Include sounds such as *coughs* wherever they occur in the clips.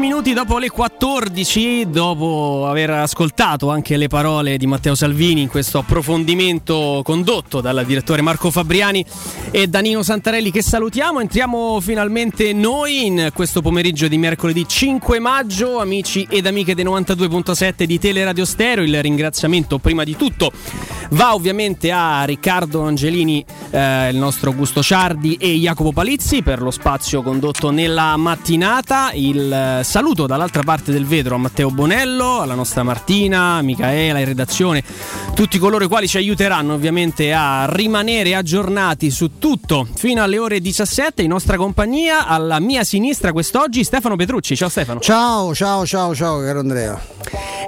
14 minuti dopo le 14, dopo aver ascoltato anche le parole di Matteo Salvini in questo approfondimento condotto dal direttore Marco Fabriani e Danilo Santarelli che salutiamo, entriamo finalmente noi in questo pomeriggio di mercoledì 5 maggio, amici ed amiche dei 92.7 di Teleradio Stereo, il ringraziamento prima di tutto va ovviamente a Riccardo Angelini, eh, il nostro Augusto Ciardi e Jacopo Palizzi per lo spazio condotto nella mattinata. Il eh, saluto dall'altra parte del vetro a Matteo Bonello, alla nostra Martina, Micaela in redazione, tutti coloro i quali ci aiuteranno ovviamente a rimanere aggiornati su tutto fino alle ore 17 in nostra compagnia. Alla mia sinistra quest'oggi Stefano Petrucci. Ciao Stefano. Ciao, ciao, ciao, ciao caro Andrea.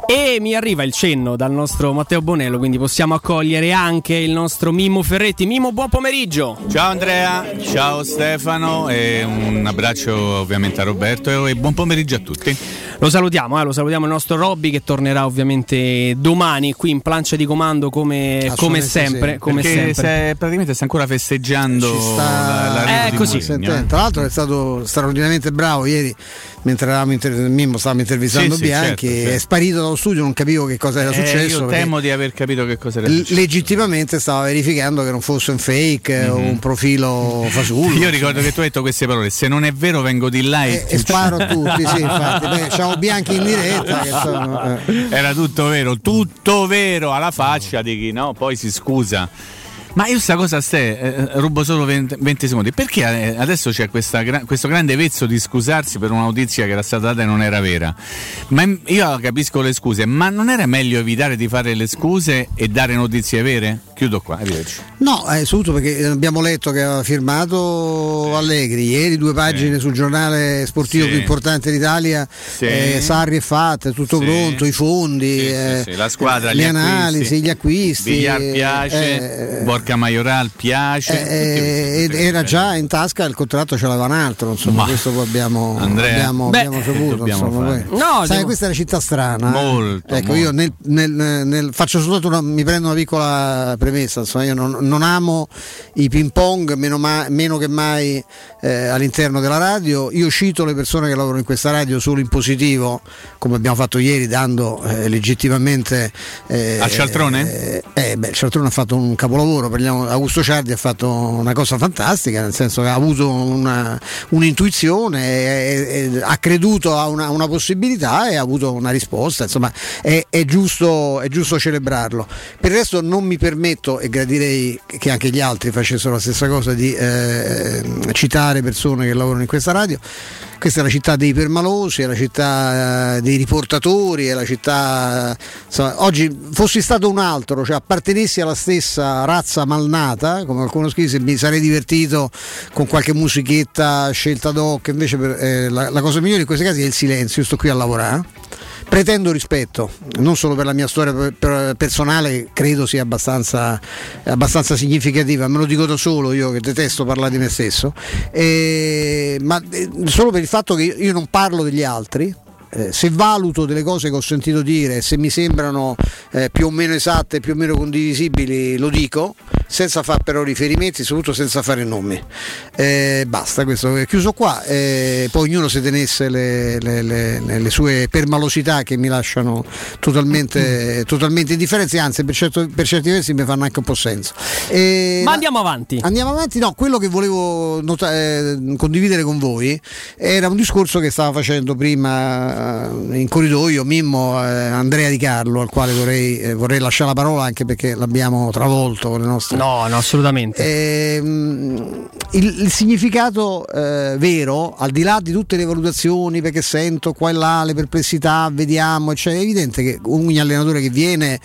E mi arriva il cenno dal nostro Matteo Bonello, quindi possiamo accogliere anche il nostro Mimmo Ferretti. Mimmo, buon pomeriggio. Ciao Andrea, ciao Stefano e un abbraccio ovviamente a Roberto e buon pomeriggio a tutti. Lo salutiamo, eh, lo salutiamo il nostro Robby che tornerà ovviamente domani qui in plancia di comando come, come sempre. Sì. Come sempre. Se, praticamente sta ancora festeggiando sta... la, la eh, così. Sentendo. Tra l'altro è stato straordinariamente bravo ieri mentre eravamo inter... Mimmo stavamo intervistando sì, Bianchi sì, certo, è sparito dallo studio non capivo che cosa era eh, successo io temo di aver capito che cosa era successo. legittimamente stava verificando che non fosse un fake mm-hmm. o un profilo *laughs* fasullo io ricordo che tu hai detto queste parole se non è vero vengo di là e, e, e sparo a tutti sì infatti. *laughs* Beh, ciao Bianchi in diretta *laughs* sono, eh. era tutto vero tutto vero alla faccia di chi no? Poi si scusa ma io sta cosa ste, eh, rubo solo 20, 20, secondi. Perché eh, adesso c'è questa, questo grande vezzo di scusarsi per una notizia che era stata data e non era vera? Ma io capisco le scuse, ma non era meglio evitare di fare le scuse e dare notizie vere? Chiudo qua, arrivederci. No, eh, soprattutto perché abbiamo letto che aveva firmato Allegri ieri due pagine sì. sul giornale sportivo sì. più importante d'Italia. Sì. Eh, Sarri è fatta, tutto pronto, i fondi, eh, la squadra, le gli analisi, acquisti. gli acquisti. Villar piace, eh, Borca Majoral piace. Eh, era già in tasca il contratto ce l'aveva un altro, insomma, Ma questo poi abbiamo, Andrea, abbiamo, beh, abbiamo saputo. Insomma, no, Sai, devo... questa è una città strana. Molto. Ecco, molto. io nel, nel, nel, faccio soltanto una, mi prendo una piccola premessa, insomma, io non, non amo i ping pong meno, ma, meno che mai eh, all'interno della radio. Io cito le persone che lavorano in questa radio solo in positivo, come abbiamo fatto ieri, dando eh, legittimamente. Eh, Al Cialtrone? Eh, beh, il Cialtrone ha fatto un capolavoro, parliamo, Augusto Ciardi ha fatto una cosa fantastica, nel senso che ha avuto una, un'intuizione, e, e, ha creduto a una, una, possibilità e ha avuto una risposta. Insomma, è, è, giusto, è giusto celebrarlo. Per il resto non mi permetto, e gradirei che anche gli altri facessero la stessa cosa, di eh, citare persone che lavorano in questa radio. Questa è la città dei permalosi, è la città eh, dei riportatori, è la città. Insomma, oggi fossi stato un altro, cioè appartenessi alla stessa razza malnata, come qualcuno scrisse, mi sarei divertito con qualche musichetta scelta ad hoc. Invece per, eh, la, la cosa migliore in questi casi è il silenzio. Io sto qui a lavorare pretendo rispetto, non solo per la mia storia personale, credo sia abbastanza, abbastanza, significativa, me lo dico da solo, io che detesto parlare di me stesso, e, ma solo per il fatto che io non parlo degli altri, eh, se valuto delle cose che ho sentito dire, se mi sembrano eh, più o meno esatte, più o meno condivisibili, lo dico, senza fare però riferimenti, soprattutto senza fare nomi. Eh, basta, questo è chiuso qua. poi ognuno si tenesse le, le, le, le, sue permalosità che mi lasciano totalmente, totalmente indifferenze, anzi per, certo, per, certi versi mi fanno anche un po' senso. Ma andiamo avanti. Andiamo avanti, no, quello che volevo nota- eh, condividere con voi era un discorso che stava facendo prima in corridoio Mimmo eh, Andrea Di Carlo al quale vorrei, eh, vorrei, lasciare la parola anche perché l'abbiamo travolto con le nostre no no assolutamente. Ehm, il, il, significato eh, vero al di là di tutte le valutazioni perché sento qua e là le perplessità vediamo cioè, è evidente che ogni allenatore che viene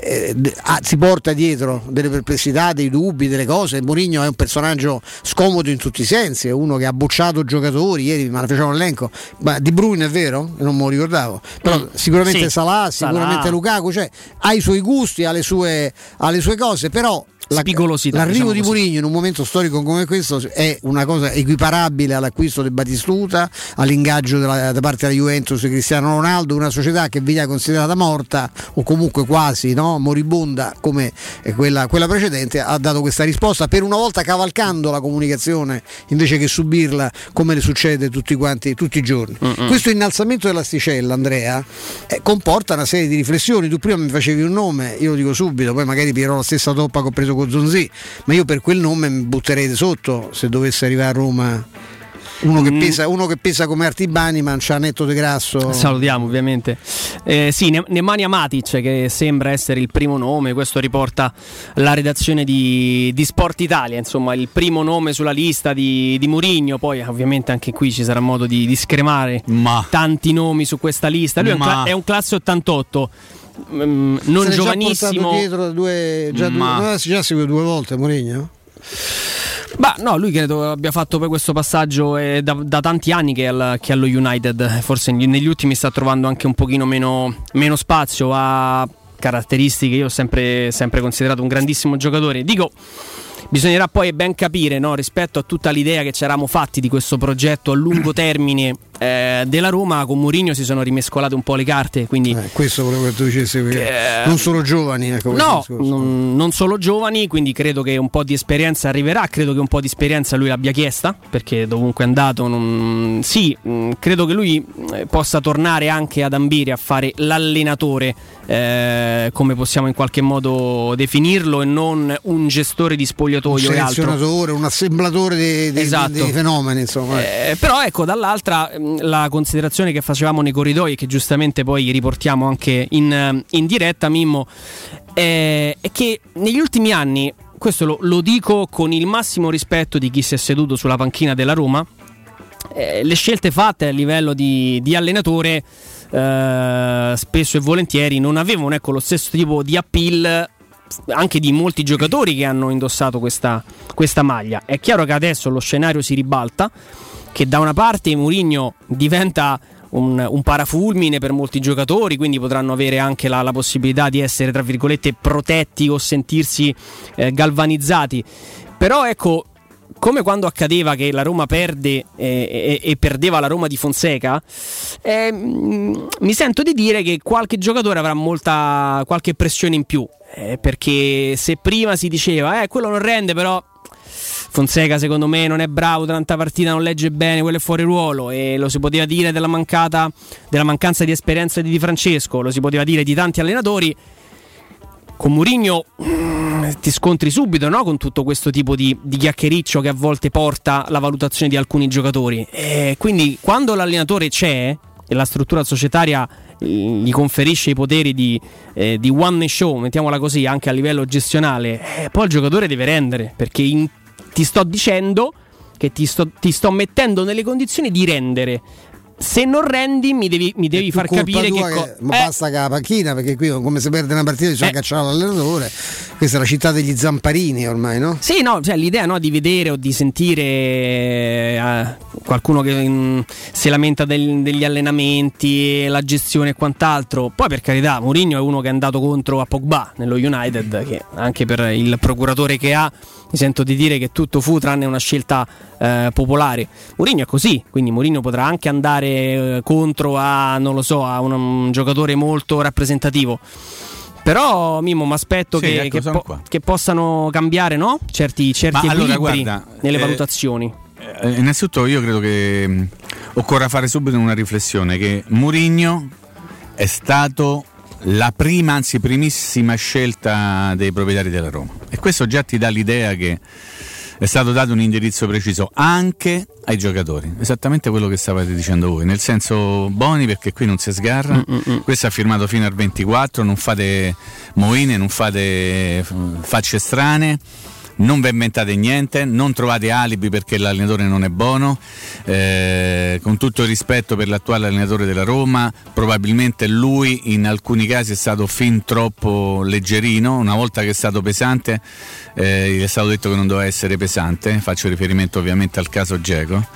eh, si porta dietro delle perplessità, dei dubbi, delle cose. Mourinho è un personaggio scomodo in tutti i sensi, è uno che ha bocciato giocatori, ieri me la facevano l'elenco, ma Di Bruyne è vero? Non me lo ricordavo, però mm. sicuramente sì. Salah, sicuramente Salah. Lukaku, cioè ha i suoi gusti, ha le sue, ha le sue cose, però spigolosità. L'arrivo diciamo di. Mourinho in un momento storico come questo è una cosa equiparabile all'acquisto di Batistuta, all'ingaggio della- da parte della Juventus di Cristiano Ronaldo, una società che veniva considerata morta o comunque quasi no, moribonda come quella, quella precedente, ha dato questa risposta per una volta cavalcando la comunicazione invece che subirla come le succede tutti, quanti, tutti i giorni. Questo innalzamento dell'asticella, Andrea, eh, comporta una serie di riflessioni. Tu prima mi facevi un nome, io lo dico subito, poi magari pierò la stessa toppa che ho preso con Zonzi, ma io per quel nome mi butterei di sotto se dovesse arrivare a Roma. Uno che, Mm. pesa, uno che pesa come Artibani, ma c'ha netto di grasso. Salutiamo ovviamente. Eh, sì, Ne- Nemanja Matic che sembra essere il primo nome, questo riporta la redazione di, di Sport Italia, insomma il primo nome sulla lista di, di Mourinho, poi ovviamente anche qui ci sarà modo di, di scremare Ma tanti nomi su questa lista. Lui è un, cla- è un classe 88, mm, non n'è già giovanissimo. dietro due, già, due, Ma- no, si già seguito due volte Mourinho? Ma no, lui credo abbia fatto poi questo passaggio eh, da, da tanti anni che, è al- che è allo United, forse negli, negli ultimi sta trovando anche un pochino meno, meno spazio, ha caratteristiche, io ho sempre, sempre considerato un grandissimo giocatore. Dico, bisognerà poi ben capire no, rispetto a tutta l'idea che ci eravamo fatti di questo progetto a lungo termine eh, della Roma, con Mourinho si sono rimescolate un po' le carte, quindi... Eh, questo volevo che tu dicessi, perché Che- non solo giovani. Ecco, No, non, non solo giovani, quindi credo che un po' di esperienza arriverà, credo che un po' di esperienza lui l'abbia chiesta, perché dovunque è andato, non- sì, mh, credo che lui eh, possa tornare anche ad ambire a fare l'allenatore, eh, come possiamo in qualche modo definirlo, e non un gestore di un spogliatoio altro. selezionatore, un assemblatore dei, dei- Esatto. dei fenomeni, insomma. Eh, però ecco, dall'altra mh, la considerazione che facevamo nei corridoi che giustamente poi riportiamo anche in, eh, in diretta, Mimmo, eh, è che negli ultimi anni, questo lo, lo dico con il massimo rispetto di chi si è seduto sulla panchina della Roma, eh, le scelte fatte a livello di, di allenatore eh, spesso e volentieri non avevano ecco, lo stesso tipo di appeal anche di molti giocatori che hanno indossato questa, questa maglia. È chiaro che adesso lo scenario si ribalta, che da una parte Mourinho diventa un, un parafulmine per molti giocatori, quindi potranno avere anche la, la possibilità di essere, tra virgolette, protetti o sentirsi eh, galvanizzati. Però ecco, come quando accadeva che la Roma perde eh, e, e perdeva la Roma di Fonseca, eh, mi sento di dire che qualche giocatore avrà molta qualche pressione in più. eh, perché se prima si diceva, eh, quello non rende, però Fonseca secondo me non è bravo, tanta partita non legge bene, quello è fuori ruolo e lo si poteva dire della mancata della mancanza di esperienza di Di Francesco, lo si poteva dire di tanti allenatori. Con Mourinho mm, ti scontri subito no? con tutto questo tipo di, di chiacchiericcio che a volte porta la valutazione di alcuni giocatori. E quindi quando l'allenatore c'è e la struttura societaria eh, gli conferisce i poteri di, eh, di one show, mettiamola così, anche a livello gestionale, eh, poi il giocatore deve rendere, perché in- ti sto dicendo che ti sto, ti sto mettendo nelle condizioni di rendere. Se non rendi, mi devi, mi devi far capire che. co- ma Eh, basta che la panchina perché qui come se perde una partita bisogna Eh. cacciare l'allenatore questa è la città degli zamparini ormai no? Sì, no, cioè l'idea no, di vedere o di sentire eh, qualcuno che mm, si lamenta del- degli allenamenti, la gestione e quant'altro. Poi per carità, Mourinho è uno che è andato contro a Pogba nello United, che anche per il procuratore che ha, mi sento di dire che tutto fu tranne una scelta eh, popolare. Mourinho è così, quindi Mourinho potrà anche andare eh, contro a, non lo so, a un, un giocatore molto rappresentativo. Però Mimo mi aspetto Sì, che, ecco, che po- che possano cambiare no? certi, certi allora, guarda, nelle eh, valutazioni. Eh, innanzitutto io credo che mh, occorra fare subito una riflessione che Mourinho è stato la prima, anzi primissima scelta dei proprietari della Roma. E questo già ti dà l'idea che è stato dato un indirizzo preciso anche ai giocatori, esattamente quello che stavate dicendo voi, nel senso Boni perché qui non si sgarra, questo ha firmato fino al 24, non fate moine, non fate eh, facce strane non vi inventate niente, non trovate alibi perché l'allenatore non è buono, eh, con tutto il rispetto per l'attuale allenatore della Roma, probabilmente lui in alcuni casi è stato fin troppo leggerino, una volta che è stato pesante eh, gli è stato detto che non doveva essere pesante, faccio riferimento ovviamente al caso Geco.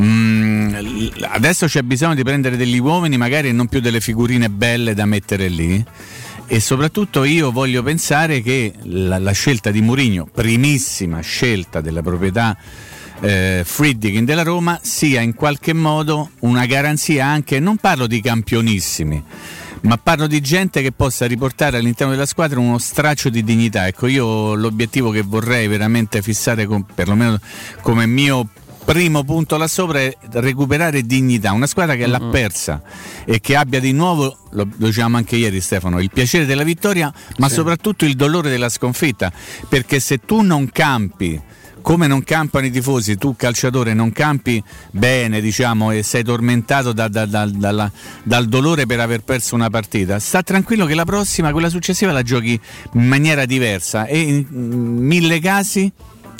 Mm, adesso c'è bisogno di prendere degli uomini magari e non più delle figurine belle da mettere lì e soprattutto io voglio pensare che la, la scelta di Mourinho, primissima scelta della proprietà eh, Friedkin della Roma, sia in qualche modo una garanzia anche, non parlo di campionissimi, ma parlo di gente che possa riportare all'interno della squadra uno straccio di dignità. Ecco, io l'obiettivo che vorrei veramente fissare, con, perlomeno come mio primo punto là sopra è recuperare dignità, una squadra che mm-hmm. l'ha persa e che abbia di nuovo, lo, dicevamo anche ieri Stefano, il piacere della vittoria, ma sì. soprattutto il dolore della sconfitta, perché se tu non campi come non campano i tifosi, tu calciatore non campi bene diciamo, e sei tormentato da, da, da, dal dolore per aver perso una partita, sta tranquillo che la prossima, quella successiva, la giochi in maniera diversa e in mille casi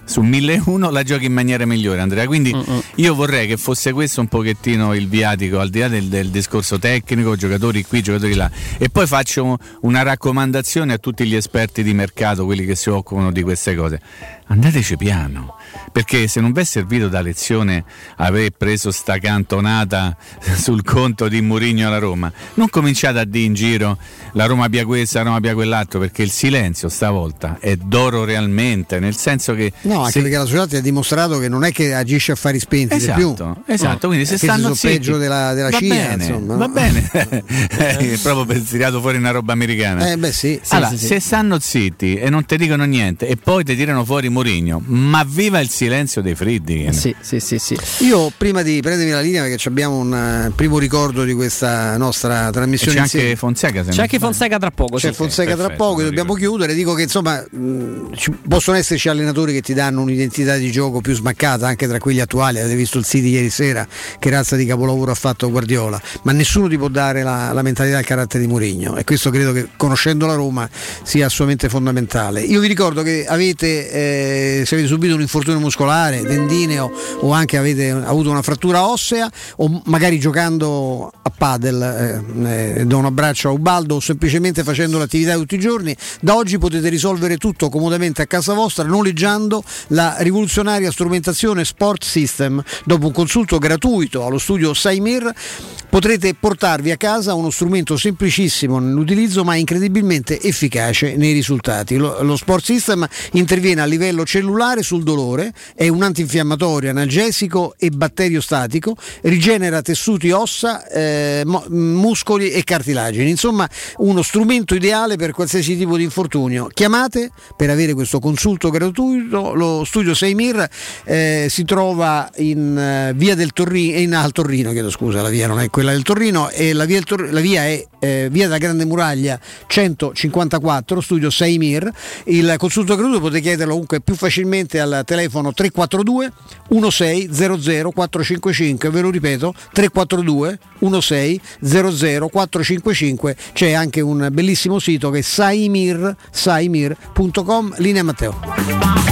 su 1001 la giochi in maniera migliore Andrea. Quindi uh-uh. io vorrei che fosse questo un pochettino il viatico al di là del, del, discorso tecnico giocatori qui giocatori là. E poi faccio una raccomandazione a tutti gli esperti di mercato quelli che si occupano di queste cose. Andateci piano perché se non vi è servito da lezione aver preso sta cantonata *laughs* sul conto di Murigno alla Roma, non cominciate a dire in giro la Roma abbia questa, la Roma abbia quell'altro, perché il silenzio stavolta è d'oro realmente, nel senso che... No, anche se... perché la società ti ha dimostrato che non è che agisce a fari spenti esatto, più. Esatto, quindi se stanno zitti... peggio della, della va Cina, bene, insomma. Va bene, *laughs* *laughs* proprio per tirato fuori una roba americana. Eh beh sì. sì, allora, sì, sì. se stanno zitti e non ti dicono niente e poi ti tirano fuori Murigno, ma viva il silenzio dei friddi. Sì, sì, sì, sì. Io prima di prendermi la linea perché abbiamo un uh, primo ricordo di questa nostra trasmissione. E c'è anche Fonseca. C'è anche Fonseca tra poco. C'è sì. Fonseca tra poco, dobbiamo chiudere. Dico che insomma mh, ci, possono esserci allenatori che ti danno un'identità di gioco più smaccata anche tra quelli attuali. Avete visto il City ieri sera, che razza di capolavoro ha fatto Guardiola, ma nessuno ti può dare la, la mentalità e il carattere di Mourinho e questo credo che conoscendo la Roma sia assolutamente fondamentale. Io vi ricordo che avete, eh, se avete subito un infortunio muscolare, tendineo o anche avete avuto una frattura ossea o magari giocando a padel, eh, eh, do un abbraccio a Ubaldo o semplicemente facendo l'attività tutti i giorni, da oggi potete risolvere tutto comodamente a casa vostra noleggiando la rivoluzionaria strumentazione Sport System. Dopo un consulto gratuito allo studio Saimir potrete portarvi a casa uno strumento semplicissimo nell'utilizzo ma incredibilmente efficace nei risultati. Lo, lo Sport System interviene a livello cellulare sul dolore, è un antinfiammatorio, analgesico e batteriostatico, rigenera tessuti ossa, eh, muscoli e cartilagini. Insomma, uno strumento ideale per qualsiasi tipo di infortunio. Chiamate per avere questo consulto gratuito. Lo studio Seimir eh, si trova in uh, via del Torrino, in Al Torrino, chiedo scusa, la via non è quella del Torrino, e la via, Tor- la via è eh, via della Grande Muraglia 154, studio Seimir. Il consulto gratuito potete chiederlo comunque più facilmente al telefono 342 1600 455, ve lo ripeto, 342 1600 455, c'è anche un bellissimo sito che è saimir, saimir.com, linea Matteo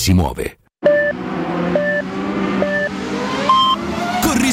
muove.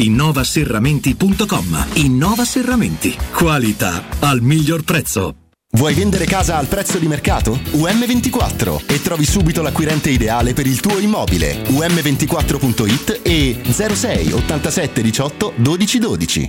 innovaserramenti.com. Innova Serramenti. Qualità al miglior prezzo. Vuoi vendere casa al prezzo di mercato? UM24 e trovi subito l'acquirente ideale per il tuo immobile. UM24.it e 06 87 18 12 12.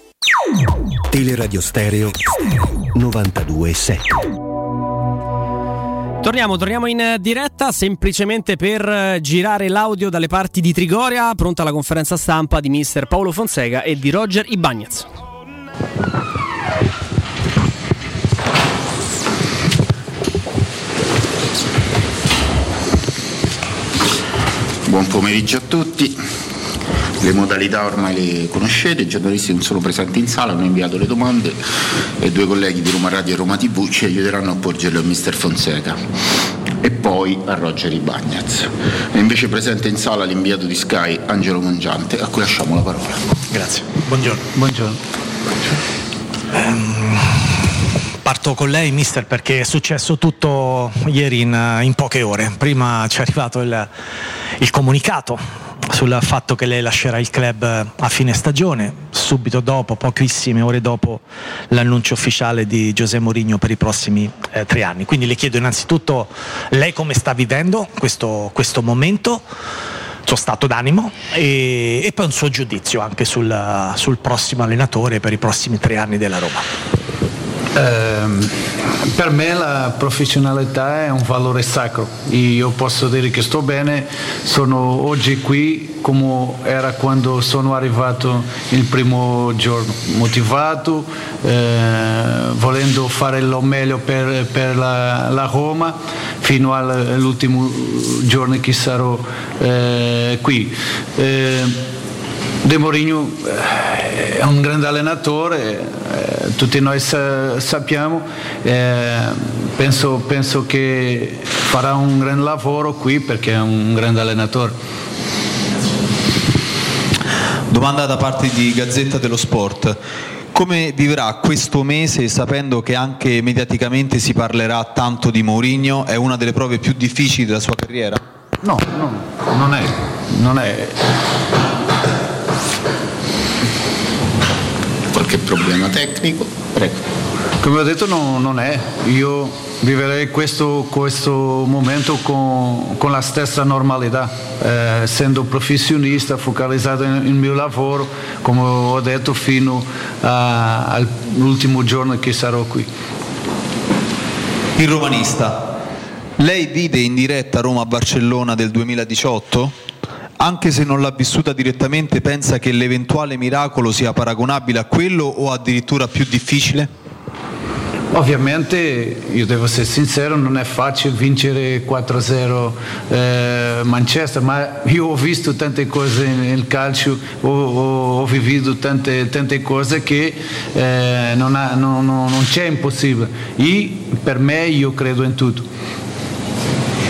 Teleradio Stereo 927. Torniamo, torniamo in diretta semplicemente per eh, girare l'audio dalle parti di Trigoria, pronta la conferenza stampa di mister Paolo Fonseca e di Roger Ibagnez. Buon pomeriggio a tutti. Le modalità ormai le conoscete, i giornalisti non sono presenti in sala, hanno inviato le domande e due colleghi di Roma Radio e Roma TV ci aiuteranno a porgerle a Mister Fonseca e poi a Roger Ibagnez. È invece presente in sala l'inviato di Sky Angelo Mongiante, a cui lasciamo la parola. Grazie. Buongiorno. Buongiorno. Ehm, parto con lei, mister, perché è successo tutto ieri in, in poche ore. Prima ci è arrivato il, il comunicato sul fatto che lei lascerà il club a fine stagione, subito dopo, pochissime ore dopo, l'annuncio ufficiale di José Mourinho per i prossimi eh, tre anni. Quindi le chiedo innanzitutto lei come sta vivendo questo, questo momento, il suo stato d'animo e, e, poi un suo giudizio anche sul, sul prossimo allenatore per i prossimi tre anni della Roma. Uh, per me la professionalità è un valore sacro io posso dire che sto bene, sono oggi qui come era quando sono arrivato il primo giorno, motivato, eh, volendo fare lo meglio per, per la, la, Roma fino all'ultimo giorno che sarò eh, qui. De Mourinho eh, è un grande allenatore, eh, tutti noi sa- sappiamo, eh, penso, penso, che farà un gran lavoro qui perché è un grande allenatore. Domanda da parte di Gazzetta dello Sport. Come vivrà questo mese sapendo che anche mediaticamente si parlerà tanto di Mourinho? È una delle prove più difficili della sua carriera? No, no non è. Non è qualche problema tecnico. Prego. Come ho detto non, non è, io vivrei questo, questo momento con, con, la stessa normalità, eh, essendo professionista, focalizzato nel mio lavoro, come ho detto fino a, all'ultimo giorno che sarò qui. Il romanista, lei vide in diretta Roma-Barcellona del 2018? Anche se non l'ha vissuta direttamente, pensa che l'eventuale miracolo sia paragonabile a quello o addirittura più difficile? Ovviamente, io devo essere sincero, non è facile vincere 4-0 eh, Manchester, ma io ho visto tante cose nel calcio, ho, ho, ho vivito tante, tante, cose che eh, non, ha, non, non, non c'è impossibile. E per me io credo in tutto.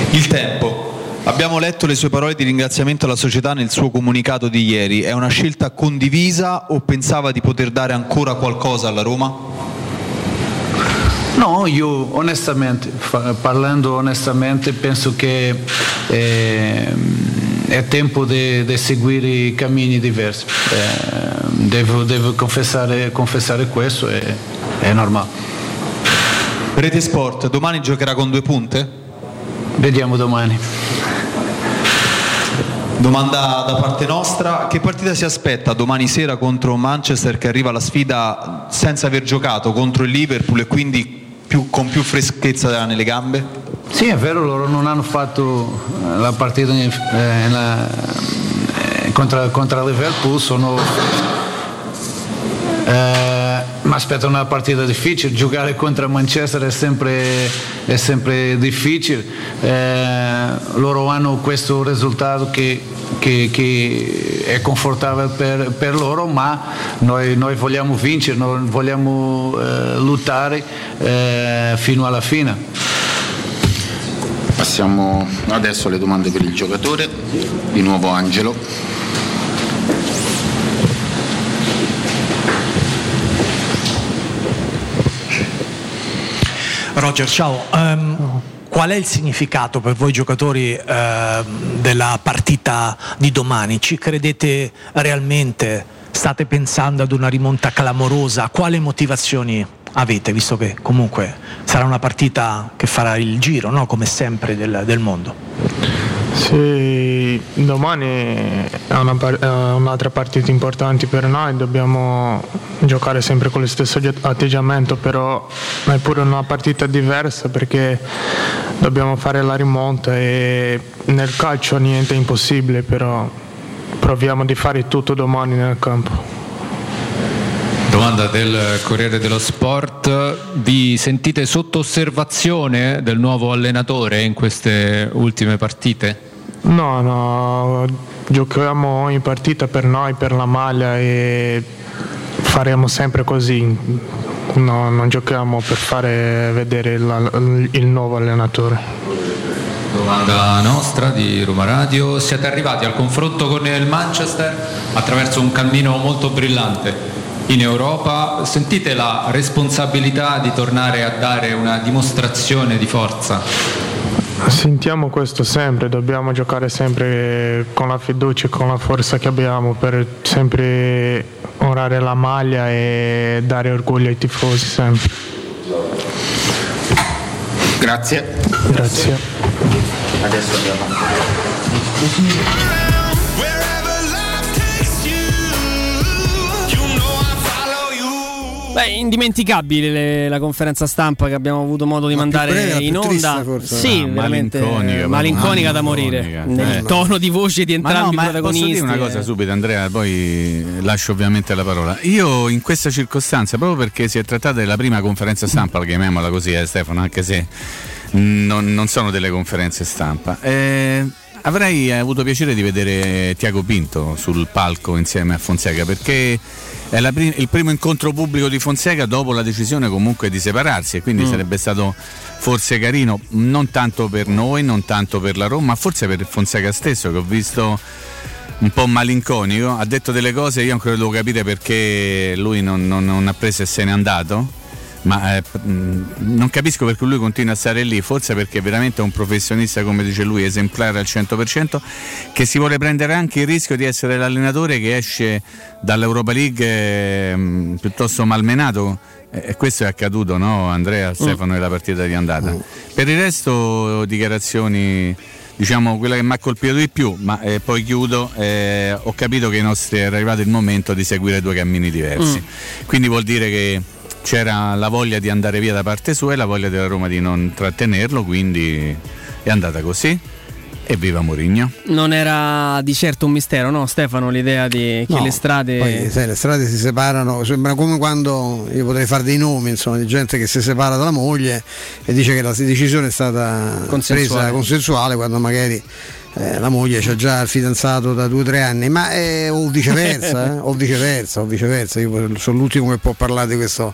Il tempo. Abbiamo letto le sue parole di ringraziamento alla società nel suo comunicato di ieri. È una scelta condivisa o pensava di poter dare ancora qualcosa alla Roma? No, io onestamente, parlando onestamente, penso che eh, è tempo di seguire cammini diversi. Eh, devo, devo confessare, confessare, questo, è, è normale. Rete Sport, domani giocherà con due punte? Vediamo domani. Domanda da parte nostra, che partita si aspetta domani sera contro Manchester che arriva alla sfida senza aver giocato contro il Liverpool e quindi più, con più freschezza nelle gambe? Sì, è vero, loro non hanno fatto eh, la partita eh, la, eh, contro, contro Liverpool, sono... Eh, ma aspetta una partita difficile, giocare contro Manchester è sempre, è sempre difficile, eh, loro hanno questo risultato che, che, che è confortabile per, per, loro, ma noi, noi vogliamo vincere, noi vogliamo eh, lottare eh, fino alla fine. Passiamo adesso alle domande per il giocatore, di nuovo Angelo. Roger, ciao. Um, qual è il significato per voi giocatori uh, della partita di domani? Ci credete realmente? State pensando ad una rimonta clamorosa? Quali motivazioni avete, visto che comunque sarà una partita che farà il giro, no? come sempre, del, del mondo? Sì, domani è, una, è un'altra partita importante per noi, dobbiamo giocare sempre con lo stesso atteggiamento, però è pure una partita diversa perché dobbiamo fare la rimonta e nel calcio niente è impossibile, però proviamo di fare tutto domani nel campo. Domanda del Corriere dello Sport, vi sentite sotto osservazione del nuovo allenatore in queste ultime partite? No, no, giochiamo ogni partita per noi, per la maglia e faremo sempre così. No, non giochiamo per fare vedere la, il nuovo allenatore. Domanda nostra di Roma Radio, siete arrivati al confronto con il Manchester attraverso un cammino molto brillante in Europa, sentite la responsabilità di tornare a dare una dimostrazione di forza? Sentiamo questo sempre, dobbiamo giocare sempre con la fiducia e con la forza che abbiamo per sempre onorare la maglia e dare orgoglio ai tifosi sempre. Grazie. Grazie. Adesso andiamo. Beh, indimenticabile la conferenza stampa che abbiamo avuto modo di Ma mandare breve, in onda. Forse. Sì, ah, veramente malinconica, malinconica da morire. Nel eh. tono di voce di entrambi ma no, i protagonisti. Posso dire una cosa subito, Andrea, poi lascio ovviamente la parola. Io in questa circostanza, proprio perché si è trattata della prima conferenza stampa, chiamiamola così, eh, Stefano, anche se non, non sono delle conferenze stampa. Eh, avrei avuto piacere di vedere Tiago Pinto sul palco insieme a Fonseca perché è prim- il primo incontro pubblico di Fonseca dopo la decisione comunque di separarsi e quindi mm. sarebbe stato forse carino non tanto per noi, non tanto per la Roma, ma forse per Fonseca stesso che ho visto un po' malinconico, ha detto delle cose io ancora devo capire perché lui non, non, non ha preso e se n'è andato ma eh, mh, non capisco perché lui continua a stare lì, forse perché è veramente un professionista, come dice lui, esemplare al 100%, che si vuole prendere anche il rischio di essere l'allenatore che esce dall'Europa League eh, mh, piuttosto malmenato. E questo è accaduto, no, Andrea Stefano, nella partita di andata. Per il resto, dichiarazioni diciamo quella che mi ha colpito di più, ma eh, poi chiudo, eh, ho capito che i nostri è arrivato il momento di seguire due cammini diversi. Mm. Quindi vuol dire che c'era la voglia di andare via da parte sua e la voglia della Roma di non trattenerlo, quindi è andata così. E viva Mourinho. Non era di certo un mistero, no Stefano, l'idea di che No, le strade... Poi sai, le strade si separano, sembra come quando io potrei fare dei nomi, insomma, di gente che si separa dalla moglie e dice che la decisione è stata Consensuale. presa consensuale quando magari eh, la moglie c'ha già il fidanzato da due o tre anni, ma eh, o viceversa, *laughs* eh, o viceversa, o viceversa, io sono l'ultimo che può parlare di questo,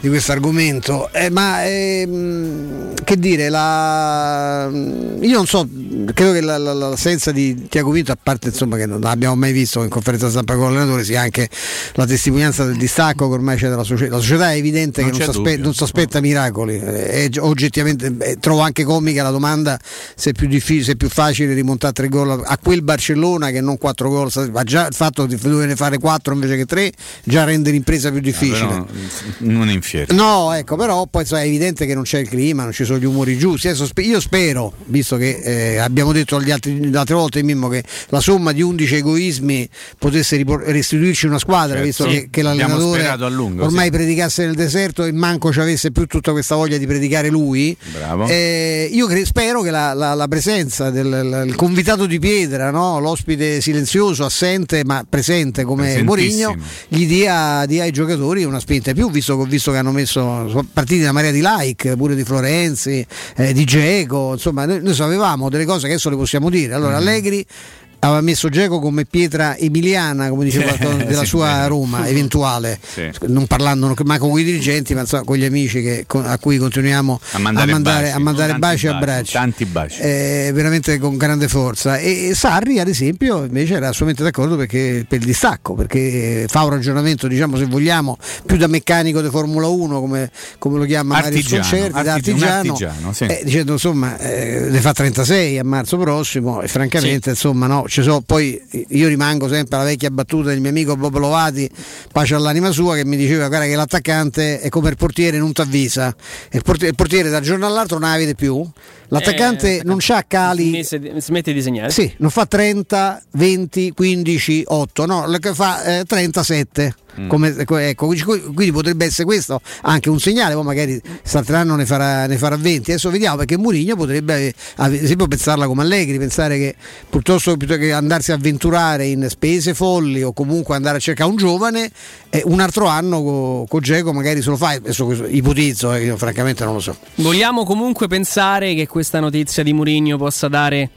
di questo argomento. Eh, ma ehm, che dire, la, io non so, credo che la- la- la- l'assenza di Tiago Vinto, a parte insomma che non l'abbiamo mai visto in conferenza stampa con l'allenatore, sia anche la testimonianza del distacco che ormai c'è dalla società. La società è evidente Non che non c'è si aspe- dubbio. non si aspetta miracoli. È oggettivamente eh, trovo anche comica la domanda se è più difficile, se è più facile rimontare tre gol a- quel Barcellona che non quattro gol. Ma già il fatto di dover fare quattro invece che tre già rende l'impresa più difficile. Però, non in fiera. No, ecco, però poi sai, è evidente che non c'è il clima, non ci sono gli umori giusti. Io spero, visto che eh, abbiamo detto altri, altre volte Mimmo, che la somma di 11 egoismi potesse restituirci una squadra, Certo. visto che, che l'allenatore lungo, ormai sì. predicasse nel deserto e manco ci avesse più tutta questa voglia di predicare lui. Eh, io cre- spero che la, la- la presenza del l- il convitato di pietra, no? l'ospite silenzioso, assente ma presente come. Mourinho, gli dia, dia ai giocatori una spinta in più, visto visto che hanno messo partiti da Maria di like, pure di Florenzi, eh, di Geco, insomma, noi, noi sapevamo delle cose che adesso le possiamo dire. Allora, Mm-hmm. Allegri aveva messo Geco come pietra emiliana, come diceva *laughs* qualcosa della Sì, sua vero. Roma *laughs* eventuale, Sì. non parlando manco con i dirigenti, ma insomma, con gli amici che- con- a cui continuiamo A mandare, a mandare, baci, a mandare baci e abbracci Tanti baci. eh, veramente con grande forza e, e Sarri ad esempio invece era assolutamente d'accordo perché, per il distacco perché fa un ragionamento diciamo se vogliamo più da meccanico di Formula 1 come, come lo chiama Mario Artigiano, Sconcerti da artigiano, artigiano, sì. eh, dicendo insomma eh, ne fa 36 a marzo prossimo e francamente insomma no sono poi io rimango sempre alla vecchia battuta del mio amico Bob Lovati pace all'anima sua che mi diceva guarda che l'attaccante è come il portiere non ti avvisa il portiere, il portiere dal giorno all'altro non la vede più l'attaccante Eh, non c'ha cali Smette di- segnare. sì, non fa 30, 20, 15, 8, no, fa eh, 37. Mm. Come, ecco, quindi potrebbe essere questo anche un segnale, poi magari quest'altro anno ne farà, ne farà 20. Adesso vediamo perché Mourinho potrebbe ad esempio pensarla come Allegri, pensare che piuttosto, piuttosto che andarsi a avventurare in spese folli o comunque andare a cercare un giovane, eh, un altro anno con co Geco magari se lo fa. Adesso questo ipotizzo, eh, io francamente non lo so. Vogliamo comunque pensare che questa notizia di Mourinho possa dare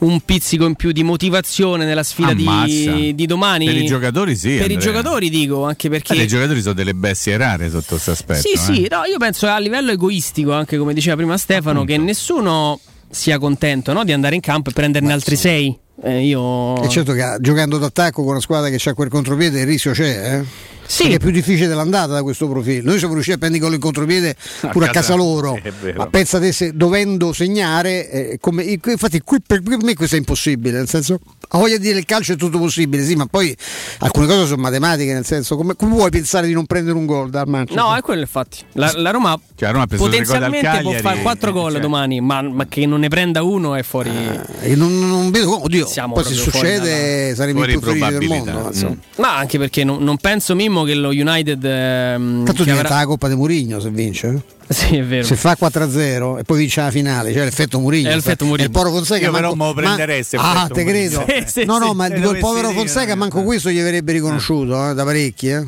un pizzico in più di motivazione nella sfida di, di domani? Per i giocatori sì, Per i Andrea. giocatori dico, anche perché... Eh, I giocatori sono delle bestie rare sotto questo aspetto. Sì, eh. sì, no, io penso a livello egoistico, anche come diceva prima Stefano, che nessuno sia contento no, di andare in campo e prenderne altri sei. Eh, io... È certo che giocando d'attacco con una squadra che ha quel contropiede il rischio c'è, eh? Sì. Perché è più difficile dell'andata da questo profilo. Noi siamo riusciti a prendere gol in contropiede *laughs* pure a, A casa- loro. Ma pensate se dovendo segnare, eh, come- infatti qui per, per me questo è impossibile, nel senso, a voglia di dire il calcio è tutto possibile, sì, ma poi alcune cose sono matematiche, nel senso, come, come puoi pensare di non prendere un gol dal Manchester? No, è quello infatti. La, la Roma Cioè, la Roma potenzialmente può fare 4 eh, gol cioè. domani, ma, ma che non ne prenda uno è fuori. E non, non vedo, oddio, Siamo poi se succede saremo fuori i più felici del mondo. insomma. Ma anche perché non, non penso Mimmo che lo United. ehm, Tanto diventa avrà- la Coppa di Murigno se vince. eh? *laughs* Sì, è vero. Se fa 4-0 e poi vince la finale, cioè l'effetto Murigno. È l'effetto Mourinho. E il povero Fonseca Io però me lo prenderei se Ah, te credo. Sì, sì, no, no, sì, ma dico il povero Fonseca eh. manco questo gli avrebbe riconosciuto eh, da parecchi, eh.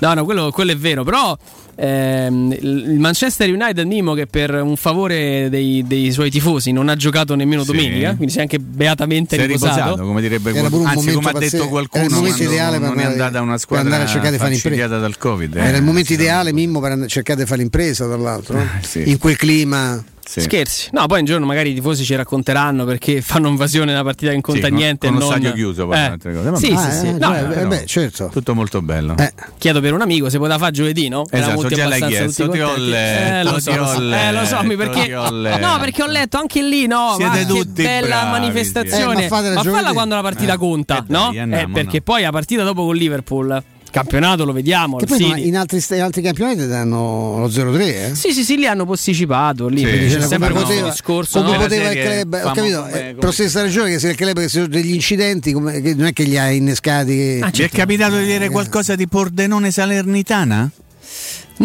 No, no, quello, quello è vero, però ehm, il Manchester United Nimo che per un favore dei, dei suoi tifosi non ha giocato nemmeno Sì. domenica, quindi si è anche beatamente Si è riposato. riposato, come direbbe Era pure qualcuno. un Anzi, momento come ha detto qualcuno, Era il momento ideale per non è andare- andata una per squadra andare a cercare di fare impresa. dal Covid. eh. Era il momento Sì, ideale, Mimmo, per cercare di fare l'impresa, tra l'altro. Eh, *laughs* sì. In quel clima Sì. Scherzi. No, poi un giorno magari i tifosi ci racconteranno perché fanno invasione una partita che non conta Sì, con- niente. con e lo non... stadio chiuso, poi Eh. altre cose. Vabbè. Sì, Ah, sì, sì. eh, No, cioè, eh, però beh, certo. Tutto molto bello. Chiedo per un amico se poteva fare giovedì, no? Esatto, già l'hai chiesto, ti ho letto, eh, lo ti so, ho lo so. eh, lo so, mi- letto, perché ti ho letto. No, perché ho letto anche lì, no, Siete ma tutti che bella bravi, manifestazione. Eh, ma ma falla quando la partita Eh, conta, eh, no? eh, perché poi la partita dopo con Liverpool campionato lo vediamo, Che poi in altri, in altri campionati danno lo 0-3, eh? Sì, sì, sì, li hanno posticipato. Lì Sì, c'è sempre come poteva- discorso. come no? poteva il club, ho capito, come- eh, come- per la stessa ragione che se il club che si sono degli incidenti, come- che non è che li ha innescati. che- Ah, Vi è capitato di vedere qualcosa di Pordenone Salernitana?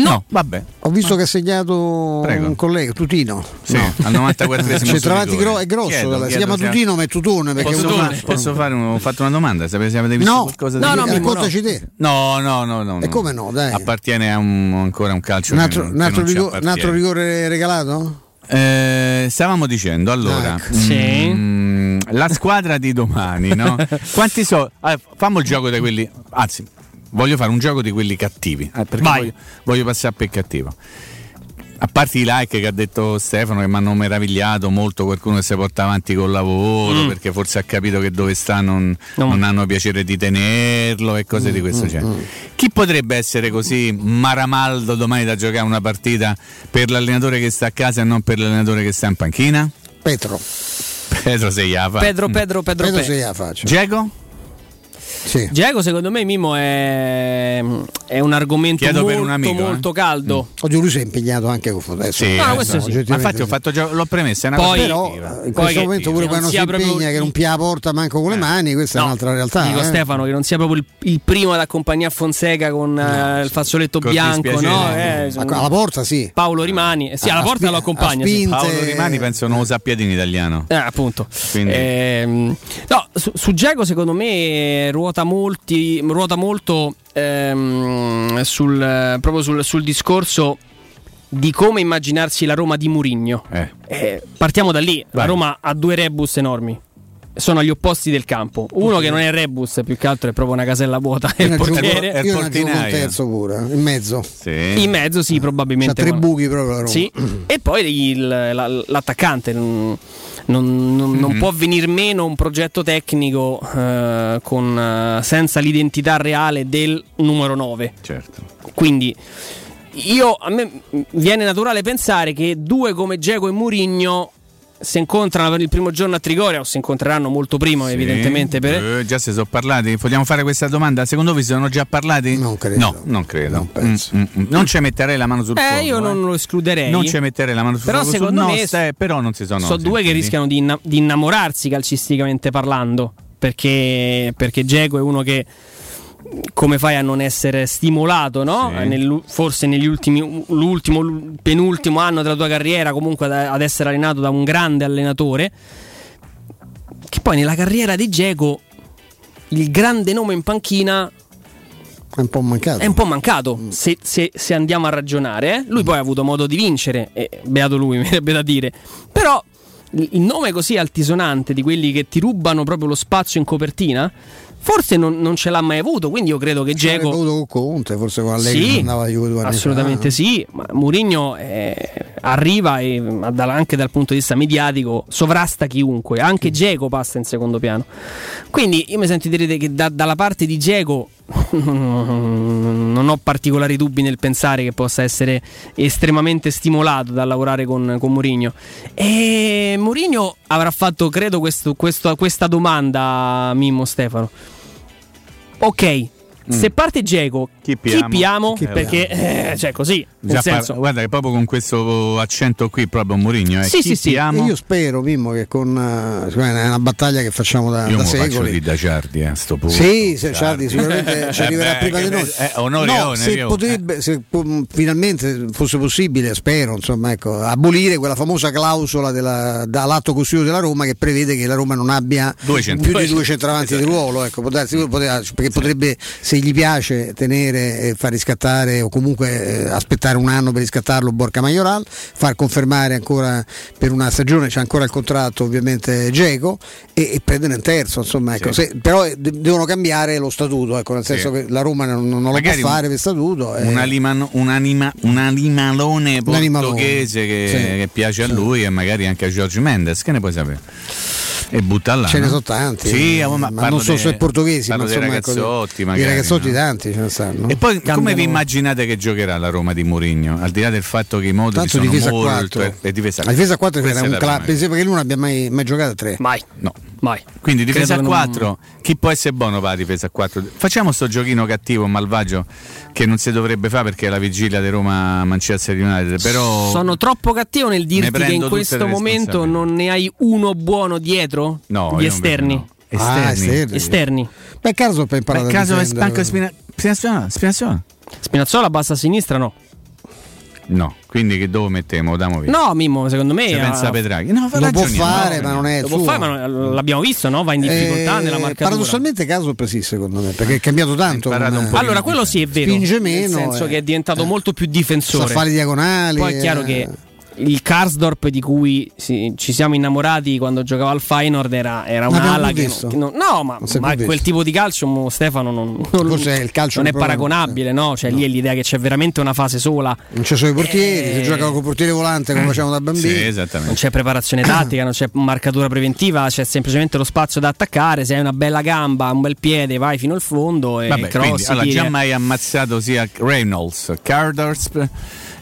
No, vabbè. Ho visto che ha segnato Prego. un collega, Tutino. Sì, al 94esimo *laughs* Centravanti gro- è grosso, Chiedo, dalla- si chiedo chiama se- Tutino ma è Tutone perché Posso, è un posso- fare un- ho fatto una domanda? Sapete se avete visto No, qualcosa no, di no, Mimmo, raccontaci te. No, no, no, no. E come no, dai. Appartiene a un, ancora a un calcio Un che altro, non- un che altro non ci rigo- un altro rigore regalato? Eh, stavamo dicendo allora Ecco. mm, la squadra di domani, no? *laughs* Quanti so? ah, fammo il gioco di quelli, anzi, voglio fare un gioco di quelli cattivi, eh, voglio, voglio passare per cattivo. A parte i like che ha detto Stefano che mi hanno meravigliato molto qualcuno che si porta avanti col lavoro Mm. perché forse ha capito che dove sta non, No. non hanno piacere di tenerlo e cose di questo genere. Chi potrebbe essere così maramaldo domani da giocare una partita per l'allenatore che sta a casa e non per l'allenatore che sta in panchina? Petro. Pedro Seiafa. Pedro, Pedro, Pedro, Pedro Pe- se la faccia. Diego? Sì. Diego, secondo me, Mimo è, è un argomento Chiedo per molto, un amico, eh. molto caldo. Oggi lui si è impegnato anche con adesso. Sì, No, eh, questo sì. Ma infatti ho fatto già, l'ho premessa, è una Poi- cosa Però in Poi questo momento pure che quando non si sia proprio impegna che non pia la porta manco con le mani, questa è No, un'altra realtà. Dico eh. Stefano che non sia proprio il, il primo ad accompagnare Fonseca con eh, il fazzoletto Col bianco, no? Eh, Eh, alla porta sì. Paolo Rimani, eh, sì, alla porta lo accompagna. sì. Paolo Rimani penso non lo sappia dire in italiano. Eh, appunto. Ehm, no, su, su Diego secondo me ruota, molti, ruota molto ehm, sul, eh, proprio sul, sul discorso di come immaginarsi la Roma di Murigno. Eh. Eh, partiamo da lì. La Vai. Roma ha due rebus enormi. Sono agli opposti del campo. Uno che non è rebus, più che altro è proprio una casella vuota. È il aggiungo- portiere. è il io aggiungo un terzo pure, in mezzo. Sì. In mezzo, sì, C'ha probabilmente. tre ma- buchi proprio la. Sì. E poi il- la- l'attaccante. Non, non- Mhm. può venir meno un progetto tecnico eh, con, eh, senza l'identità reale del numero 9. Certo. Quindi io, a me viene naturale pensare che due come Geco e Murigno si incontrano per il primo giorno a Trigoria o si incontreranno molto prima Sì. evidentemente per... Eh, già si sono parlati. Vogliamo fare questa domanda? Secondo voi si sono già parlati? Non credo. No, non credo. Non penso. Mm, mm, mm. Non ci metterei la mano sul fuoco. Eh, io non eh. lo escluderei. Non ci metterei la mano sul Però fuoco. sul secondo no, me stai- però non si sono. sono due che rischiano di, inna- di innamorarsi calcisticamente parlando. Perché, perché Dzeko è uno che come fai a non essere stimolato, no? Sì. Nel- forse negli ultimi, l'ultimo, penultimo anno della tua carriera, comunque ad, essere allenato da un grande allenatore. Che poi nella carriera di Dzeko il grande nome in panchina È un po' mancato. è un po' mancato se, se- se andiamo a ragionare. eh. Lui poi ha avuto modo di vincere, e beato lui, *laughs* mi verrebbe da dire. Però il nome così altisonante di quelli che ti rubano proprio lo spazio in copertina, forse non, non ce l'ha mai avuto. Quindi io credo che Geco. avuto con Conte, forse con Allegri Sì, andava a Juve due anni assolutamente fa. sì. Ma Mourinho eh, arriva e anche dal punto di vista mediatico sovrasta chiunque. Anche Geco passa in secondo piano. Quindi io mi sento dire che da- dalla parte di Geco *laughs* non ho particolari dubbi nel pensare che possa essere estremamente stimolato dal lavorare con, con Mourinho. E Mourinho avrà fatto, credo, questo- questo- questa domanda a Mimmo Stefano. Ok, se parte Geco, chi piamo? piamo? Chi Perché, eh, cioè, così. Nel Già par- senso, guarda che proprio con questo accento qui, proprio Mourinho. Eh. Sì, Chi sì, sì. amo? Io spero, Mimmo, che con eh, è una battaglia che facciamo da, Io da me lo faccio secoli. di da Ciardi a sto punto. Sì, se Ciardi sicuramente ci Eh arriverà beh, prima di noi. eh, onore, No, onore, se io- potrebbe, se pu- finalmente fosse possibile, spero, insomma, ecco, abolire quella famosa clausola della, dall'atto costitutivo della Roma che prevede che la Roma non abbia più di due *laughs* centravanti di ruolo, ecco, può darsi- poteva- perché potrebbe, se gli piace, tenere e far riscattare o comunque eh, aspettare aspettare un anno per riscattarlo Borca Majoral, far confermare ancora per una stagione, c'è ancora il contratto ovviamente Geco e, e prendere un terzo, insomma, ecco. Sì. Se- però eh, de- devono cambiare lo statuto, ecco, nel senso che la Roma non, non lo può Magari un- fare per statuto. eh. Un, aliman- un anima- un animalone Un animalone, portoghese che, sì. che piace a lui e magari anche a George Mendes, che ne puoi sapere? E butta là. Ce ne no? sono tanti, Sì, eh, ma, ma parlo non de- sui portoghesi, ma insomma, ecco, ragazzotti, di magari. ragazzotti no? tanti ce ne stanno. E poi come Cambiano- vi immaginate che giocherà la Roma di Mourinho? Al di là del fatto che i moduli Tanto sono difesa molto quattro. è difesa, La difesa a 4 Questa era un club, esempio che lui non abbia mai, mai giocato a 3. Mai. No. Mai. Quindi difesa a Credo che non- 4, chi può essere buono per la difesa a 4? Facciamo sto giochino cattivo, malvagio, che non si dovrebbe fare perché è la vigilia di Roma Manchester United, però Sono troppo cattivo nel dirti che in questo momento non ne hai uno buono dietro? No, Gli esterni. no. Ah, Esterni. esterni. Esterni. Beh, caso per imparare Beh, a caso è Spinazzola? Spinazzola? Spinazzola bassa a sinistra no. No, quindi che dove mettiamo? Damo via. No, Mimmo, secondo me. Ah, pensa Petraghi. No, lo può fare, no, ma non è Lo può suo. fare, ma non- l'abbiamo visto, no? Va in difficoltà Eh, nella marcatura. Paradossalmente caso per sì, secondo me, perché è cambiato tanto. come- un po' Allora, quello sì è vero. Spinge Nel meno, senso eh. che è diventato molto più difensore. Sa fare diagonali. Poi è chiaro eh. che il Karsdorp di cui si- ci siamo innamorati quando giocava al Feyenoord era, era Non un'ala che, visto. che non- no, ma, Non ma quel tipo di calcio mo, Stefano non, non- il calcio non è paragonabile, no? Cioè lì è l'idea che c'è veramente una fase sola. Non ci sono i portieri, Eh. si gioca con portiere volante come facciamo da bambini. Sì, esattamente. Non c'è preparazione *clears throat* tattica, non c'è marcatura preventiva, c'è semplicemente lo spazio da attaccare. Se hai una bella gamba, un bel piede, vai fino al fondo e Vabbè, quindi, crossi. allora, tiri. già mai ammazzato sia Reynolds, Carders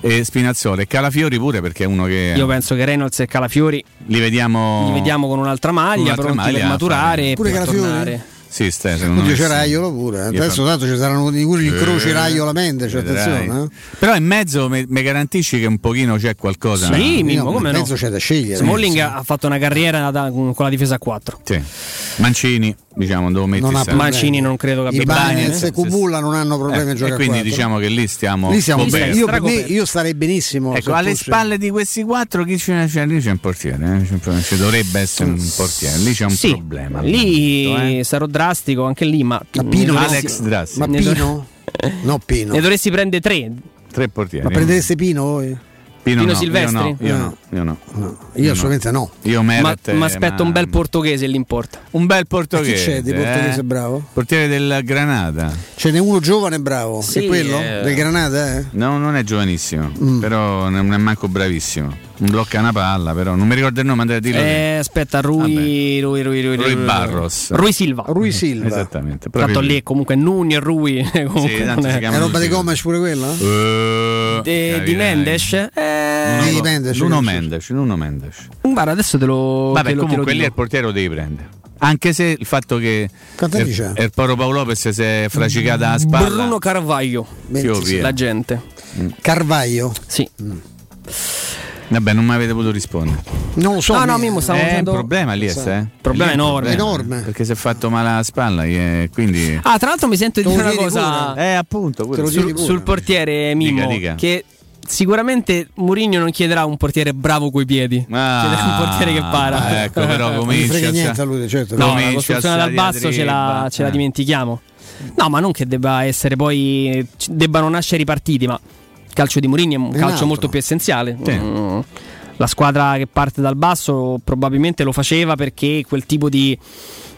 e Spinazzola e Calafiori pure perché è uno che Io penso che Reynolds e Calafiori li vediamo li vediamo con un'altra maglia, un'altra pronti maglia per maturare Pure per Calafiori? tornare. Sì, Ste, secondo Oddio me c'è sì. Raiola pure. eh. Adesso fa- tanto ci saranno di cui gli incroci Eh, Raiola Mendes, cioè, attenzione. eh. Però in mezzo mi mi garantisci che un pochino c'è qualcosa. Sì, No, Mimmo, no, come in no? mezzo c'è da scegliere. Smalling ha fatto una carriera da- con la difesa a 4. Sì. Mancini, diciamo, dove metti Non problemi. Mancini non credo che abbia I problemi. Bagnets e Kubulla non hanno problemi Eh, a giocare e quindi diciamo che lì stiamo Lì siamo io, per me, Stracoperti. io starei benissimo. Ecco, alle fosse- spalle di questi quattro chi c'è? C'è- lì c'è un portiere, eh? C'è- ci dovrebbe essere un portiere, lì c'è un Sì, problema. lì momento, eh. sarò drastico anche lì, ma, Ma Pino, Alex Drassi, Ma Pino? No, Pino. Ne dovresti prendere tre. tre portieri. Ma prendereste Pino voi? Pino, Pino no, Silvestri? Io no, io Eh. no, io no. Io assolutamente no. Io Ma, Meret, ma aspetta un bel portoghese lì in porta. un bel E chi portoghese. c'è di portoghese eh? bravo? Portiere del Granada. Ce n'è uno giovane bravo, Sì, è quello? eh. Del Granada, eh? No, non è giovanissimo, Mm. però non è manco bravissimo. Un blocca una palla, però non mi ricordo il nome, andate a dirlo. Eh, aspetta, Rui, Rui, Rui, Rui, Rui Barros. Rui Silva. Rui Silva. Esattamente. proprio Tanto lì è comunque Nuni e Rui. *laughs* comunque Sì, non è- È roba di. Gomes pure quella? Eh, De- di. Mendes? Eh, Di Mendes, Nuno. Mendes, Nuno Mendes. guarda, adesso te lo. Vabbè, te lo- comunque lì il portiere lo devi prendere. Anche se il fatto che il, c'ha? il Poro Paolo Lopez si è fracicata la spalla. Bruno Carvaglio. La gente. Carvaglio. Sì. Vabbè, non mi avete potuto rispondere. Non lo so. No, no, mi- Mimmo, stavo è un facendo- problema lì, eh? Problema Lì enorme. Enorme. Perché si è fatto male alla spalla, eh, quindi... Ah, tra l'altro mi sento di dire una cosa pure? Eh, appunto, Te pure. lo sul, sul portiere Mimmo. Dica, dica. Che sicuramente Mourinho non chiederà un portiere bravo coi piedi. Ah, chiederà un portiere che para. Ecco, però comincia... niente a lui, certo. No, la costruzione dal basso ce la, ce la Eh. dimentichiamo. No, ma non che debba essere poi. debbano nascere i partiti, ma calcio di Mourinho è un un calcio altro. molto più essenziale. Sì. Mm, La squadra che parte dal basso probabilmente lo faceva perché quel tipo di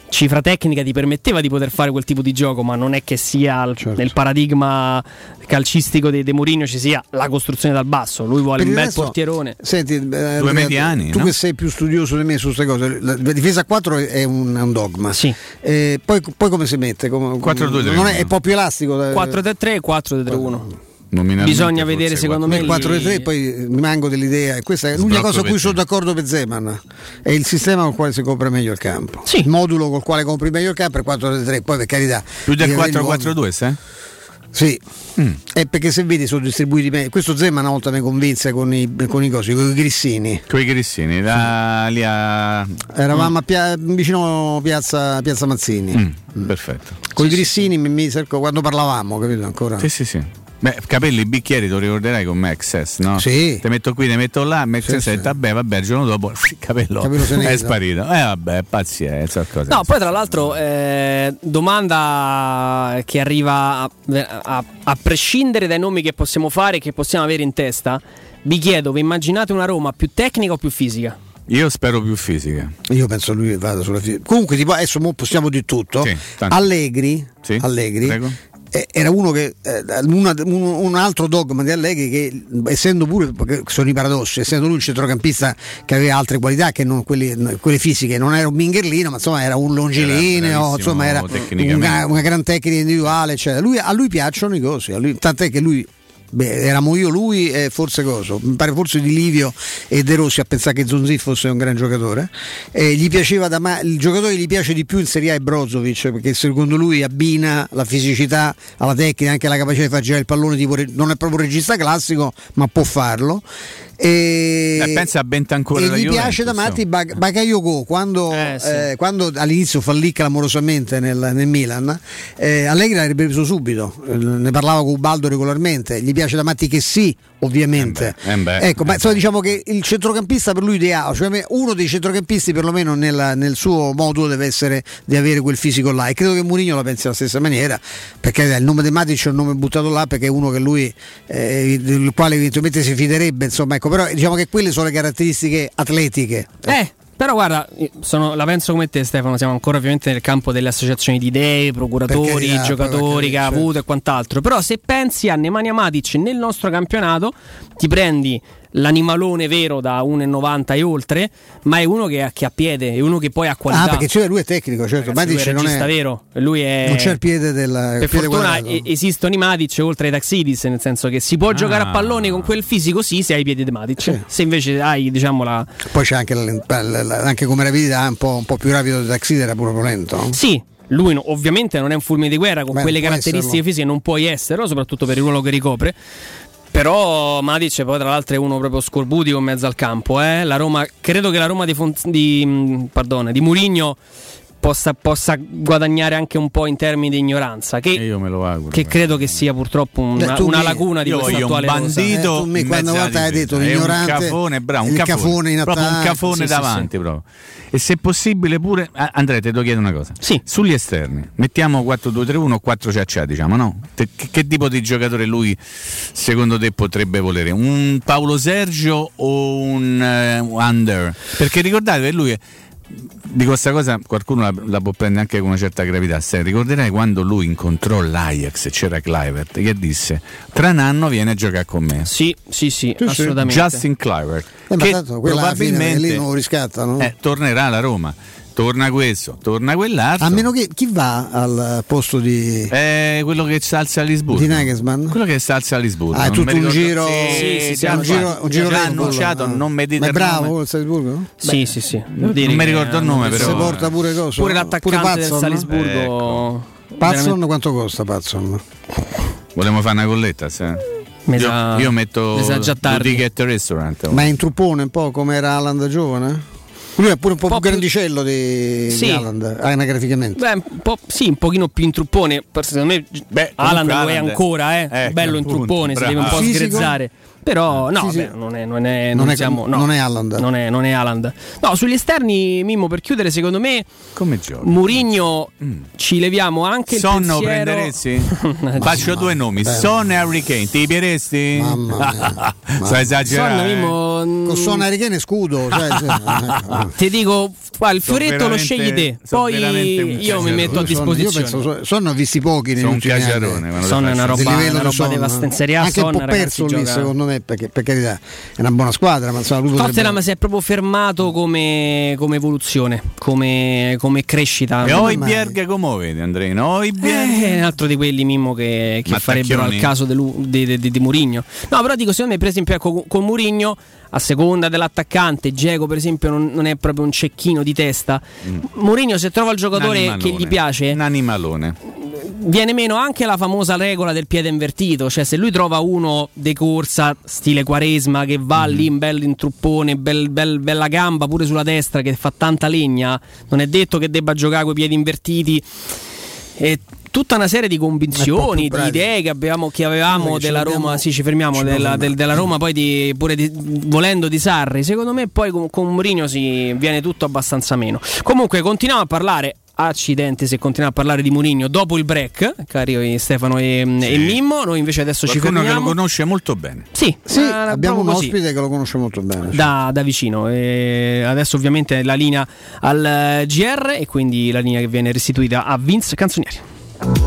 cifra tecnica ti permetteva di poter fare quel tipo di gioco, ma non è che sia il- Certo. nel paradigma calcistico di De Mourinho ci sia la costruzione dal basso. Lui vuole Per un bel resto- portierone. Senti, eh, Andrea, mediani, tu no? che sei più studioso di me su queste cose, la la difesa a 4 è un, è un dogma. Sì. Eh, poi, poi come si mette? Come, 4-2-3-1. non è, è un po' più elastico. eh, 4-3-3 4-3-1. Nominalmente Bisogna forse vedere, secondo me, Il quattro. 4-3 poi eh, rimango dell'idea, e questa è l'unica cosa a cui sono d'accordo per Zeman, è il sistema con il quale si copre meglio il campo. Sì. Il modulo col quale compri meglio il campo è il 4-3, poi per carità. Più del devi avere il 4-4-2, sai? Sì, Mm. è perché se vedi sono distribuiti meglio. Questo Zeman una volta mi convinse con i, con i cosi, con i grissini. Coi grissini, da lì a... Eravamo a Pia- vicino piazza, piazza Mazzini. Mm, Perfetto. Con i grissini mi, mi cerco- quando parlavamo, capito ancora? Sì, sì, sì. Beh, capelli bicchieri, te lo ricorderai con Maxess, no? Sì. Te metto qui, te metto là, Maxess Sì, sì. vabbè, vabbè, il giorno dopo *laughs* il capello, Capello ne è sparito. Eh vabbè, pazienza. Cosa. No, poi tra l'altro, eh, domanda che arriva a, a- a prescindere dai nomi che possiamo fare, che possiamo avere in testa. Vi chiedo, vi immaginate una Roma più tecnica o più fisica? Io spero più fisica. Io penso lui vada sulla fisica. Comunque, tipo, adesso mo possiamo di tutto. Sì. Allegri, Sì, Allegri prego. Era uno che eh, una- un, altro dogma di Allegri che essendo pure sono i paradossi essendo lui un centrocampista che aveva altre qualità che non quelli- quelle fisiche non era un mingherlino ma insomma era un longilineo insomma era una, una gran tecnica individuale eccetera. Lui- a lui piacciono i cosi lui- tant'è che lui Beh, eravamo io, lui e forse Coso, mi pare forse di Livio e De Rossi a pensare che Zonzi fosse un gran giocatore. E gli piaceva da ma- il giocatore gli piace di più in Serie A è Brozovic, perché secondo lui abbina la fisicità alla tecnica, anche la capacità di far girare il pallone, tipo, non è proprio un regista classico, ma può farlo. E, Eh, pensa a Bentancur e gli Juventus, piace da matti. Bag- Bakayoko quando, eh, quando all'inizio fallì clamorosamente nel, nel Milan eh, Allegri l'avrebbe preso subito Eh, ne parlava con Ubaldo regolarmente gli piace da matti che sì ovviamente. Eh beh, ecco ma insomma diciamo che il centrocampista per lui ideale cioè uno dei centrocampisti perlomeno nella- nel suo modulo deve essere di avere quel fisico là. E credo che Mourinho la pensi alla stessa maniera perché il nome di Matic è un nome buttato là perché è uno che lui eh, del quale eventualmente si fiderebbe insomma ecco però diciamo che quelle sono le caratteristiche atletiche. Eh, però guarda, sono- la penso come te Stefano, siamo ancora ovviamente nel campo delle associazioni di idee, procuratori, carità, giocatori che ha avuto e quant'altro. Però se pensi a Nemanja Matic nel nostro campionato, ti prendi l'animalone vero da 1,90 e oltre, ma è uno che ha, che ha piede, è uno che poi ha qualità. Ah, perché cioè lui è tecnico, certo. Ragazzi, lui Matic non è vero, lui è non c'è il piede del per piede fortuna quadrato. e- esistono i Matic oltre ai Taxidis, nel senso che si può giocare a pallone con quel fisico sì se hai i piedi di Matic. Se invece hai diciamo la Poi c'è anche, la- la- la- anche come rapidità un po', un po' più rapido di Taxi era pure lento. Sì, lui no- ovviamente non è un fulmine di guerra, con Beh, quelle caratteristiche esserlo. fisiche non puoi esserlo, soprattutto per il ruolo che ricopre. Però Matic poi tra l'altro è uno proprio scorbutico in mezzo al campo. eh. La Roma, credo che la Roma di, Font- di, mh, pardon, di Murigno possa, possa guadagnare anche un po' in termini di ignoranza, che, Io me lo auguro. che credo che sia purtroppo una, Beh, una mi- lacuna di questa un attuale rosa. bandito Eh, tu mi quando volta hai detto È un l'ignorante, cafone bravo un cafone, cafone in proprio un attacco. cafone Sì, sì, davanti sì. proprio. e se possibile pure ah, Andrea te lo chiedo una cosa sugli esterni mettiamo 4-2-3-1 o 4 ciaccia diciamo no Te- che, che tipo di giocatore lui secondo te potrebbe volere un Paolo Sergio o un eh, Under perché ricordate che lui è di questa cosa qualcuno la, la può prendere anche con una certa gravità. Se ricorderai quando lui incontrò l'Ajax e c'era Clivert che disse: Tra un anno viene a giocare con me. Sì, sì, sì, sì. assolutamente. Justin Clivert. Eh, ma che tanto probabilmente lì non lo riscattano. eh, tornerà alla Roma. Torna questo, torna quell'altro. A meno che chi va al posto di, È quello che salza a Lisburgo. di Nagelsmann? Quello che salza a Lisburgo. Ah, è tutto un giro, Sì, sì, sì, un giro, fatto- un giro annunciato, ah. non mi dite Ma è bravo il Salisburgo? Sì, sì, sì. Non mi ricordo il hanno nome, però. Se porta pure coso. Pure l'attaccante pure del Pazzon? Salisburgo. Pazzon veramente- quanto costa Pazzon? Volevo fare una colletta. se- Mi io, sa- io metto già tardi. Ticket Restaurant. Ma è in truppone un po' come era Alan giovane? Lui è pure un po', più grandicello di, Sì. di Haaland, anagraficamente. Beh, un po', sì, un pochino più in truppone. per- Secondo me, Alan lo è ancora, eh. Ecco, bello in appunto, truppone, si deve un po' Fisico? sgrezzare. Però, no, Sì, sì. beh, non è, non è, Non non è- siamo- no. non è Haaland. Non è, non è Haaland. No, sugli esterni, Mimmo, per chiudere, secondo me, Come gioca? Murigno ci leviamo anche il Sonno pensiero... prenderesti? *laughs* Faccio due nomi, Son e Harry Kane. Ti pieresti? Sto esagerando. Son, eh. Mimmo, Con Son Harry Kane scudo. Cioè, *laughs* cioè, Ti dico, guarda, il Sono fioretto lo scegli te, sono poi io mi metto a disposizione. Io penso, Son ne ho visti pochi nei Sono un ultimi anni. caciarone, quando Son è una roba, una roba devastante. Anche un po' perso lì, gioca- secondo me, perché per carità è una buona squadra, ma insomma lui potrebbe- Tottenham si è proprio fermato come, come evoluzione, come, come crescita. E Oibjerg come lo vedi Andreino? Oibjerg? Eh, è un altro di quelli Mimmo che, che farebbero al caso di, di, di, di Murigno. No, però dico, secondo me, per esempio, ecco, con, con Murigno, a seconda dell'attaccante, Geco, per esempio, non, non è proprio un cecchino di testa. Murigno, se trova il giocatore che gli piace, Un animalone. viene meno anche la famosa regola del piede invertito, cioè se lui trova uno de corsa stile Quaresma che va lì in bel intruppone, bel- bel- bella gamba pure sulla destra che fa tanta legna, non è detto che debba giocare con i piedi invertiti. E tutta una serie di convinzioni, di bravi. idee che, abbiamo, che avevamo Noi della Roma. Sì, ci fermiamo. ci della, del- della Roma, poi di, pure di- volendo di Sarri. Secondo me, poi con, con Mourinho si viene tutto abbastanza meno. Comunque, continuiamo a parlare. Accidenti se continuiamo a parlare di Mourinho dopo il break, cari Stefano e, e Mimmo. Noi invece adesso ci Qualcuno che lo fermiamo. conosce molto bene. Sì, Sì, eh, abbiamo un proprio così. ospite che lo conosce molto bene. da, da vicino. E adesso ovviamente la linea al eh, GR e quindi la linea che viene restituita a Vince Canzonieri. Bye.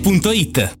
romimmobiliare.it.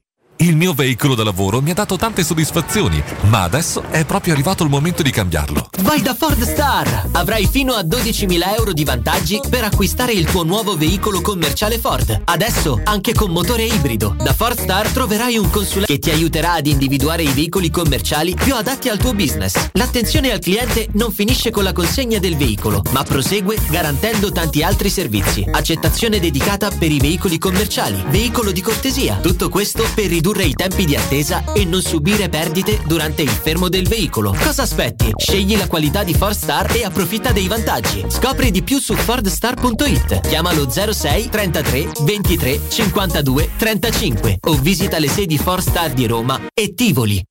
Il mio veicolo da lavoro mi ha dato tante soddisfazioni, ma adesso è proprio arrivato il momento di cambiarlo. Vai da Ford Star! Avrai fino a 12.000 euro di vantaggi per acquistare il tuo nuovo veicolo commerciale Ford. Adesso anche con motore ibrido. Da Ford Star troverai un consulente che ti aiuterà ad individuare i veicoli commerciali più adatti al tuo business. L'attenzione al cliente non finisce con la consegna del veicolo, ma prosegue garantendo tanti altri servizi. Accettazione dedicata per i veicoli commerciali, veicolo di cortesia. Tutto questo per ridurre i tempi di attesa e non subire perdite durante il fermo del veicolo. Cosa aspetti? Scegli la qualità di Ford Star e approfitta dei vantaggi. Scopri di più su fordstar.it. Chiamalo 06 33 23 52 35 o visita le sedi Ford Star di Roma e Tivoli.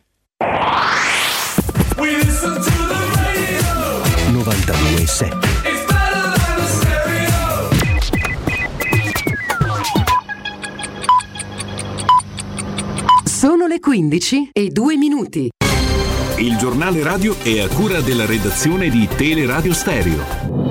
92.7 Sono le 15 e 2 minuti. Il giornale radio è a cura della redazione di Teleradio Stereo.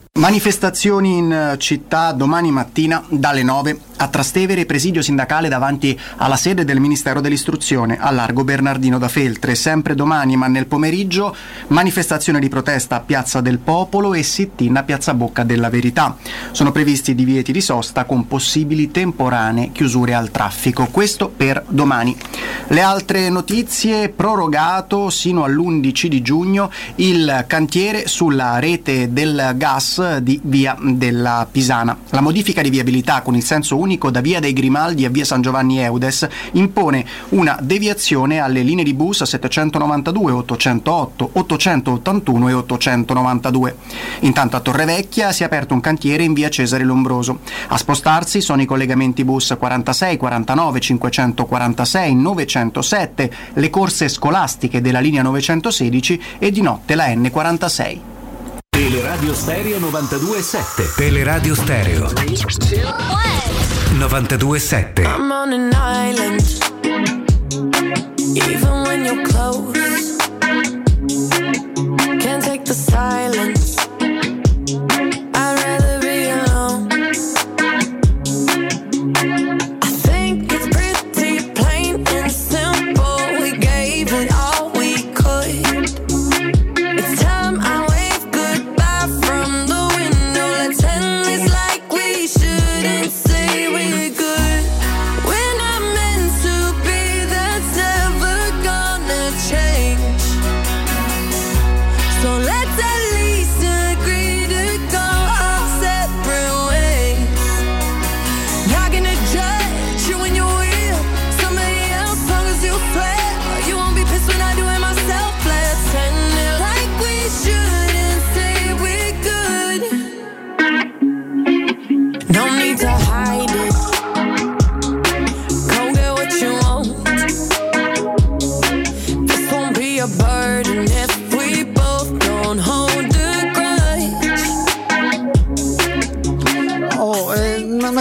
Manifestazioni in eh, città domani mattina dalle 9 a Trastevere, presidio sindacale davanti alla sede del Ministero dell'Istruzione a Largo Bernardino da Feltre. Sempre domani, ma nel pomeriggio, manifestazione di protesta a Piazza del Popolo e sit-in a Piazza Bocca della Verità. Sono previsti divieti di sosta con possibili temporanee chiusure al traffico. Questo per domani. Le altre notizie, prorogato sino all'11 di giugno il cantiere sulla rete del gas di via della Pisana. La modifica di viabilità con il senso unico da via dei Grimaldi a via San Giovanni Eudes impone una deviazione alle linee di bus 792, 808, 881 e 892. Intanto a Torrevecchia si è aperto un cantiere in via Cesare Lombroso. A spostarsi sono i collegamenti bus 46, 49, 546, 907, le corse scolastiche della linea 916 e di notte la N46. Teleradio Stereo 92.7 Teleradio Stereo. 92.7 I'm on an island, even when you're close.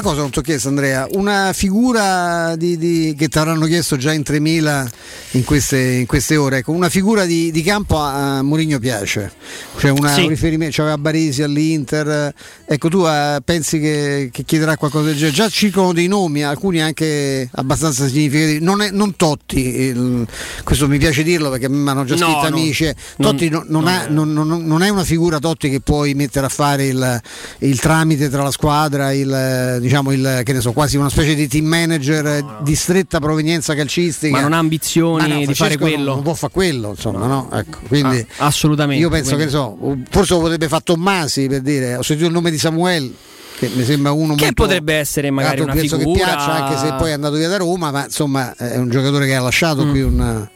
Una cosa non ti ho chiesto Andrea, una figura di, di- che ti avranno chiesto già in 3000 in queste, in queste ore, ecco, una figura di, di campo a, a Mourinho piace, cioè una, Sì. un riferimento, c'aveva Baresi all'Inter, ecco tu eh, pensi che, che chiederà qualcosa del genere? Già circolano dei nomi, alcuni anche abbastanza significativi, non, è- non Totti, il- questo mi piace dirlo perché mi hanno già No, scritto no. amici. Non- Totti non, non ha- non- non- è una figura Totti che puoi mettere a fare il, il tramite tra la squadra, il, diciamo il, che ne so, quasi una specie di team manager eh, di stretta provenienza calcistica. Ma non ha ambizioni no, di Francesco fare quello. Non, può fare quello, insomma, no? Ecco, quindi Ah, assolutamente. io penso quindi- che ne so, forse lo potrebbe fare Tommasi per dire, ho sentito il nome di Samuel che mi sembra uno Che molto potrebbe essere magari una penso figura- che piaccia anche se poi è andato via da Roma, ma insomma è un giocatore che ha lasciato qui un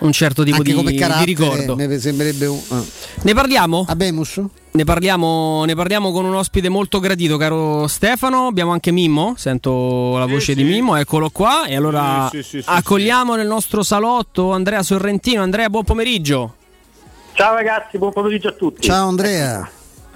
un certo tipo di, di ricordo. mi sembrerebbe un ah. Ne parliamo? Abemus? Ne parliamo, ne parliamo con un ospite molto gradito, caro Stefano. Abbiamo anche Mimmo, sento la voce di Mimmo, eccolo qua. E allora Sì, sì, sì, sì, accogliamo nel nostro salotto Andrea Sorrentino. Andrea, buon pomeriggio. Ciao ragazzi, buon pomeriggio a tutti. Ciao Andrea.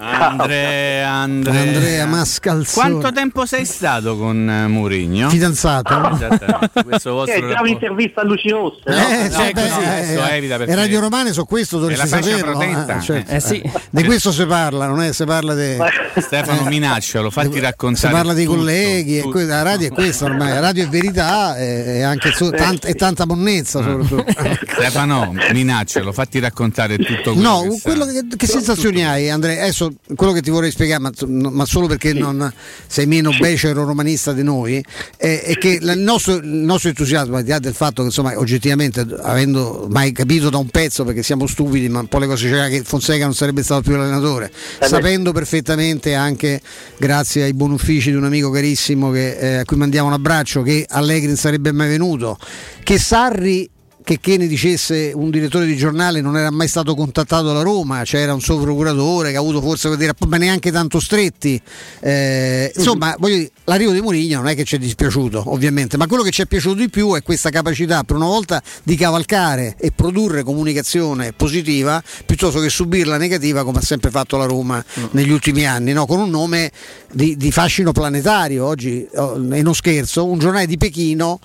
Andrea, Andrea. Andrea Mascalzone. Quanto tempo sei stato con eh, Mourinho? Fidanzato. Esattamente, *laughs* questo Eh, vostro già rapporto. un'intervista a luci rosse. no? Eh, sì, ecco, beh, sì, eh, eh, evita perché e Radio Romane su questo dovresti saperlo. protetta, eh, certo, eh. Eh, sì. eh. Di questo si parla, non è si parla di Stefano minaccialo, fatti si raccontare. parla dei tutto, colleghi, e tutto. que- la radio è questa ormai, la radio è verità e, anche su- tant- e tanta monnezza Ah. soprattutto. *laughs* Stefano, minaccialo, fatti raccontare tutto quello No, che quello che, che sensazioni hai Andrea? Adesso quello che ti vorrei spiegare, ma, ma solo perché non sei meno becero romanista di noi, è, è che il nostro, il nostro entusiasmo, al di là del fatto che insomma oggettivamente, avendo mai capito da un pezzo perché siamo stupidi, ma un po' le cose c'era che Fonseca non sarebbe stato più l'allenatore, sapendo perfettamente anche grazie ai buoni uffici di un amico carissimo che, eh, a cui mandiamo un abbraccio, che Allegri non sarebbe mai venuto, che Sarri che, che ne dicesse un direttore di giornale non era mai stato contattato dalla Roma, c'era un suo procuratore che ha avuto forse vuol dire, ma neanche tanto stretti. Eh, insomma, voglio dire, l'arrivo di Mourinho non è che ci è dispiaciuto, ovviamente, ma quello che ci è piaciuto di più è questa capacità per una volta di cavalcare e produrre comunicazione positiva piuttosto che subirla negativa come ha sempre fatto la Roma negli ultimi anni, no? con un nome di, di fascino planetario oggi, oh, e non scherzo, un giornale di Pechino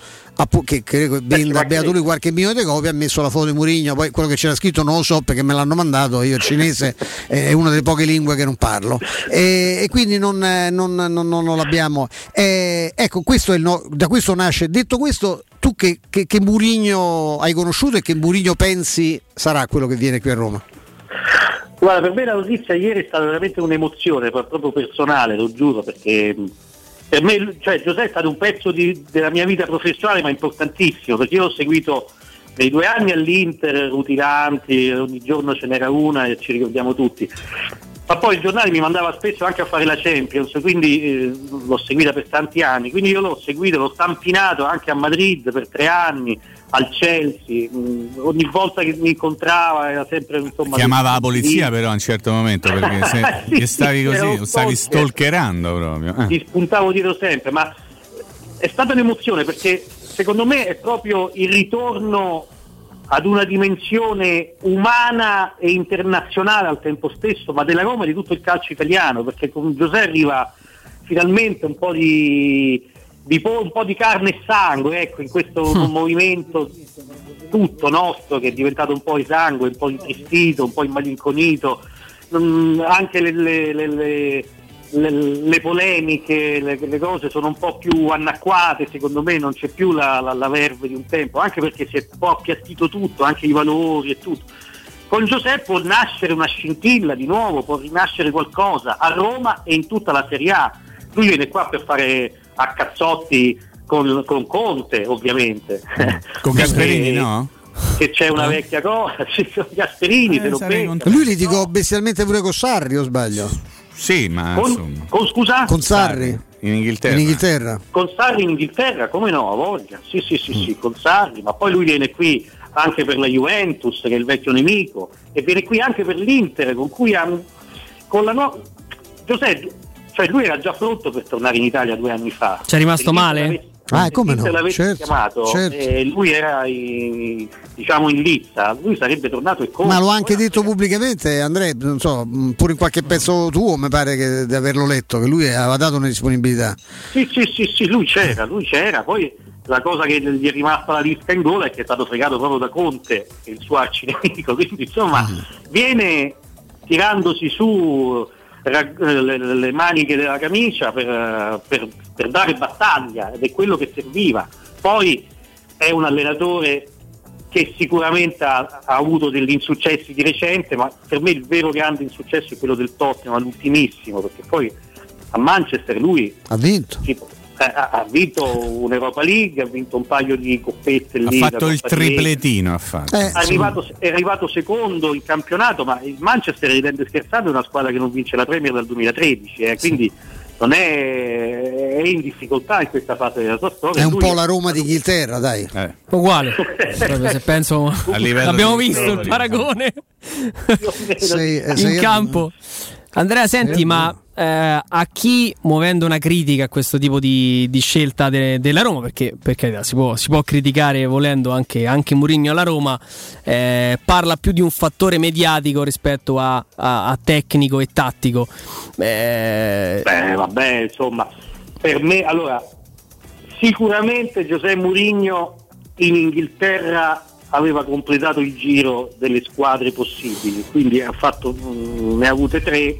che credo venda beato lui qualche milione di copie ha messo la foto di Murigno poi quello che c'era scritto non lo so perché me l'hanno mandato io il cinese *laughs* è una delle poche lingue che non parlo. E, e quindi non, eh, non- non- non- l'abbiamo. Eh, ecco questo no- da questo nasce detto questo tu che, che, che Murigno hai conosciuto e che Murigno pensi sarà quello che viene qui a Roma? Guarda, per me la notizia ieri è stata veramente un'emozione, proprio personale, lo giuro, perché per me cioè, Giuseppe è stato un pezzo di- della mia vita professionale, ma importantissimo, perché io l'ho seguito nei due anni all'Inter, rutilanti, ogni giorno ce n'era una e ci ricordiamo tutti. Ma poi il giornale mi mandava spesso anche a fare la Champions, quindi eh, l'ho seguita per tanti anni, quindi io l'ho seguito, l'ho stampinato anche a Madrid per tre anni, al Chelsea, mh, ogni volta che mi incontrava era sempre insomma... Chiamava la polizia però a un certo momento perché *laughs* se Sì, stavi così, stavi stalker. stalkerando proprio. eh. ti spuntavo dietro sempre, ma è stata un'emozione perché secondo me è proprio il ritorno ad una dimensione umana e internazionale al tempo stesso, ma della Roma e di tutto il calcio italiano, perché con Giuseppe arriva finalmente un po' di, di po- un po' di carne e sangue ecco, in questo *laughs* movimento tutto nostro che è diventato un po' esangue, un po' intristito, un po' immalinconito, Mm, anche le, le- le- le- le- le polemiche, le, le cose sono un po' più anacquate, secondo me non c'è più la, la, la verve di un tempo, anche perché si è un po' appiattito tutto, anche i valori e tutto. Con Giuseppe può nascere una scintilla di nuovo, può rinascere qualcosa a Roma e in tutta la Serie A. Lui viene qua per fare a cazzotti con, con Conte, ovviamente. *laughs* Con Gasperini *laughs* no? Che c'è una vecchia cosa, *laughs* ci sono Gasperini, se lo becca. lui litigò bestialmente pure con Sarri o sbaglio Sì, ma Con, con- scusa? con Sarri in Inghilterra. in Inghilterra Con Sarri in Inghilterra, come no, a voglia. Sì, sì, sì, sì, con Sarri, ma poi lui viene qui anche per la Juventus, che è il vecchio nemico, e viene qui anche per l'Inter, con cui ha con la nuova Giuseppe, cioè lui era già pronto per tornare in Italia due anni fa. C'è rimasto male? Ah, se come no, l'avesse certo, chiamato certo. e lui era in- diciamo in lizza, lui sarebbe tornato e come. ma l'ho anche detto pubblicamente Andrea non so pure in qualche pezzo tuo mi pare che, di averlo letto che lui aveva dato una disponibilità Sì, sì, sì, sì, lui c'era, lui c'era, poi la cosa che gli è rimasta la lista in gola è che è stato fregato proprio da Conte, il suo arcinemico, *laughs* quindi insomma viene tirandosi su le, le maniche della camicia per, eh, per- per dare battaglia ed è quello che serviva. Poi è un allenatore che sicuramente ha, ha avuto degli insuccessi di recente, ma per me il vero grande insuccesso è quello del Tottenham, l'ultimissimo, perché poi a Manchester lui ha vinto tipo, eh, ha, ha vinto un'Europa League, ha vinto un paio di coppette Ha lì. fatto da il tripletino. Ha fatto. Eh, È arrivato, è arrivato secondo in campionato, ma il Manchester, ridendo scherzando, è una squadra che non vince la Premier dal 2013, eh, quindi non è, è in difficoltà in questa fase della sua storia. è un Lui po' la Roma d'Inghilterra dai Uguale. Proprio se penso *laughs* A *laughs* livello abbiamo visto il paragone Sei- eh, in sei- campo. Andrea, senti, ma eh, a chi muovendo una critica a questo tipo di, di scelta de- della Roma, perché per carità si può, si può criticare volendo anche, anche Mourinho alla Roma, eh, parla più di un fattore mediatico rispetto a, a- a tecnico e tattico. Eh, Beh, vabbè, insomma, per me, allora, sicuramente Giuseppe Mourinho in Inghilterra aveva completato il giro delle squadre possibili, quindi ha fatto, mm, ne ha avute tre,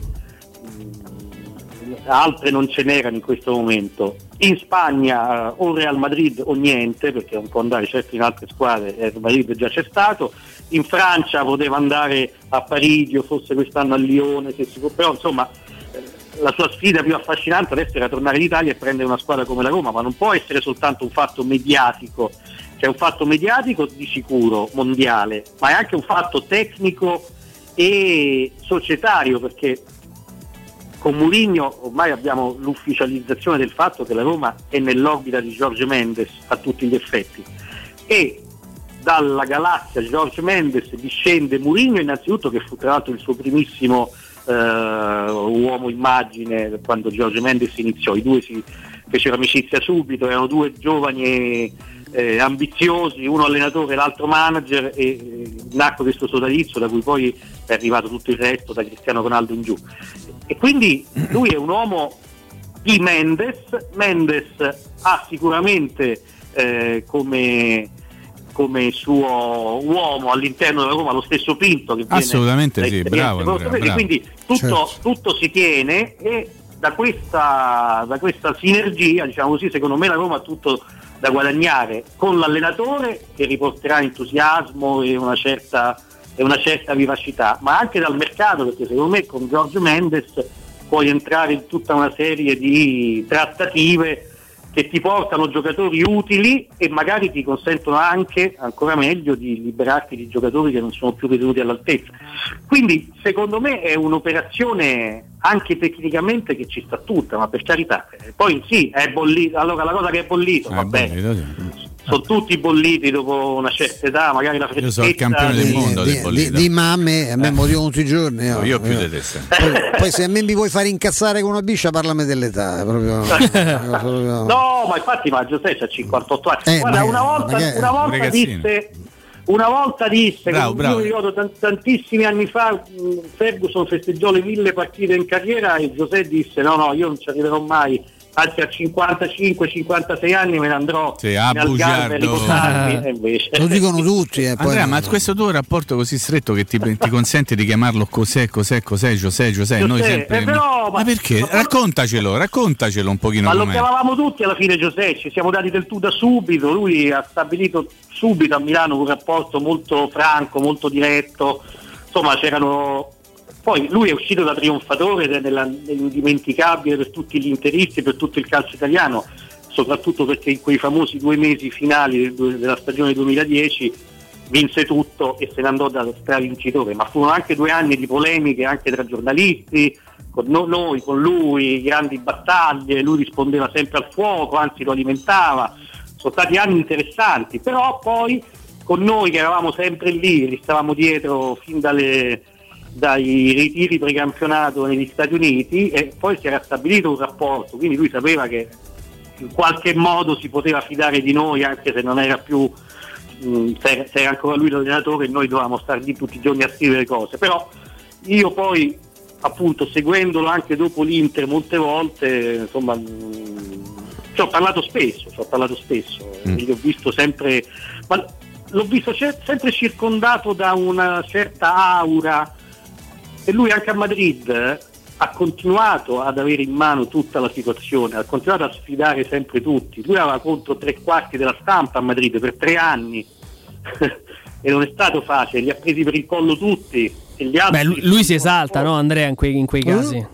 altre non ce n'erano in questo momento. In Spagna eh, o Real Madrid o niente, perché non può andare certo in altre squadre, eh, Real Madrid già c'è stato. In Francia poteva andare a Parigi o forse quest'anno a Lione, può, però insomma la sua sfida più affascinante adesso era tornare in Italia e prendere una squadra come la Roma, ma non può essere soltanto un fatto mediatico, c'è un fatto mediatico di sicuro, mondiale, ma è anche un fatto tecnico e societario, perché con Mourinho ormai abbiamo l'ufficializzazione del fatto che la Roma è nell'orbita di Giorgio Mendes a tutti gli effetti. E dalla galassia George Mendes discende Mourinho innanzitutto che fu tra l'altro il suo primissimo eh, uomo immagine quando George Mendes iniziò, i due si fecero amicizia subito, erano due giovani eh, ambiziosi, uno allenatore l'altro manager e eh, nacque questo sodalizio da cui poi è arrivato tutto il resto da Cristiano Ronaldo in giù. E quindi lui è un uomo di Mendes. Mendes ha sicuramente eh, come, come suo uomo all'interno della Roma lo stesso Pinto che Assolutamente sì, bravo, Andrea, bravo. quindi tutto, Certo. tutto si tiene e da questa, da questa sinergia, diciamo così, secondo me la Roma ha tutto da guadagnare con l'allenatore che riporterà entusiasmo e una certa, e una certa vivacità, ma anche dal mercato perché secondo me con Giorgio Mendes puoi entrare in tutta una serie di trattative che ti portano giocatori utili e magari ti consentono anche, ancora meglio, di liberarti di giocatori che non sono più ritenuti all'altezza. Quindi secondo me è un'operazione anche tecnicamente che ci sta tutta, ma per carità. Poi sì, è bollito, allora la cosa che è bollito, Eh, vabbè, bollito, sì. Sono tutti bolliti dopo una certa età, magari la freschezza. Io sono il campione del mondo di, di, di mamme, a me motivo tutti i giorni. No, io più io- di te se. Poi, poi se a me mi vuoi fare incazzare con una biscia, parlami dell'età. Proprio, *laughs* proprio- No, ma infatti ma Giuseppe ha 58 anni. Eh, Guarda, ma- una volta, che- una volta un disse, una volta disse, Bravo, che io ricordo tan- tantissimi anni fa, mh, Ferguson festeggiò le mille partite in carriera e Giuseppe disse no, no, io non ci arriverò mai. Anzi a 55-56 anni me ne andrò Sì, a bugiardo. riposarmi e invece. Lo dicono tutti. eh, poi Andrea, ma questo tuo rapporto così stretto che ti, ti consente di chiamarlo cos'è, cos'è, cos'è, Giuseppe, Giuseppe, noi Giuseppe, sempre... eh, però, ma, ma- perché? Raccontacelo, raccontacelo un pochino Ma lo com'è. chiamavamo tutti alla fine Giuseppe, ci siamo dati del tu da subito, lui ha stabilito subito a Milano un rapporto molto franco, molto diretto, insomma c'erano... Poi lui è uscito da trionfatore ed è nell'indimenticabile per tutti gli interisti, per tutto il calcio italiano, soprattutto perché in quei famosi due mesi finali della stagione 2010 vinse tutto e se ne andò da stravincitore, ma furono anche due anni di polemiche anche tra giornalisti, con no- noi, con lui, grandi battaglie, lui rispondeva sempre al fuoco, anzi lo alimentava, sono stati anni interessanti, però poi con noi che eravamo sempre lì, gli stavamo dietro fin dalle- dai ritiri precampionato negli Stati Uniti e poi si era stabilito un rapporto, quindi lui sapeva che in qualche modo si poteva fidare di noi anche se non era più mh, se era- ancora lui l'allenatore e noi dovevamo stare lì tutti i giorni a scrivere cose però io poi appunto seguendolo anche dopo l'Inter molte volte insomma mh, ci ho parlato spesso ci ho parlato spesso Mm. li ho visto sempre ma l'ho visto ce- sempre circondato da una certa aura e lui anche a Madrid eh, ha continuato ad avere in mano tutta la situazione, ha continuato a sfidare sempre tutti. Lui aveva contro tre quarti della stampa a Madrid per tre anni *laughs* e non è stato facile, li ha presi per il collo tutti. E Beh, lui, lui si esalta, no, Andrea, in quei, in quei casi.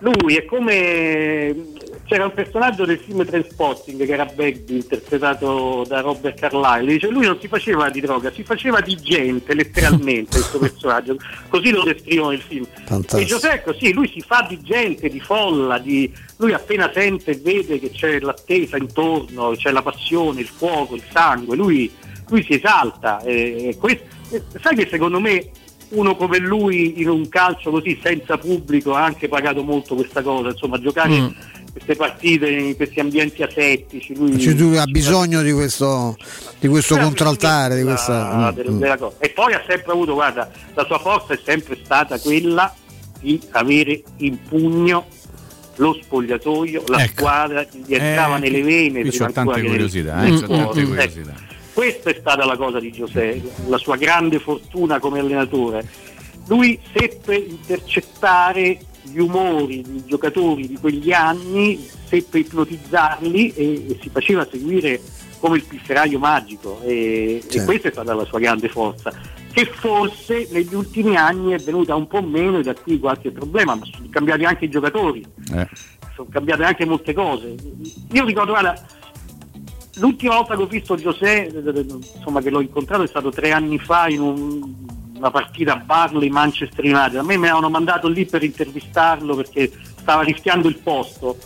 lui è come c'era un personaggio del film Transpotting che era Bagby interpretato da Robert Carlyle dice lui non si faceva di droga si faceva di gente letteralmente questo *laughs* personaggio così lo descrivono nel film Fantastico. e Giuseppe sì lui si fa di gente di folla di... lui appena sente e vede che c'è l'attesa intorno c'è la passione il fuoco il sangue lui, lui si esalta e, e quest- e sai che secondo me uno come lui in un calcio così senza pubblico ha anche pagato molto questa cosa, insomma giocare Mm. Queste partite in questi ambienti asettici, lui Cioè, tu ha bisogno di questo, di questo contraltare, di questa. Ah, del- mm, mm. della cosa. E poi ha sempre avuto, guarda, la sua forza è sempre stata quella di avere in pugno lo spogliatoio, la Ecco. squadra, gli entrava Eh, nelle vene. qui prima c'ho tante curiosità, eh, c'ho tante curiosità. Ecco, questa è stata la cosa di Giuseppe, la sua grande fortuna come allenatore. Lui seppe intercettare gli umori dei giocatori di quegli anni, seppe ipnotizzarli e, e si faceva seguire come il pifferaio magico e, e Certo. questa è stata la sua grande forza che forse negli ultimi anni è venuta un po' meno e da qui qualche problema ma sono cambiati anche i giocatori Eh. sono cambiate anche molte cose. Io ricordo, guarda, l'ultima volta che ho visto Giuseppe, eh, insomma che l'ho incontrato è stato tre anni fa in un- una partita a Barley Manchester United. A me mi avevano mandato lì per intervistarlo perché stava rischiando il posto.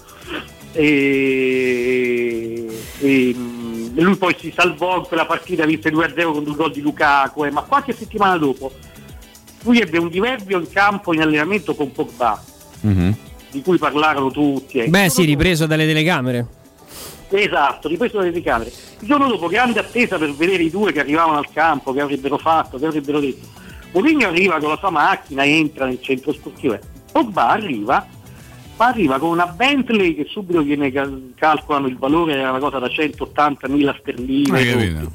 E, e, lui poi si salvò in quella partita, vinse 2-0 con due gol di Lukaku, eh, ma qualche settimana dopo lui ebbe un diverbio in campo in allenamento con Pogba, Mhm. di cui parlarono tutti. eh. Beh, sì, ripreso dalle telecamere. Esatto, ripreso dalle telecamere. Il giorno dopo, grande attesa per vedere i due che arrivavano al campo, che avrebbero fatto, che avrebbero detto. Mourinho arriva con la sua macchina, entra nel centro sportivo. Pogba arriva ma arriva con una Bentley che subito viene cal- calcolano il valore era una cosa da 180.000 sterline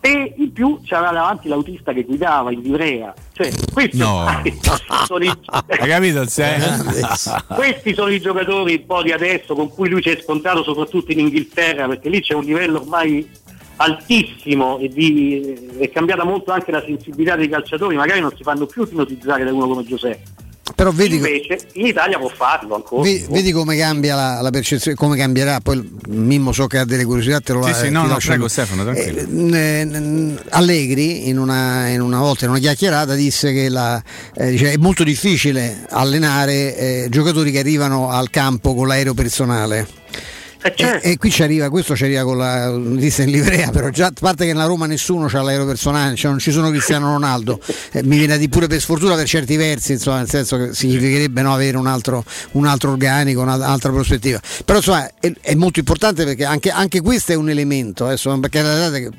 e in più c'era davanti l'autista che guidava in livrea cioè questi No. *laughs* sono i, *laughs* capito? Sei? *laughs* questi sono i giocatori un po' di adesso con cui lui si è scontrato soprattutto in Inghilterra perché lì c'è un livello ormai altissimo e di- è cambiata molto anche la sensibilità dei calciatori magari non si fanno più ipnotizzare da uno come Giuseppe Però vedi, invece in Italia può farlo ancora ve- vedi come cambia la, la percezione, come cambierà. Poi Mimmo so che ha delle curiosità, te lo Sì, la- sì, ti no, no, lascio- prego Stefano, tranquillo. Eh, n- Allegri in una, in una volta in una chiacchierata disse che la- eh, dice, è molto difficile allenare eh, giocatori che arrivano al campo con l'aereo personale. E, e qui ci arriva, questo ci arriva con la lista in livrea, però già a parte che nella Roma nessuno ha l'aereo personale, cioè non ci sono Cristiano Ronaldo, eh, mi viene dire pure per sfortuna per certi versi, insomma, nel senso che significherebbe no, avere un altro, un altro organico, una- un'altra prospettiva. Però insomma è, è molto importante perché anche, anche questo è un elemento, eh, insomma, perché eh,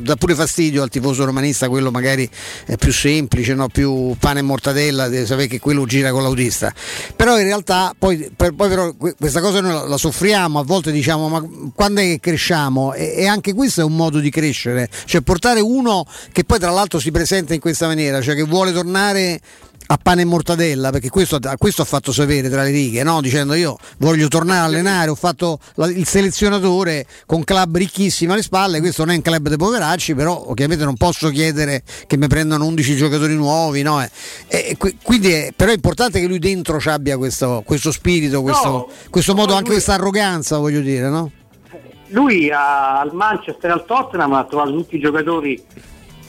dà pure fastidio al tifoso romanista, quello magari è più semplice, no? più pane e mortadella, deve sapere che quello gira con l'autista. Però in realtà poi, per- poi però que- questa cosa noi la, la soffriamo, a volte diciamo ma quando è che cresciamo? E, e anche questo è un modo di crescere, cioè portare uno che poi tra l'altro si presenta in questa maniera, cioè che vuole tornare a pane e mortadella, perché questo, questo ha fatto sapere tra le righe, no? dicendo io voglio tornare a allenare, ho fatto la- il selezionatore con club ricchissimi alle spalle, questo non è un club dei poveracci, però ovviamente non posso chiedere che mi prendano 11 giocatori nuovi, no? E- e qui- quindi è, però è importante che lui dentro ci abbia questo, questo spirito, questo, No, questo modo, anche lui- questa arroganza, voglio dire, no? lui a- al Manchester e al Tottenham ha trovato tutti i giocatori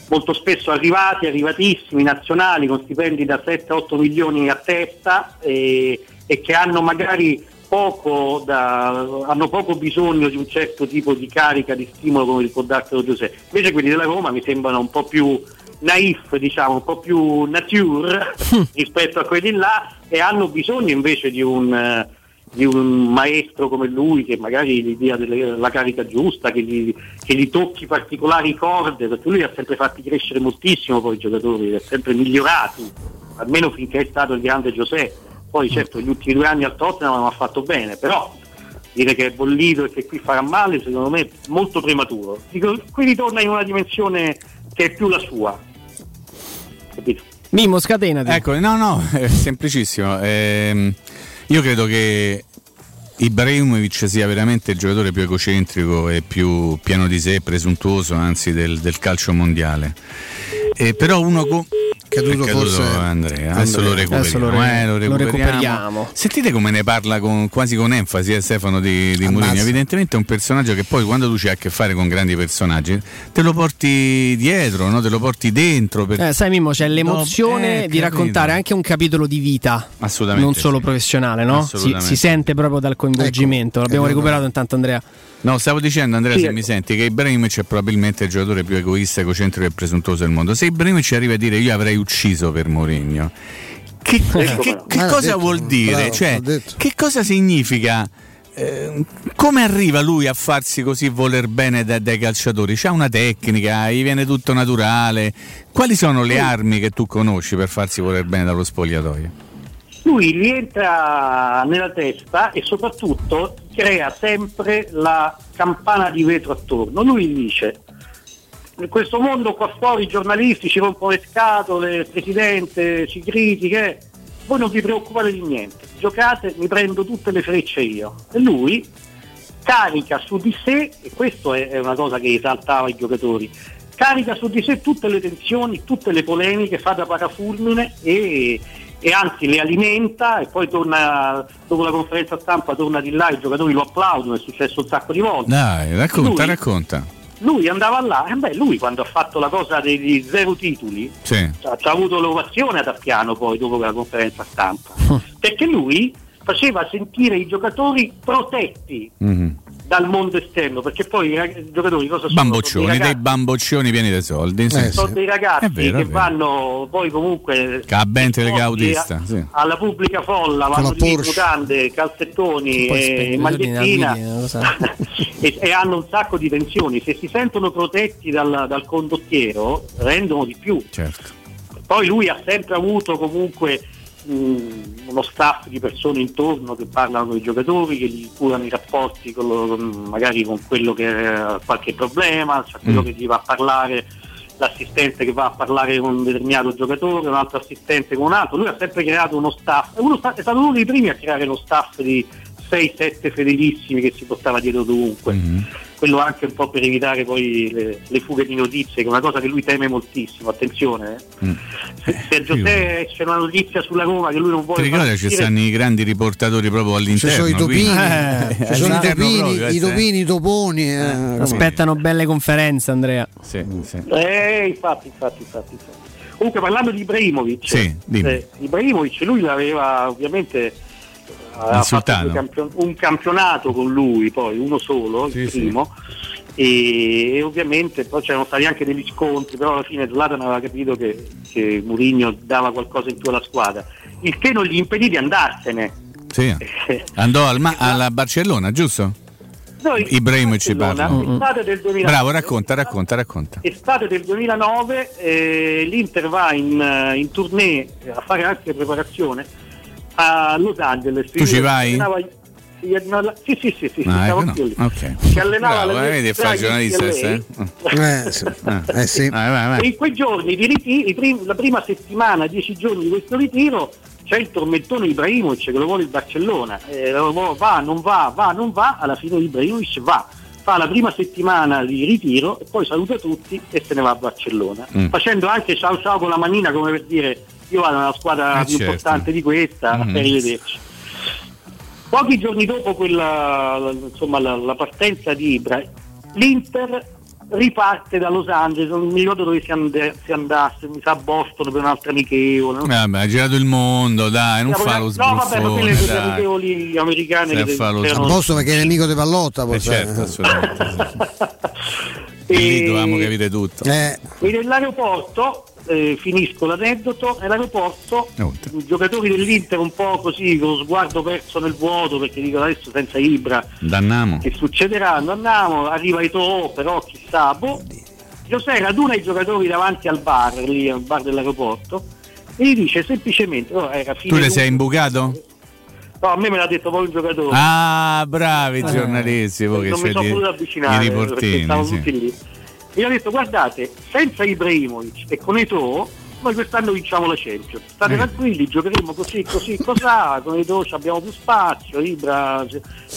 molto spesso arrivati, arrivatissimi, nazionali, con stipendi da 7-8 milioni a testa e, e che hanno magari poco, da- hanno poco bisogno di un certo tipo di carica, di stimolo come può darselo Giuseppe. Invece quelli della Roma mi sembrano un po' più naif, diciamo, un po' più nature rispetto a quelli là e hanno bisogno invece di un, di un maestro come lui che magari gli dia delle- la carica giusta, che gli, che gli tocchi particolari corde, perché lui ha sempre fatti crescere moltissimo poi i giocatori, li ha sempre migliorati, almeno finché è stato il grande Giuseppe. Poi certo gli ultimi due anni al Tottenham non ha fatto bene, però dire che è bollito e che qui farà male secondo me è molto prematuro. Dico, qui ritorna in una dimensione che è più la sua. Capito? Mimmo, scatenati. Ecco, no, no, *laughs* è semplicissimo. Ehm, io credo che Ibrahimovic sia veramente il giocatore più egocentrico e più pieno di sé, presuntuoso anzi del, del calcio mondiale. Eh, però uno co- Caduto è caduto forse Andrea, adesso lo Andrea. recuperiamo. Adesso lo re- eh, lo lo recuperiamo. recuperiamo. Sentite come ne parla con- quasi con enfasi eh, Stefano di, di Mourinho. Evidentemente è un personaggio che poi quando tu c'hai a che fare con grandi personaggi te lo porti dietro, no? te lo porti dentro. Per... Eh, sai Mimmo, c'è l'emozione eh, di raccontare anche un capitolo di vita, Assolutamente non solo sì. professionale, no? Si, Assolutamente. si sente proprio dal coinvolgimento. L'abbiamo Ecco. recuperato intanto Andrea. No, stavo dicendo Andrea, Sì, se ecco. mi senti, che Ibrahimovic è probabilmente il giocatore più egoista, egocentrico e presuntuoso del mondo. Se Ibrahimovic arriva a dire io avrei ucciso per Mourinho, che, *laughs* che- che- che l'ha cosa detto, vuol dire? bravo, Cioè, che cosa significa? eh, come arriva lui a farsi così voler bene da- dai calciatori? C'ha una tecnica, gli viene tutto naturale. Quali sono le armi che tu conosci per farsi voler bene dallo spogliatoio? lui gli entra nella testa e soprattutto crea sempre la campana di vetro attorno. Lui dice, questo mondo qua fuori i giornalisti ci rompono le scatole, il presidente ci critica, voi non vi preoccupate di niente, giocate, mi prendo tutte le frecce io. E lui carica su di sé, e questo è è una cosa che esaltava i giocatori, carica su di sé tutte le tensioni, tutte le polemiche, fa da parafulmine e, e anzi le alimenta e poi torna dopo la conferenza stampa torna di là, i giocatori lo applaudono, è successo un sacco di volte. Dai, racconta, Lui- racconta. Lui andava là, e beh, lui quando ha fatto la cosa degli zero titoli, Sì. ha ha avuto l'ovazione ad Appiano poi dopo la conferenza stampa, perché lui faceva sentire i giocatori protetti Mhm. Dal mondo esterno, perché poi i rag- i giocatori cosa sono? Bamboccioni, Sono dei dei bamboccioni pieni di soldi. sì. sono dei ragazzi È vero, che vanno poi comunque Che ha Bentley esposti Gaudista, a- sì. alla pubblica folla, vanno di mutande, calzettoni e magliettina *laughs* e, e hanno un sacco di tensioni. Se si sentono protetti dal, dal condottiero rendono di più. Certo. Poi lui ha sempre avuto comunque uno staff di persone intorno che parlano con i giocatori, che gli curano i rapporti con lo- magari con quello che ha qualche problema, cioè quello Mm. che gli va a parlare, l'assistente che va a parlare con un determinato giocatore, un altro assistente con un altro. Lui ha sempre creato uno staff, uno sta- è stato uno dei primi a creare lo staff di 6-7 fedelissimi che si portava dietro dovunque. Mm-hmm. Quello anche un po' per evitare poi le, le fughe di notizie, che è una cosa che lui teme moltissimo, attenzione. eh. Mm. Se, se a Giuseppe c'è una notizia sulla Roma che lui non Ti vuole ricordi che ci stanno i grandi riportatori proprio all'interno? Ci sono i topini, quindi- ci sono i all'interno topini, proprio, i eh, topini, i toponi. eh, Aspettano belle conferenze, Andrea. Sì, sì. Eh, infatti, infatti, infatti, infatti. Comunque parlando di Ibrahimovic, Sì, eh, Ibrahimovic lui l'aveva ovviamente sultano. campion- un campionato con lui, poi uno solo, il primo. E, e ovviamente poi c'erano stati anche degli scontri, però alla fine Zlatan aveva capito che, che Mourinho dava qualcosa in più alla squadra, il che non gli impedì di andarsene. Sì. *laughs* Andò al ma- alla Barcellona, giusto? Noi, Ibrahimovic ci parla. estate del 2000 Bravo, racconta, racconta, racconta. Estate del 2009 eh, l'Inter va in, in tournée a fare anche preparazione a Los Angeles. Tu ci Si vai? allenava- si allenava- Sì, sì, sì, sì, sì, Ah, stavo ecco, no. anch'io lì. Ok. Si allenava Bravo, alle eh, vedi, fa giornalista eh? Eh, sì. *laughs* Eh, sì. Vai, vai, vai. E in quei giorni di ritiro, prim- la prima settimana, dieci giorni di questo ritiro, c'è il tormentone Ibrahimovic che lo vuole il Barcellona. Eh, va, non va, va, non va, alla fine Ibrahimovic va. Fa la prima settimana di ritiro e poi saluta tutti e se ne va a Barcellona. Mm. Facendo anche ciao ciao con la manina come per dire io vado nella squadra Eh, più certo. importante di questa, Mhm. arrivederci. Pochi giorni dopo quella, la- insomma, la, la partenza di Ibra, l'Inter riparte da Los Angeles, non mi ricordo dove si, and- si andasse, mi sa a Boston per un'altra amichevole. non- Vabbè, ha girato il mondo, dai, non No, fa lo no, vabbè, ma quelle sbruffone, dai. amichevoli americane che fare lo A posto perché è nemico di pallotta. Eh, poi, certo, eh. assolutamente. *laughs* E lì dovevamo capire tutto. Eh, E nell'aeroporto, eh, finisco l'aneddoto, nell'aeroporto i giocatori dell'Inter un po' così, con lo sguardo perso nel vuoto, perché dicono adesso senza Ibra Dannamo. che succederà, andiamo, arriva Eto'o, però chissà, boh. Giuseppe raduna i giocatori davanti al bar, lì al bar dell'aeroporto, e gli dice semplicemente, oh, era fine Tu le sei imbucato? No, a me me l'ha detto poi un giocatore. Ah, bravi giornalisti, voi che non mi c'è sono di, potuto i riportini. stavano sì. tutti lì. E gli ho detto guardate, senza Ibrahimovic e con Eto'o noi quest'anno vinciamo la Champions. State Eh. tranquilli, giocheremo così, così, cos'ha, con ci abbiamo più spazio, Ibra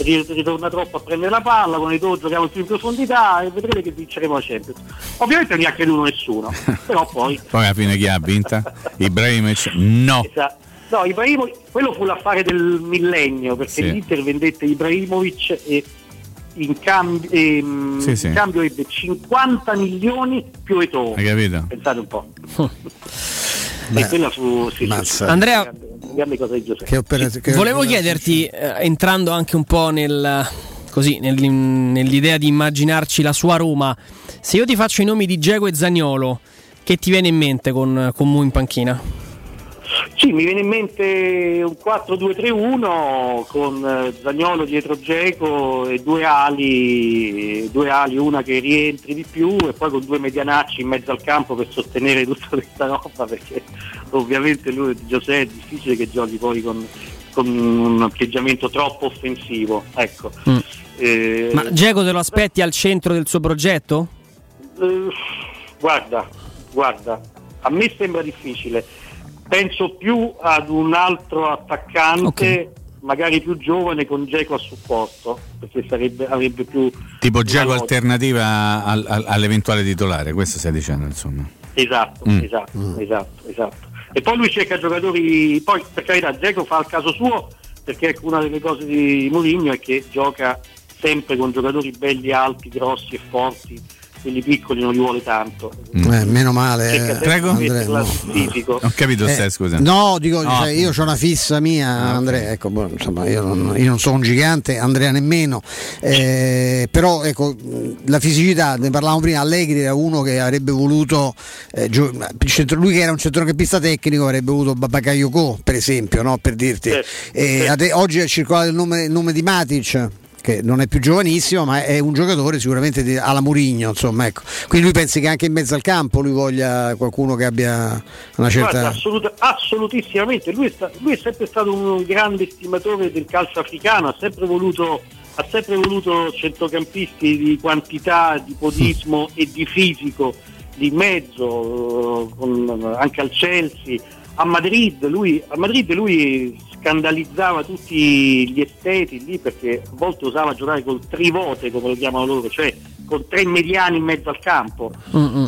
ritorna troppo a prendere la palla, con Eto'o giochiamo più in profondità e vedrete che vinceremo la Champions. Ovviamente non gli ha creduto nessuno, *laughs* però poi... Poi alla fine chi ha vinta? Ibrahimovic? No. Esatto. No, Ibrahimovic, quello fu l'affare del millennio perché Sì. l'Inter vendette Ibrahimovic e in cambio, ehm, Sì, sì. in cambio ebbe 50 milioni più Eto'o. Hai capito? Pensate un po'. *laughs* e quella fu sì, sì, sì, Andrea- che opera- che- Volevo chiederti, eh, entrando anche un po' nel, così, nel- nell'idea di immaginarci la sua Roma, se io ti faccio i nomi di Diego e Zagnolo, che ti viene in mente con, con Mu in panchina? Sì, mi viene in mente un 4-2-3-1 con eh, Zagnolo dietro Geco e due ali, due ali, una che rientri di più e poi con due medianacci in mezzo al campo per sostenere tutta questa roba perché ovviamente lui Giuseppe è difficile che giochi poi con, con un atteggiamento troppo offensivo. Ecco. Eh, Ma Diego te lo aspetti al centro del suo progetto? eh, guarda, guarda, a me sembra difficile. Penso più ad un altro attaccante, magari più giovane, con Geco a supporto, perché sarebbe, avrebbe più. Tipo logica. alternativa al- al- all'eventuale titolare, questo stai dicendo insomma. Esatto, Mm. esatto, esatto, esatto. E poi lui cerca giocatori, poi per carità Geco fa il caso suo, perché una delle cose di Mourinho è che gioca sempre con giocatori belli, alti, grossi e forti, quelli piccoli non li vuole tanto. Eh, meno male. Eh, metterla no. fisico. Ho capito Eh, stai, scusa. No, dico, No. cioè, io ho una fissa mia, Andrea. Ecco, boh, insomma, io non, io non sono un gigante, Andrea nemmeno. eh, però ecco, la fisicità, ne parlavamo prima, Allegri era uno che avrebbe voluto, eh, gio- il centro- lui che era un centrocampista tecnico avrebbe voluto Babakayoko, per esempio, no? per dirti. Certo, Eh, certo. ade- oggi è circolato il nome, il nome di Matic. Che non è più giovanissimo, ma è un giocatore sicuramente di- alla Murigno, insomma, ecco. Quindi lui pensi che anche in mezzo al campo lui voglia qualcuno che abbia una certa... Guarda, assoluta- assolutissimamente, lui è, sta- lui è sempre stato un grande stimatore del calcio africano, ha sempre voluto, ha sempre voluto centrocampisti di quantità, di podismo e di fisico, di mezzo, con- anche al Chelsea. A Madrid, lui, a Madrid lui scandalizzava tutti gli esteti lì perché a volte usava giocare col trivote come lo chiamano loro, cioè con tre mediani in mezzo al campo.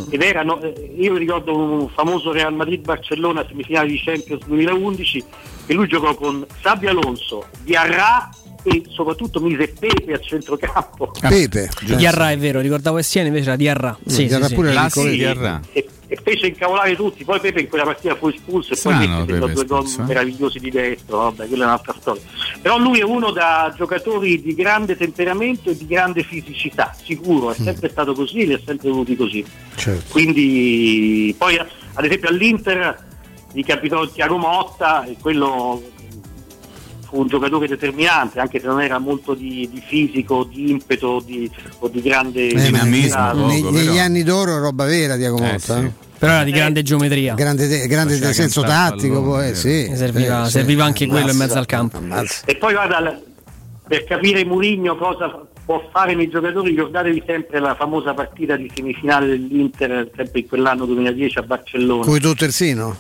Ed erano, eh, io ricordo un famoso Real Madrid-Barcellona semifinale di Champions 2011 che lui giocò con Sabio Alonso, Diarra e soprattutto mise Pepe a centrocampo. Pepe. Diarra è vero, ricordavo Essiene invece era Diarra. Sì, Diarra sì, sì. pure era Classico piccolo. Diarra. E, e fece incavolare tutti, poi Pepe in quella partita fu espulso e Strano, poi fece due gol espulso, eh. meravigliosi di destro, vabbè, quella è un'altra storia. Però lui è uno da giocatori di grande temperamento e di grande fisicità, sicuro, è sempre stato così, li ha sempre voluti così. Certo. Quindi poi ad esempio all'Inter gli capitò Tiago Motta e quello fu un giocatore determinante, anche se non era molto di, di fisico, di impeto di- o di grande Eh, dinamismo. ne- negli anni d'oro roba vera Diago Motta. eh. Però era di grande geometria. Grande, te- grande Faceva senso tattico, poi, sì. Ne serviva, Eh, sì. serviva anche quello in mezzo al campo. E poi guarda, per capire Murigno cosa può fare nei giocatori, ricordatevi sempre la famosa partita di semifinale dell'Inter, sempre in quell'anno 2010 a Barcellona. Come tu terzino?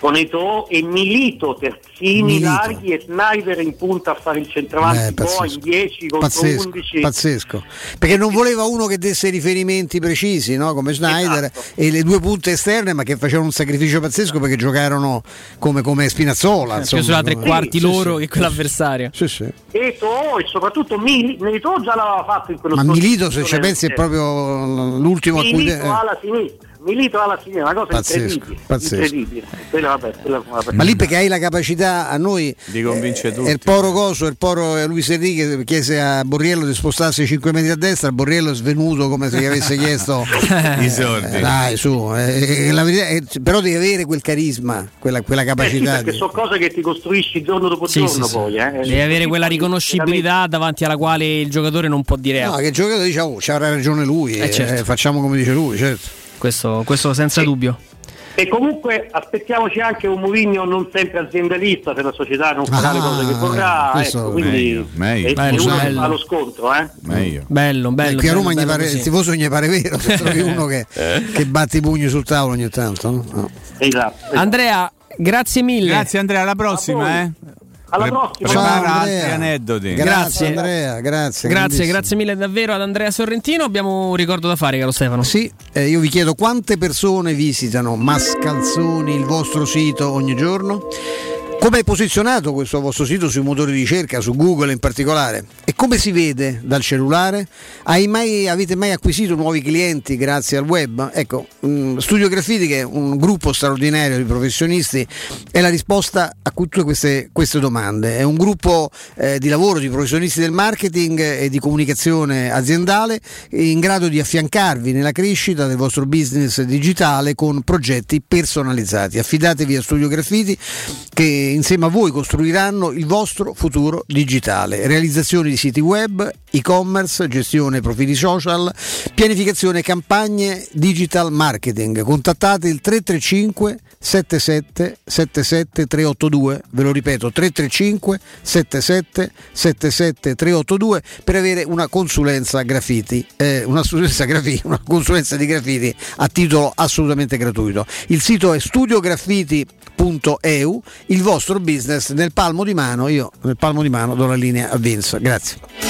Con Eto'o e Milito terzini Milito. larghi e Snyder in punta a fare il centravanti Eh, poi pazzesco. in 10 contro Pazzesco, 11 pazzesco. Perché non voleva uno che desse riferimenti precisi, no? come Schneider, Esatto. e le due punte esterne, ma che facevano un sacrificio pazzesco perché giocarono come, come Spinazzola. Più insomma. sulla tre quarti Sì, loro sì. che quell'avversario. Sì, sì. Eto'o e soprattutto Mili- Milito già l'aveva fatto in quello Ma Milito, se ci pensi, è proprio l'ultimo a cui. Milito eh. alla sinistra Milito alla sinistra una cosa Pazzesco, incredibile pazzesco. incredibile quella, vabbè, quella una Ma lì perché hai la capacità a noi Di convincere e tutti. il poro Coso, il poro eh, Luis Enrique chiese a Borriello di spostarsi 5 metri a destra, Borriello è svenuto come se gli avesse chiesto *laughs* I soldi. Eh, dai su, eh, eh, la verità però devi avere quel carisma, quella, quella Eh sì, capacità. perché di- sono cose che ti costruisci giorno dopo Sì, giorno sì, sì. poi eh. Devi avere quella riconoscibilità davanti alla quale il giocatore non può dire No, che il giocatore dice, oh, c'avrà ragione lui, Eh, eh, certo. facciamo come dice lui, certo. Questo, questo senza dubbio. E comunque aspettiamoci anche un Mourinho non sempre aziendalista se la società non farà Ah, le cose che vorrà, questo- ecco, quindi Meglio, meglio. e- e Bello, uno bello. fa lo scontro, eh. Meglio. Bello, bello. Eh, qui a bello, Roma gli bello pare, il tifoso gli pare vero, se trovi uno che, che batte i pugni sul tavolo ogni tanto. no? No. Esatto. Andrea, grazie mille. Grazie Andrea, alla prossima, eh. Alla prossima. Prepara Ciao, altri Andrea. aneddoti. Grazie, Grazie. Andrea, grazie. Grazie, grazie mille davvero ad Andrea Sorrentino. Abbiamo un ricordo da fare, caro Stefano. Sì, eh, io vi chiedo quante persone visitano Mascalzoni, il vostro sito, ogni giorno? Come è posizionato questo vostro sito sui motori di ricerca, su Google in particolare? E come si vede dal cellulare? Mai- avete mai acquisito nuovi clienti grazie al web? Ecco, mh, Studio Graffiti, che è un gruppo straordinario di professionisti, è la risposta a tutte queste, queste domande. È un gruppo eh, di lavoro di professionisti del marketing e di comunicazione aziendale in grado di affiancarvi nella crescita del vostro business digitale con progetti personalizzati. Affidatevi a Studio Graffiti che insieme a voi costruiranno il vostro futuro digitale. Realizzazione di siti web, e-commerce, gestione profili social, pianificazione campagne digital marketing. Contattate il 335 77 77 382, ve lo ripeto 335 77 77 382 per avere una consulenza graffiti, eh, una consulenza graffiti, una consulenza di graffiti a titolo assolutamente gratuito. Il sito è studiograffiti.eu, il vostro business nel palmo di mano, io nel palmo di mano do la linea a Vince. Grazie.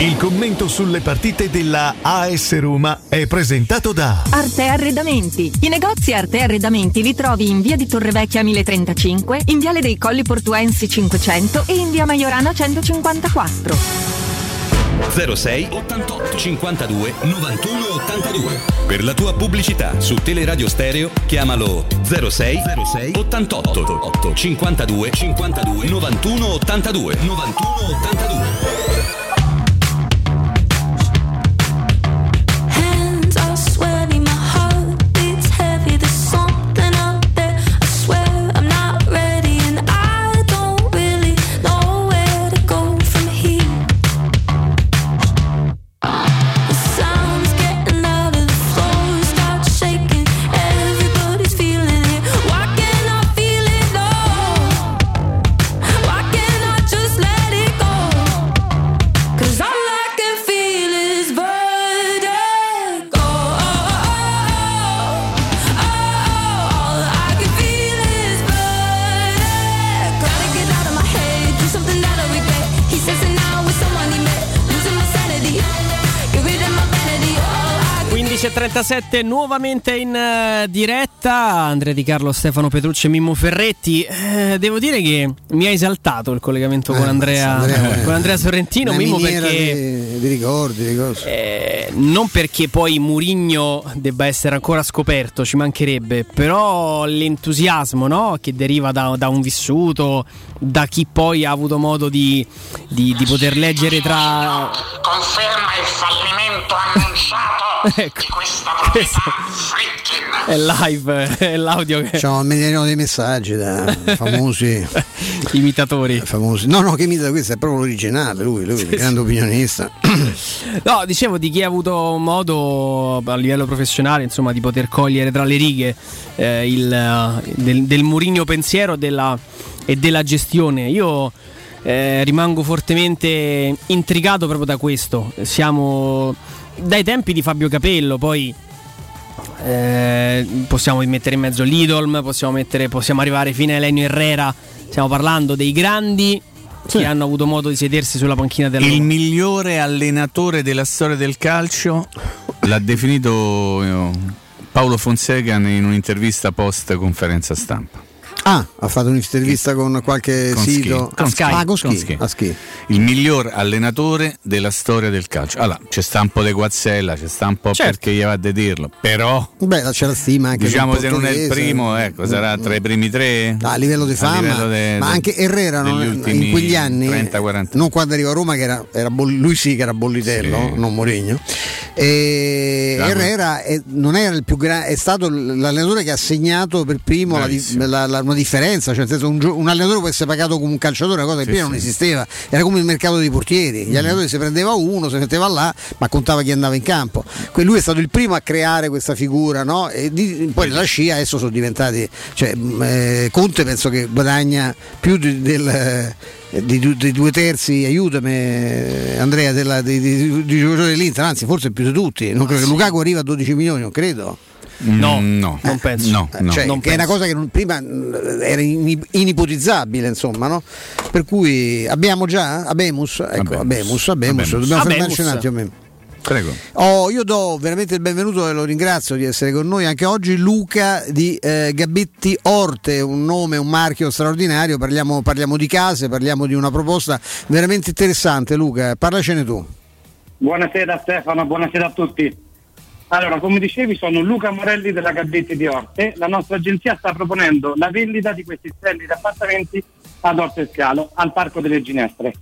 Il commento sulle partite della AS Roma è presentato da Arte Arredamenti. I negozi Arte Arredamenti li trovi in via di Torrevecchia 1035, in viale dei Colli Portuensi 500 e in via Maiorana 154. 06 88 52 91 82. Per la tua pubblicità su Teleradio Stereo chiamalo 06 06 88 8 52 52 91 82 91 82. 9.37 nuovamente in eh, diretta. Andrea Di Carlo, Stefano Petrucci e Mimmo Ferretti. Eh, devo dire che mi ha esaltato il collegamento eh, con, Andrea, Andrea, con, eh, Andrea, Sorrentino. Mimmo perché di, di ricordi, di eh, non perché poi Murigno debba essere ancora scoperto ci mancherebbe però l'entusiasmo no? che deriva da, da, un vissuto da chi poi ha avuto modo di, di, di poter leggere tra conferma il fallimento annunciato. *laughs* ecco, questo è live, è l'audio che... C'è un mediano dei messaggi da famosi *laughs* imitatori. Famosi. No, no, che imita questo è proprio l'originale, lui, lui, il grande opinionista. *coughs* No, dicevo di chi ha avuto modo a livello professionale insomma, di poter cogliere tra le righe eh, il, eh, del, del Murigno pensiero della- e della gestione. Io eh, rimango fortemente intrigato proprio da questo. Siamo dai tempi di Fabio Capello, poi eh, possiamo mettere in mezzo l'Idolm, possiamo, mettere, possiamo arrivare fino a Elenio Herrera. Stiamo parlando dei grandi che hanno avuto modo di sedersi sulla panchina della Il migliore allenatore della storia del calcio l'ha definito eh, Paolo Fonseca in un'intervista post conferenza stampa. Ah, ha fatto un'intervista con qualche Con sito. Con Sky. Ah, con Sky. Con Sky. A Sky. Il miglior allenatore della storia del calcio. Allora, c'è sta un po' di guazzella, c'è sta un po' Certo. perché gli va di dirlo, però Beh, c'è la stima anche diciamo se non è il primo, ecco, sarà tra i primi tre. A livello di fama, livello de- ma anche Herrera non- in quegli anni, 30-40. non quando arriva a Roma, che era, era boll- lui sì che era bollitello, non Mourinho. E Bravo. Herrera è, non era il più gra- è stato l'allenatore che ha segnato per primo la di- la- la- una differenza, cioè nel senso un, gio- un allenatore può essere pagato come un calciatore, una cosa che Sì, prima sì. non esisteva, era come il mercato dei portieri, gli allenatori si prendeva uno, si metteva là, ma contava chi andava in campo. Que- Lui è stato il primo a creare questa figura, no? E di- poi nella scia adesso sono diventati, cioè, mh, eh, Conte penso che guadagna più di, del, eh, di du- dei due terzi, aiutami eh, Andrea, della, dei- dei giocatori dell'Inter, anzi forse più di tutti, non credo che Lukaku arriva a 12 milioni, non credo. No, no, non penso. No, no. Cioè, Non che è una penso. cosa che non- prima mh, era in- inipotizzabile, insomma, no? Per cui abbiamo già Abemus, ecco, Abemus, Abemus, Abemus. dobbiamo Abemus. fermarci un attimo. Prego. Oh, io do veramente il benvenuto e lo ringrazio di essere con noi anche oggi. Luca di eh, Gabetti Orte, un nome, un marchio straordinario. Parliamo, parliamo di case, parliamo di una proposta veramente interessante. Luca, parlacene tu. Buonasera Stefano, buonasera a tutti. Allora, come dicevi, sono Luca Morelli della Gaddetti di Orte. La nostra agenzia sta proponendo la vendita di questi splendidi appartamenti ad Orte Scalo, al Parco delle Ginestre.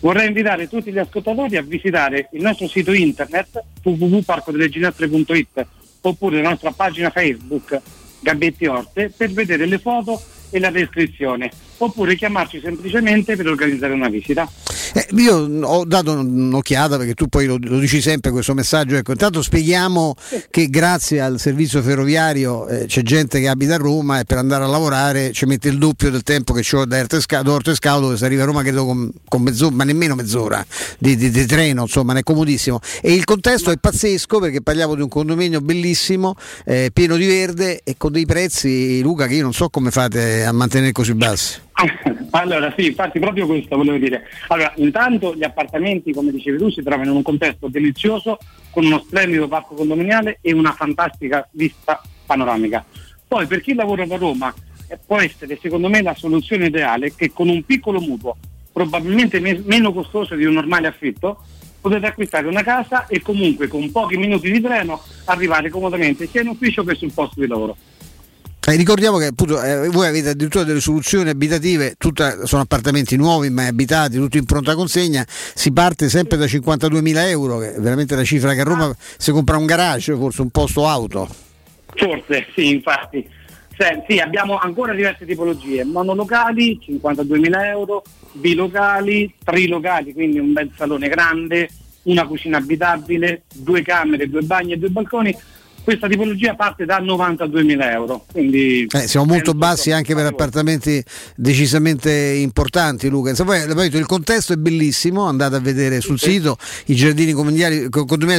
Vorrei invitare tutti gli ascoltatori a visitare il nostro sito internet www.parcodelleginestre.it oppure la nostra pagina Facebook Gabetti Orte per vedere le foto e la descrizione oppure chiamarci semplicemente per organizzare una visita. Eh, io ho dato un'occhiata perché tu poi lo, lo dici sempre questo messaggio. Ecco, intanto spieghiamo che grazie al servizio ferroviario eh, c'è gente che abita a Roma e per andare a lavorare ci mette il doppio del tempo che ci ho da Ortescalo dove si arriva a Roma credo con, con mezz'ora, ma nemmeno mezz'ora di, di- di treno, insomma, è comodissimo. E il contesto è pazzesco perché parliamo di un condominio bellissimo, eh, pieno di verde e con dei prezzi, Luca, che io non so come fate a mantenere così bassi. *laughs* Allora sì, infatti proprio questo volevo dire. Allora, intanto gli appartamenti, come dicevi tu, si trovano in un contesto delizioso, con uno splendido parco condominiale e una fantastica vista panoramica. Poi per chi lavora da Roma eh, può essere secondo me la soluzione ideale che con un piccolo mutuo, probabilmente me- meno costoso di un normale affitto, potete acquistare una casa e comunque con pochi minuti di treno arrivare comodamente sia in ufficio che sul posto di lavoro. Eh, ricordiamo che appunto, eh, voi avete addirittura delle soluzioni abitative, tutta- sono appartamenti nuovi ma abitati, tutti in pronta consegna, si parte sempre da 52.000 euro, che è veramente la cifra che a Roma si compra un garage, forse un posto auto. Forse, sì, infatti. Se- sì, abbiamo ancora diverse tipologie, monolocali 52.000 euro, bilocali, trilocali, quindi un bel salone grande, una cucina abitabile, due camere, due bagni e due balconi. Questa tipologia parte da 92.000 euro. Quindi Eh, siamo molto bassi anche per appartamenti decisamente importanti, Luca. Poi, ripeto, il contesto è bellissimo, andate a vedere sul sito, i giardini condominiali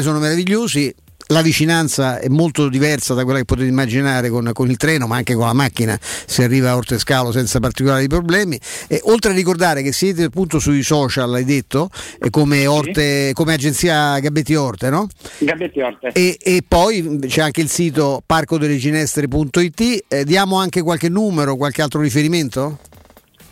sono meravigliosi. La vicinanza è molto diversa da quella che potete immaginare con, con il treno, ma anche con la macchina si arriva a Ortescalo senza particolari problemi. E, oltre a ricordare che siete appunto sui social, hai detto, come, Orte, come agenzia Gabetti Orte, no? Gabetti Orte. E, e poi c'è anche il sito parcodelleginestre.it, eh, diamo anche qualche numero, qualche altro riferimento?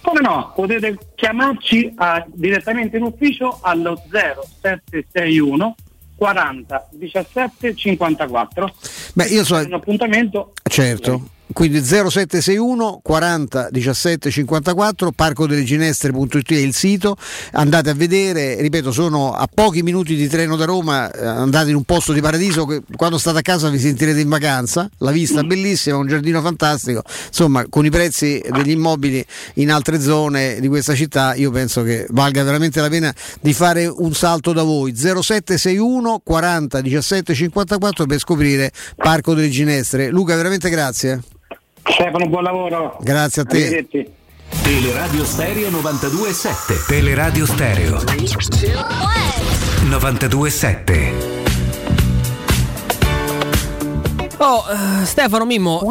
Come no, potete chiamarci ah, direttamente in ufficio allo 0761 40 17 54. Beh, io so, un appuntamento. certo. Quindi 0761 40 17 54 parco delle ginestre.it è il sito. Andate a vedere ripeto sono a pochi minuti di treno da Roma eh, andate in un posto di paradiso che quando state a casa vi sentirete in vacanza. La vista bellissima un giardino fantastico. Insomma con i prezzi degli immobili in altre zone di questa città io penso che valga veramente la pena di fare un salto da voi. 0761 40 17 54 per scoprire Parco delle Ginestre. Luca veramente grazie Stefano, buon lavoro. Grazie a te. Arrivederci. Teleradio Stereo 92.7 Teleradio Stereo 92.7 Oh, eh, Stefano Mimmo,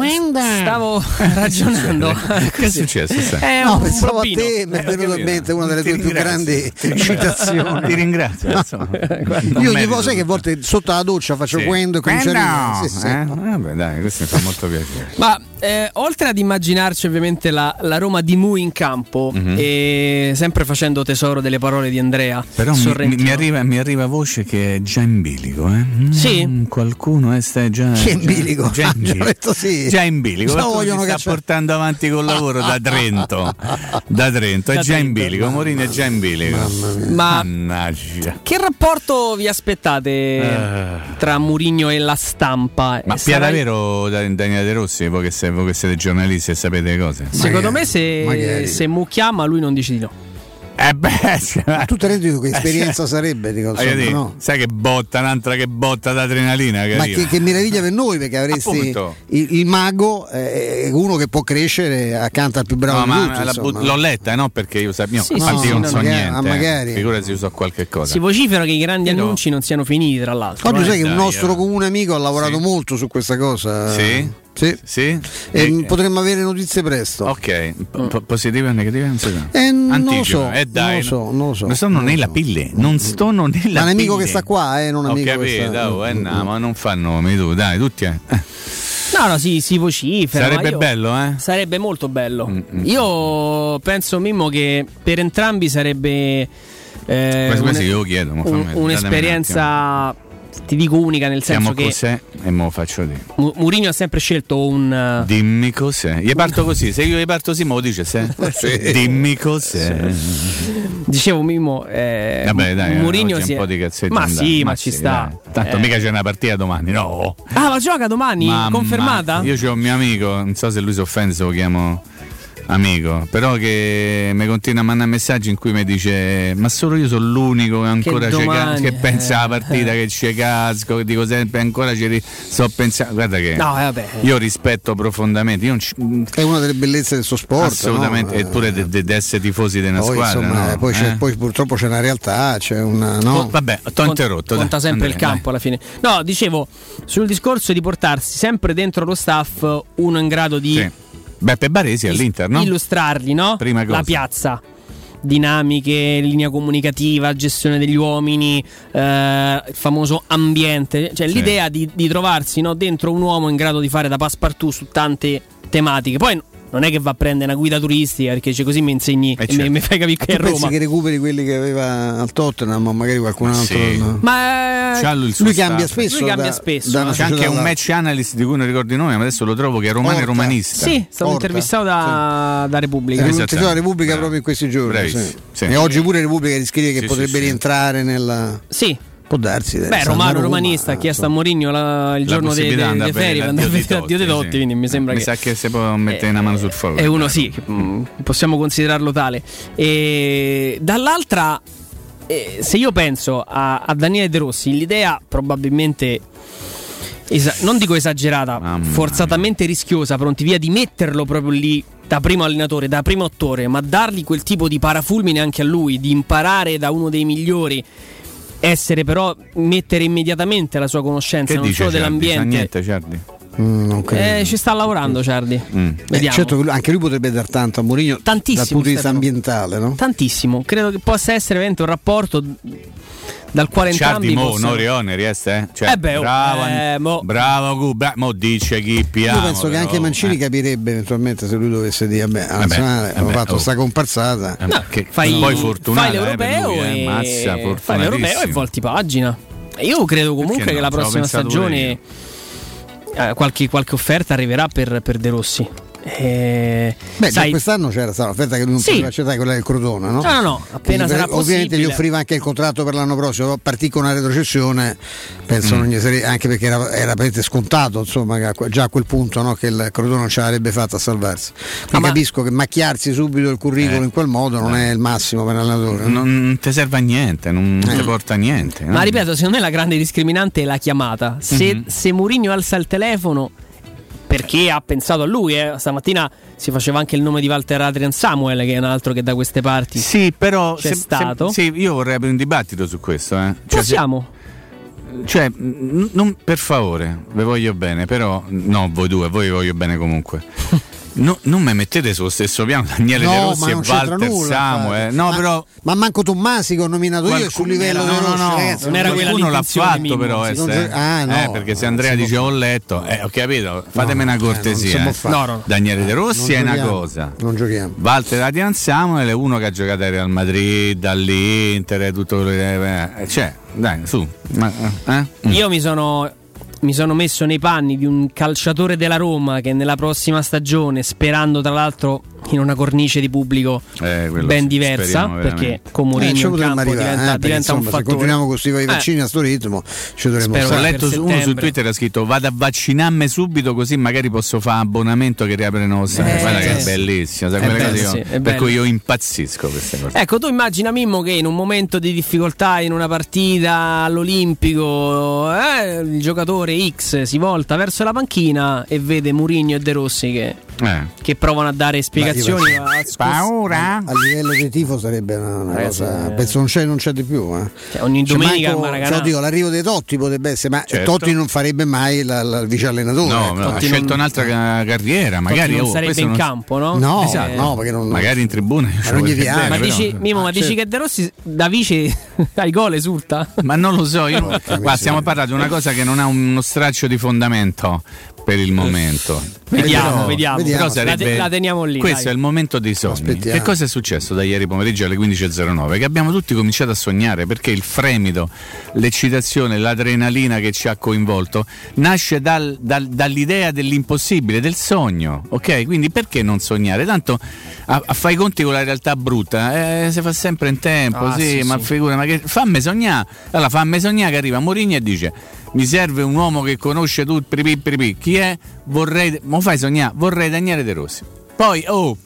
stavo *laughs* ragionando. *laughs* Che è successo? È No, un pensavo a bambino. te, mi è venuta in mente una delle Ti tue più grandi citazioni. Ti ringrazio. *laughs* Io ogni volta sai che a volte sotto la doccia faccio Sì. quando e a Quando? ridere. Sì, sì. Eh? Vabbè, dai, questo mi fa molto piacere. Ma eh, oltre ad immaginarci ovviamente la, la Roma di Mu in campo, Mhm. e sempre facendo tesoro delle parole di Andrea Però mi, mi- arriva, mi arriva voce che è già in bilico, eh? Mm, Sì? Qualcuno è sta già. Chi è in bilico? Già Ah, in *laughs* già bilico. detto sì. Già in bilico. Già Qualcuno vogliono sta cacciare- portando avanti col lavoro da Trento. *laughs* Da Trento, è Da già in bilico. Mourinho è già in bilico. Ma- Mannaggia. Che rapporto vi aspettate Eh. tra Murigno e la stampa? Ma Piada sarai- vero Da- Daniele De Rossi, voi che, se- voi che siete giornalisti e sapete le cose. Secondo me se, magari. se Mu chiama lui non dice di no. Eh beh, cioè, Tu ti rendi conto che Eh, esperienza cioè, sarebbe? Dico, insomma, dire, no? Sai che botta, un'altra che botta d'adrenalina. Ma carina. che, che meraviglia per noi perché avresti il, il mago, eh, uno che può crescere accanto al più bravo No, ma tutti. la but- l'ho letta, eh, no? Perché io sapevo. Sì, infatti sì, io non so no, magari- niente. ah, magari. Eh. Figurati, io so qualche cosa. Si vocifera che i grandi no. annunci non siano finiti, tra l'altro. Oggi eh. sai che un nostro eh. comune amico ha lavorato Sì. molto su questa cosa. Sì? Sì. Sì? E Eh, potremmo avere notizie presto. Ok, po- positive o negative? Non so. Eh, non lo so, Eh, dai, non lo so, non lo so. Non sono non nella so. pille, non sto nella Ma un amico pille. che sta qua, eh, non un Ho amico che capito, sta. oh, eh, no, ma non fa nomi tu, dai, tutti. eh. No, no, sì, si vocifera. Sarebbe ma io- bello, eh? Sarebbe molto bello. Mm, Io penso, Mimmo, che per entrambi sarebbe eh, Questo- questo un- io chiedo, ma un un'esperienza, ti dico unica, nel senso Siamo che cos'è e me lo faccio dire. Mu- Mourinho ha sempre scelto un... eh, Dimmi cos'è. Gli parto così, se io gli parto così, me lo dice se. *laughs* Dimmi cos'è. Dicevo Mimmo, eh, Vabbè, dai, Mourinho oggi si un è- po' di cazzetti. Ma andate. sì, ma ci sta. dai. Tanto Eh. mica c'è una partita domani, no. Ah, ma gioca domani? Mamma, Confermata? Io c'ho un mio amico, non so se lui si offende se lo chiamo amico, però che mi continua a mandare messaggi in cui mi dice ma solo io sono l'unico che ancora c'è domani, che pensa alla eh, partita, che c'è casco, che dico sempre ancora ci sto pensando, guarda che No, eh, vabbè. io rispetto profondamente, io non ci- È una delle bellezze del suo sport. assolutamente, no? eppure di essere tifosi di una Poi, squadra. insomma, no? eh, poi, c'è- Eh? poi purtroppo c'è una realtà, c'è una. No? Oh, vabbè, t'ho Cont- interrotto. Conta dai, sempre il Andrea, campo alla fine. No, dicevo, sul discorso di portarsi sempre dentro lo staff uno in grado di dai. Sì. Beppe Baresi all'Inter, no? illustrargli no? Prima cosa. la piazza. Dinamiche, linea comunicativa, gestione degli uomini, eh, il famoso ambiente. Cioè, Sì. l'idea di, di trovarsi no, dentro un uomo in grado di fare da passepartout su tante tematiche. Poi non è che va a prendere una guida turistica perché dice così mi insegni e certo. mi, mi fai capire che è Roma. che recuperi quelli che aveva al Tottenham, ma magari qualcun altro. Sì. no? Ma eh, lui Lui cambia staff. spesso. Lui cambia da- spesso, da C'è anche un match analyst di cui non ricordo il nome, ma adesso lo trovo che è romano e romanista. sì, è stato intervistato da, da Repubblica. Esatto. intervistato la Repubblica Bravo. proprio in questi giorni. Sì. sì. E oggi pure Repubblica riscrive che Sì, potrebbe sì, sì. rientrare nella. Sì, Può darsi. dai, Beh, Romano Roma, Romanista ha chiesto a Mourinho il giorno delle de, de ferie per andare a dei sì. Totti, quindi mi sembra Mi che sa che si può mettere una mano sul fuoco. è uno sì, mm, possiamo considerarlo tale. E dall'altra, eh, se io penso a, a Daniele De Rossi, l'idea probabilmente esa- non dico esagerata, Mamma forzatamente rischiosa, pronti via di metterlo proprio lì da primo allenatore, da primo attore, ma dargli quel tipo di parafulmine anche a lui, di imparare da uno dei migliori. Essere però mettere immediatamente la sua conoscenza Che non dice solo Ciardi? Dell'ambiente. niente, Ciardi? Mm, non credo. Eh, ci sta lavorando Ciardi. Mm. Eh, Vediamo. certo anche lui potrebbe dar tanto a Mourinho Tantissimo, dal punto di vista ambientale, no? Tantissimo, credo che possa essere veramente un rapporto dal quale Ciardi entrambi mo, onore, onere, eh? Cioè, Eh beh, oh, bravo, eh, mo- bravo, Gu, bra- mo dice chi piamo. Io penso che anche però, Mancini eh. capirebbe eventualmente se lui dovesse dire vabbè, alla nazionale vabbè, fatto oh. sta comparsata. Eh, che Fai, poi fai fortunato l'europeo, eh, lui, eh, e... Mazza, fai l'europeo e volti pagina. Io credo comunque Perché che no? la prossima stagione. io. eh, qualche, qualche offerta arriverà per, per De Rossi. Eh, Beh, già sai- quest'anno c'era stata l'offerta che lui non Sì. poteva accettare, quella del Crotone, no? No, no, no, appena Quindi, sarà per- Ovviamente gli possibile. offriva anche il contratto per l'anno prossimo, però partì con una retrocessione, penso Mm. non gli sarebbe, anche perché era, era praticamente scontato, insomma, già a quel punto no, che il Crotone non ce l'avrebbe fatta a salvarsi. Quindi ma- capisco che macchiarsi subito il curriculum Eh. in quel modo non è il massimo per l'allenatore. no? Non ti serve a niente, non Eh. ti porta a niente. no? Ma ripeto, secondo me la grande discriminante è la chiamata. Se, Mhm. se Mourinho alza il telefono perché ha pensato a lui, eh, stamattina si faceva anche il nome di Walter Adrian Samuel, che è un altro che da queste parti Sì, però c'è se- stato. se- sì, io vorrei aprire un dibattito su questo. Eh. Cioè, se- Possiamo. Cioè, n- non- per favore, vi voglio bene, però no, voi due, voi voglio bene comunque. *laughs* No- non mi mettete sullo stesso piano Daniele No, De Rossi e Walter nulla, Samuel. infatti. No, Ma- però Ma manco Tommasi che ho nominato io sul livello no, no, Rossi, no, ragazzi. non era qualcuno l'ha fatto Mimmo. però Si essere- conge- ah, no, eh, perché se Andrea dice ho letto eh, ho capito fatemi una eh, cortesia eh. fare. No, no, no. Daniele De Rossi è una cosa Non giochiamo. Walter Adrian Samuel è uno che ha giocato a Real Madrid dall'Inter e tutto quello che eh, cioè dai su ma, eh? Io mi sono, mi sono messo nei panni di un calciatore della Roma che nella prossima stagione, sperando tra l'altro in una cornice di pubblico Eh, ben sì, diversa, perché con Eh, Mourinho potremmo campo arrivare, diventa, eh, diventa un insomma, se fattore. continuiamo con questi Eh. vaccini a sto ritmo ci dovremmo Spero Ho letto uno su. Twitter ha scritto vado a vaccinarmi subito così magari posso fare abbonamento che riaprono sempre. Eh, Guarda che è sì. bellissimo, sai, È quelle bello, io- sì, è per cui io impazzisco queste cose. Ecco, tu immagina Mimmo che in un momento di difficoltà in una partita all'Olimpico, eh, il giocatore X si volta verso la panchina e vede Mourinho e De Rossi che, Eh. che provano a dare spiegazioni. Ma a- Paura? A livello di tifo sarebbe una, una Ragazzi, cosa. eh. Penso non c'è, non c'è di più. Eh. Cioè, ogni Cioè, domenica manco- a Maracanã. cioè, l'arrivo dei Totti potrebbe essere, ma Certo. Totti non farebbe mai la- la- il vice allenatore. No, ecco. no, ha Totti scelto non- un'altra ca- carriera, magari non oh, sarebbe in non- campo, no? No, Eh, no, perché non. Magari in tribuna Ma bene, Ma però- dici, Mimo, ma Ah, dici certo. che De Rossi da vice *laughs* ai gol esulta? Ma non lo so, io guarda, stiamo parlando di una cosa che non ha uno straccio di fondamento per il momento. Vediamo, Però- vediamo. vediamo. però La, sarebbe- te- la teniamo lì. Questo dai. è il momento dei sogni. Aspettiamo. Che cosa è successo da ieri pomeriggio alle 15.09? Che abbiamo tutti cominciato a sognare perché il fremito, l'eccitazione, l'adrenalina che ci ha coinvolto nasce dal- dal- dall'idea dell'impossibile, del sogno. Ok? Quindi perché non sognare? Tanto a, a fare i conti con la realtà brutta eh, si fa sempre in tempo. Ah, sì, sì, ma sì. figura, ma che fammi sognare. Allora fammi sognare che arriva Mourinho e dice mi serve un uomo che conosce pripì. chi è? Vorrei, mo fai sognare, vorrei Daniele De Rossi. Poi, oh,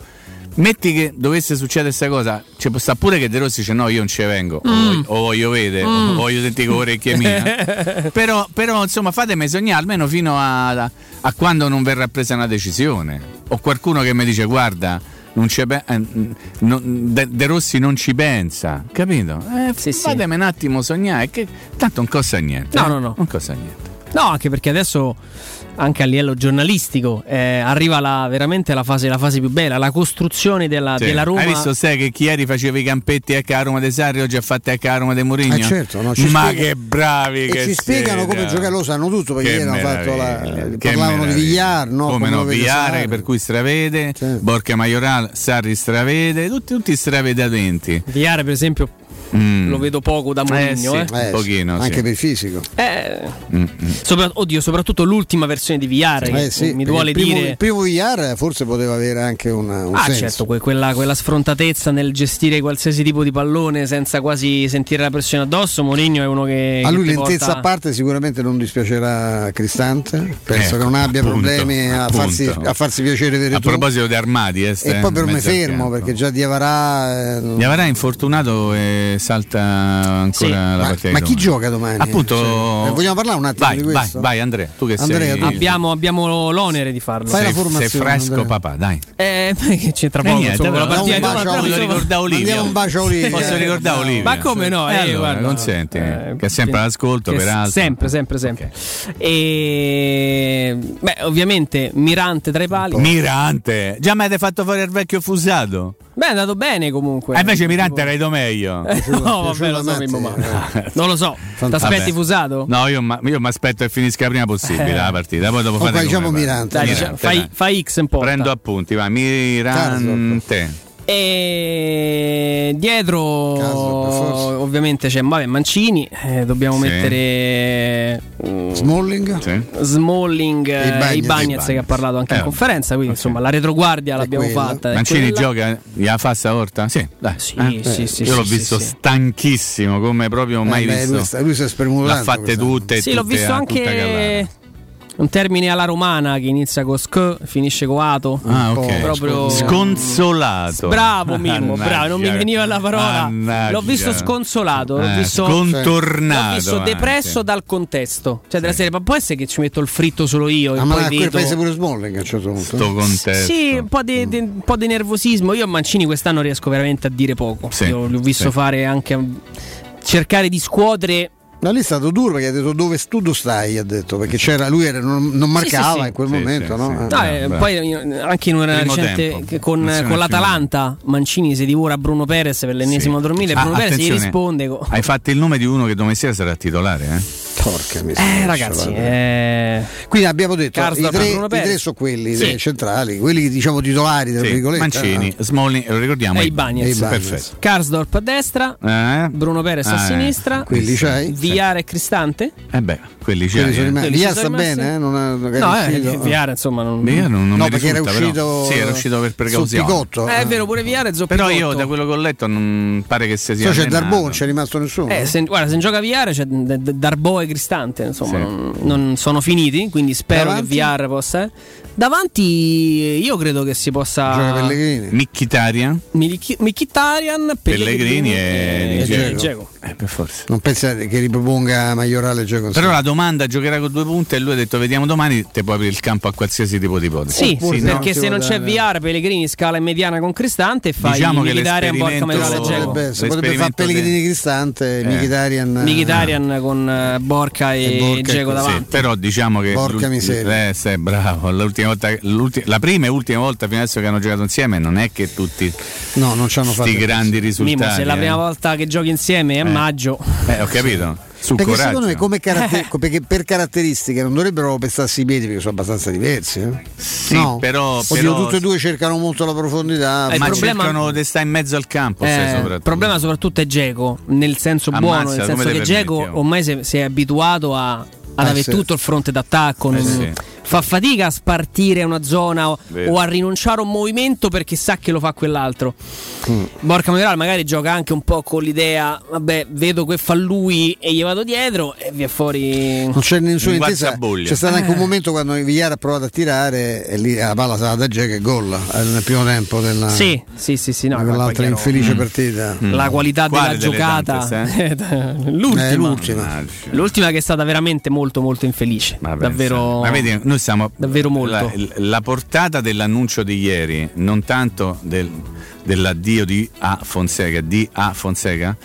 metti che dovesse succedere questa cosa, ci può sta pure che De Rossi dice no, io non ci vengo, o voglio- o voglio vedere, o voglio sentire con orecchie mie. *laughs* però, però, insomma, fatemi sognare almeno fino a, a quando non verrà presa una decisione. O qualcuno che mi dice guarda, non c'è pe- eh, non- De, Rossi non ci pensa, capito? Eh, Sì, sì. fatemi un attimo sognare, che tanto non costa niente. No, eh. no, no. Non costa niente. No, anche perché adesso anche a livello giornalistico eh, arriva la, veramente la fase, la fase più bella, la costruzione della, Sì. della Roma. Hai visto sai che chi ieri faceva i campetti a Roma dei Sarri oggi ha fatto a Roma dei Mourinho? Eh, certo, no, ci Ma spiega- che bravi E che ci spiegano come giocare, lo sanno tutto perché ieri hanno fatto la, parlavano di. Villar, no? come, no, lo vede Villar per cui stravede, Certo. Borca Majoral, Sarri stravede, tutti, tutti stravedamenti. Viare, per esempio, Mm. lo vedo poco da Mourinho. sì. eh. Un Eh, sì, pochino, sì. anche per il fisico. Eh, Mm, mm. sopra- oddio, soprattutto l'ultima versione di che Eh, sì, mi duole il primo, dire. il primo Villar forse poteva avere anche una- un Ah, senso. certo, que- quella, quella sfrontatezza nel gestire qualsiasi tipo di pallone senza quasi sentire la pressione addosso. Mourinho è uno che. A lui che lentezza porta- a parte sicuramente non dispiacerà a Cristante, penso Ecco, che non abbia appunto, problemi a farsi, a farsi piacere vedere A tu. proposito di armadi, eh, E poi per me fermo perché già Diavarà eh, Diavarà è infortunato e salta ancora Sì. la ma, partita. ma di chi gioca domani? Appunto, Cioè, eh, vogliamo parlare un attimo vai, di vai, questo? vai Andrea, tu che Andrea, sei tu- Abbiamo, abbiamo l'onere di farlo. Fai la sei, formazione, sei fresco Andrea. papà, dai. Eh, *laughs* che c'entra Eh, poco. niente, la partita di però, Posso ricordare Olivia? Un bacio a Olivia. Posso ricordare Olivia? Ma come no? Eh, Eh, allora, guarda. consenti, Eh, che è sempre all'ascolto, peraltro. Sempre, sempre, sempre. E beh, ovviamente Mirante tra i pali. Mirante, già mi avete fatto fare il vecchio fusato? Beh, è andato bene comunque. E invece Mirante era ido meglio. Eh, no, vabbè, lo so, Mimmo, ma- *laughs* eh. Non lo so. Ti aspetti fusato? No, io mi aspetto che finisca prima possibile Eh. la partita. Poi dopo Comunque fate diciamo. Mirante. Dai, Mirante, diciamo, fai, fai X un po'. Prendo appunti, va. Mirante. E dietro ovviamente c'è vabbè, Mancini, eh, dobbiamo Sì. mettere mm, Smalling? Smalling E eh, e Bagnez. Bagnez che ha parlato anche in Eh, conferenza, quindi insomma la retroguardia l'abbiamo quella. fatta. è Mancini quella. gioca, gliela fa stavolta? Sì, dai. Sì, Eh? sì, sì, Io l'ho sì, visto sì, sì. stanchissimo, come proprio mai Eh, beh, visto. lui sta- lui si è spremuto L'ha fatte quest'anno. tutte. Sì, l'ho tutte visto anche un termine alla romana che inizia con sc, finisce con ato. Ah, Un ok. po' Proprio Sconsolato. Bravo Mimmo, bravo, non mi veniva la parola. Mannaggia. L'ho visto sconzolato, l'ho Eh, visto scontornato L'ho visto anche. depresso dal contesto. Cioè della serie, ma può essere che ci metto il fritto solo io e Ah, ma poi vedo paese pure Smalling a un certo punto. Sto contesto. Sì, un po' di, di- un po' di nervosismo. Io a Mancini quest'anno riesco veramente a dire poco. Sì, Io l'ho visto sì. fare anche a- cercare di scuotere Ma lì è stato duro perché ha detto dove tu dove stai, ha detto, perché c'era, lui era- non, non marcava sì, sì. in quel Sì, momento, sì, no? sì. Eh. No, eh, poi eh, anche in una Primo recente con, con l'Atalanta Mancini si divora Bruno Perez per l'ennesimo Sì. dormire Ah, Bruno Perez gli risponde Hai fatto il nome di uno che domani sera sarà titolare, eh? Porca miseria. eh ragazzi eh, Quindi abbiamo detto i Karsdorp, tre, i tre sono quelli Sì. eh, centrali, quelli diciamo titolari, tra Sì, virgolette. Mancini, Smalling, lo ricordiamo. E i- i. E i Bagnez. Perfetto. Karsdorp a destra Eh? Bruno Perez a Ah, eh. sinistra Quelli c'hai? Viare e Cristante Eh beh, quelli c'è. Quelli sono rimasti. Quelli Via ci sono sta bene, eh? Non magari no eh, Viare insomma non... Io non, non No, mi perché era risulta, però. uscito Sì, era uscito per precauzione. Eh, è vero pure Viare è Però io da quello che ho letto non pare che sia Poi c'è allenato. Darbon, non c'è rimasto nessuno. Eh, se, guarda, se non gioca Viare c'è Darbo e Cristante, insomma, Sì. non, non sono finiti, quindi spero Davanti? che Viare possa. Davanti io credo che si possa Gioca Pellegrini. Mkhitaryan, Mkhitaryan, Pellegrini e e Dzeko. Dzeko. Eh, per forza. Non pensa che riproponga Maiorale gioco Però la domanda giocherà con due punte e lui ha detto vediamo domani, te puoi aprire il campo a qualsiasi tipo di ipotesi. Sì, Oppure perché no, se si non c'è Viare, Pellegrini scala in mediana con Cristante e fai Diciamo che Mkhitaryan, Borca Maiorale e Dzeko. potrebbe, fare Pellegrini Cristante, Eh. Mkhitaryan eh, Mkhitaryan con eh, Borca E e, Borca e Dzeko così. Sì, davanti. però diciamo che Porca l'ult- miseria. eh, sei bravo. L'ultima volta, l'ulti- la prima e ultima volta fino adesso che hanno giocato insieme non è che tutti No, non ci hanno fatto. questi grandi risultati. Mimo, se è la eh. prima volta che giochi insieme è maggio. Eh, ho capito. *laughs* Sul Perché coraggio. secondo me come caratter- *laughs* perché per caratteristiche non dovrebbero pestarsi i piedi perché sono abbastanza diversi. Eh? Sì, no. però, Oddio, però- tutti e due cercano molto la profondità. Eh, ma problema- cercano di stare in mezzo al campo. Eh, il problema soprattutto è Geco, nel senso Ammazza, buono, nel senso che Geco ormai si, si è abituato a, ad Eh, avere sì. tutto il fronte d'attacco, non- Eh, sì. Fa fatica a spartire una zona o, o a rinunciare a un movimento perché sa che lo fa quell'altro. Mm. Borca Maioral magari gioca anche un po' con l'idea, vabbè, vedo che fa lui e gli vado dietro e via fuori... Non c'è nessuna Un intesa. C'è stato anche un Eh. momento quando Vigliara ha provato a tirare e lì la palla stava da Jack e gol eh, nel primo tempo della, Sì, sì, sì, sì, no, quell'altra infelice Mm. partita. La qualità Quale della giocata, tante, *laughs* l'ultima. Eh, l'ultima. L'ultima che è stata veramente molto molto infelice. Ma pensa. davvero. Ma vedi, noi siamo davvero molto. La, la portata dell'annuncio di ieri, non tanto del- dell'addio di A Fonseca, di A Fonseca,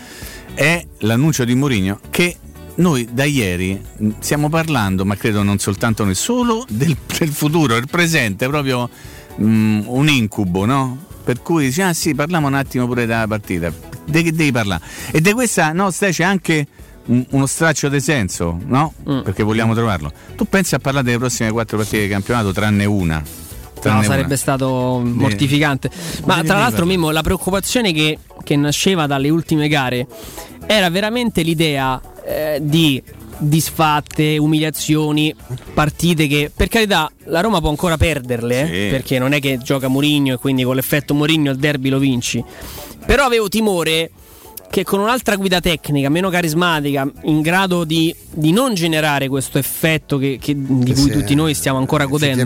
è l'annuncio di Mourinho che noi da ieri stiamo parlando, ma credo non soltanto noi, solo del, del futuro, il presente, proprio mh, un incubo, no? Per cui dici, ah sì, parliamo un attimo pure della partita. Di che devi parlare? E di questa, no, stai c'è anche un- uno straccio di senso, no? Mm. Perché vogliamo trovarlo. Tu pensi a parlare delle prossime quattro partite di campionato, tranne una. No, Tranne sarebbe una. stato mortificante. Ma devi tra l'altro. Mimmo, la preoccupazione che, che nasceva dalle ultime gare era veramente l'idea eh, di disfatte, umiliazioni, partite che per carità la Roma può ancora perderle, eh, Sì. perché non è che gioca Mourinho e quindi con l'effetto Mourinho il derby lo vinci. Però avevo timore che con un'altra guida tecnica, meno carismatica, in grado di, di non generare questo effetto che- che- di cui Sì, tutti noi stiamo ancora godendo,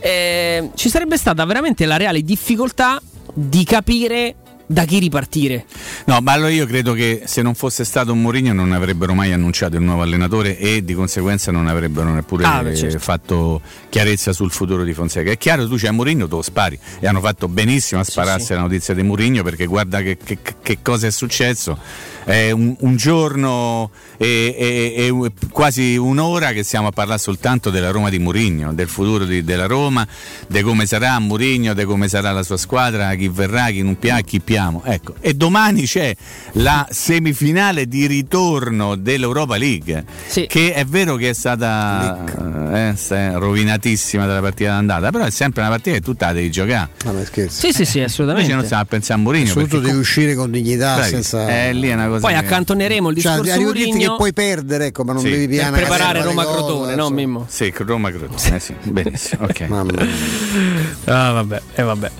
eh, ci sarebbe stata veramente la reale difficoltà di capire da chi ripartire. No, ma allora io credo che se non fosse stato Mourinho non avrebbero mai annunciato il nuovo allenatore e di conseguenza non avrebbero neppure Ah, beh, eh, certo. fatto chiarezza sul futuro di Fonseca. È chiaro, tu c'è Mourinho, tu lo spari e hanno fatto benissimo a spararsi sì. la notizia di Mourinho perché guarda che, che- che cosa è successo. È un, un giorno e, e- e quasi un'ora che stiamo a parlare soltanto della Roma di Mourinho, del futuro di- della Roma, di come sarà Mourinho, di come sarà la sua squadra, chi verrà, chi non piace, chi piace abbiamo. Ecco. E domani c'è la semifinale di ritorno dell'Europa League, che è vero che è stata eh, rovinatissima dalla partita d'andata, però è sempre una partita che tu la devi giocare. Ma non scherzi. Sì, sì, sì, assolutamente. Invece non stiamo a pensare a Mourinho. Soprattutto perché devi uscire con dignità Bravi. senza. Eh, lì è una cosa Poi che- accantoneremo il Cioè, discorso dirti Mourinho che puoi perdere, ecco, ma non Sì. devi per piano preparare Roma Crotone, no Mimmo? Sì, Roma Crotone, eh sì, benissimo. Ok. *laughs* Ah, vabbè, e vabbè.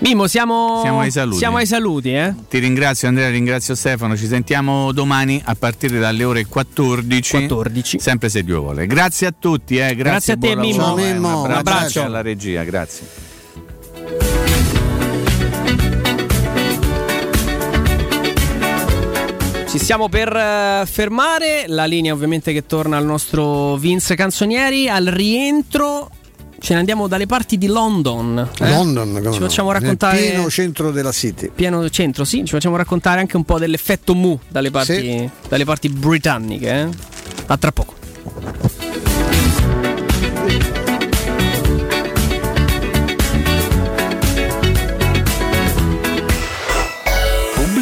Mimmo, siamo, Siamo ai saluti. Siamo ai saluti, eh? Ti ringrazio Andrea, ringrazio Stefano, ci sentiamo domani a partire dalle ore 14. 14. Sempre se Dio vuole. Grazie a tutti, eh. grazie, Grazie a te, lavoro, Ciao, eh, Mimmo. Un Un abbraccio abbraccio. alla regia, grazie. Ci stiamo per eh, fermare, la linea ovviamente che torna al nostro Vince Canzonieri, al rientro ce ne andiamo dalle parti di London. eh? London, Ci no? facciamo Nel raccontare pieno centro della City. pieno centro, sì, ci facciamo raccontare anche un po' dell'effetto Mu dalle parti, Sì. dalle parti britanniche. eh? A tra poco.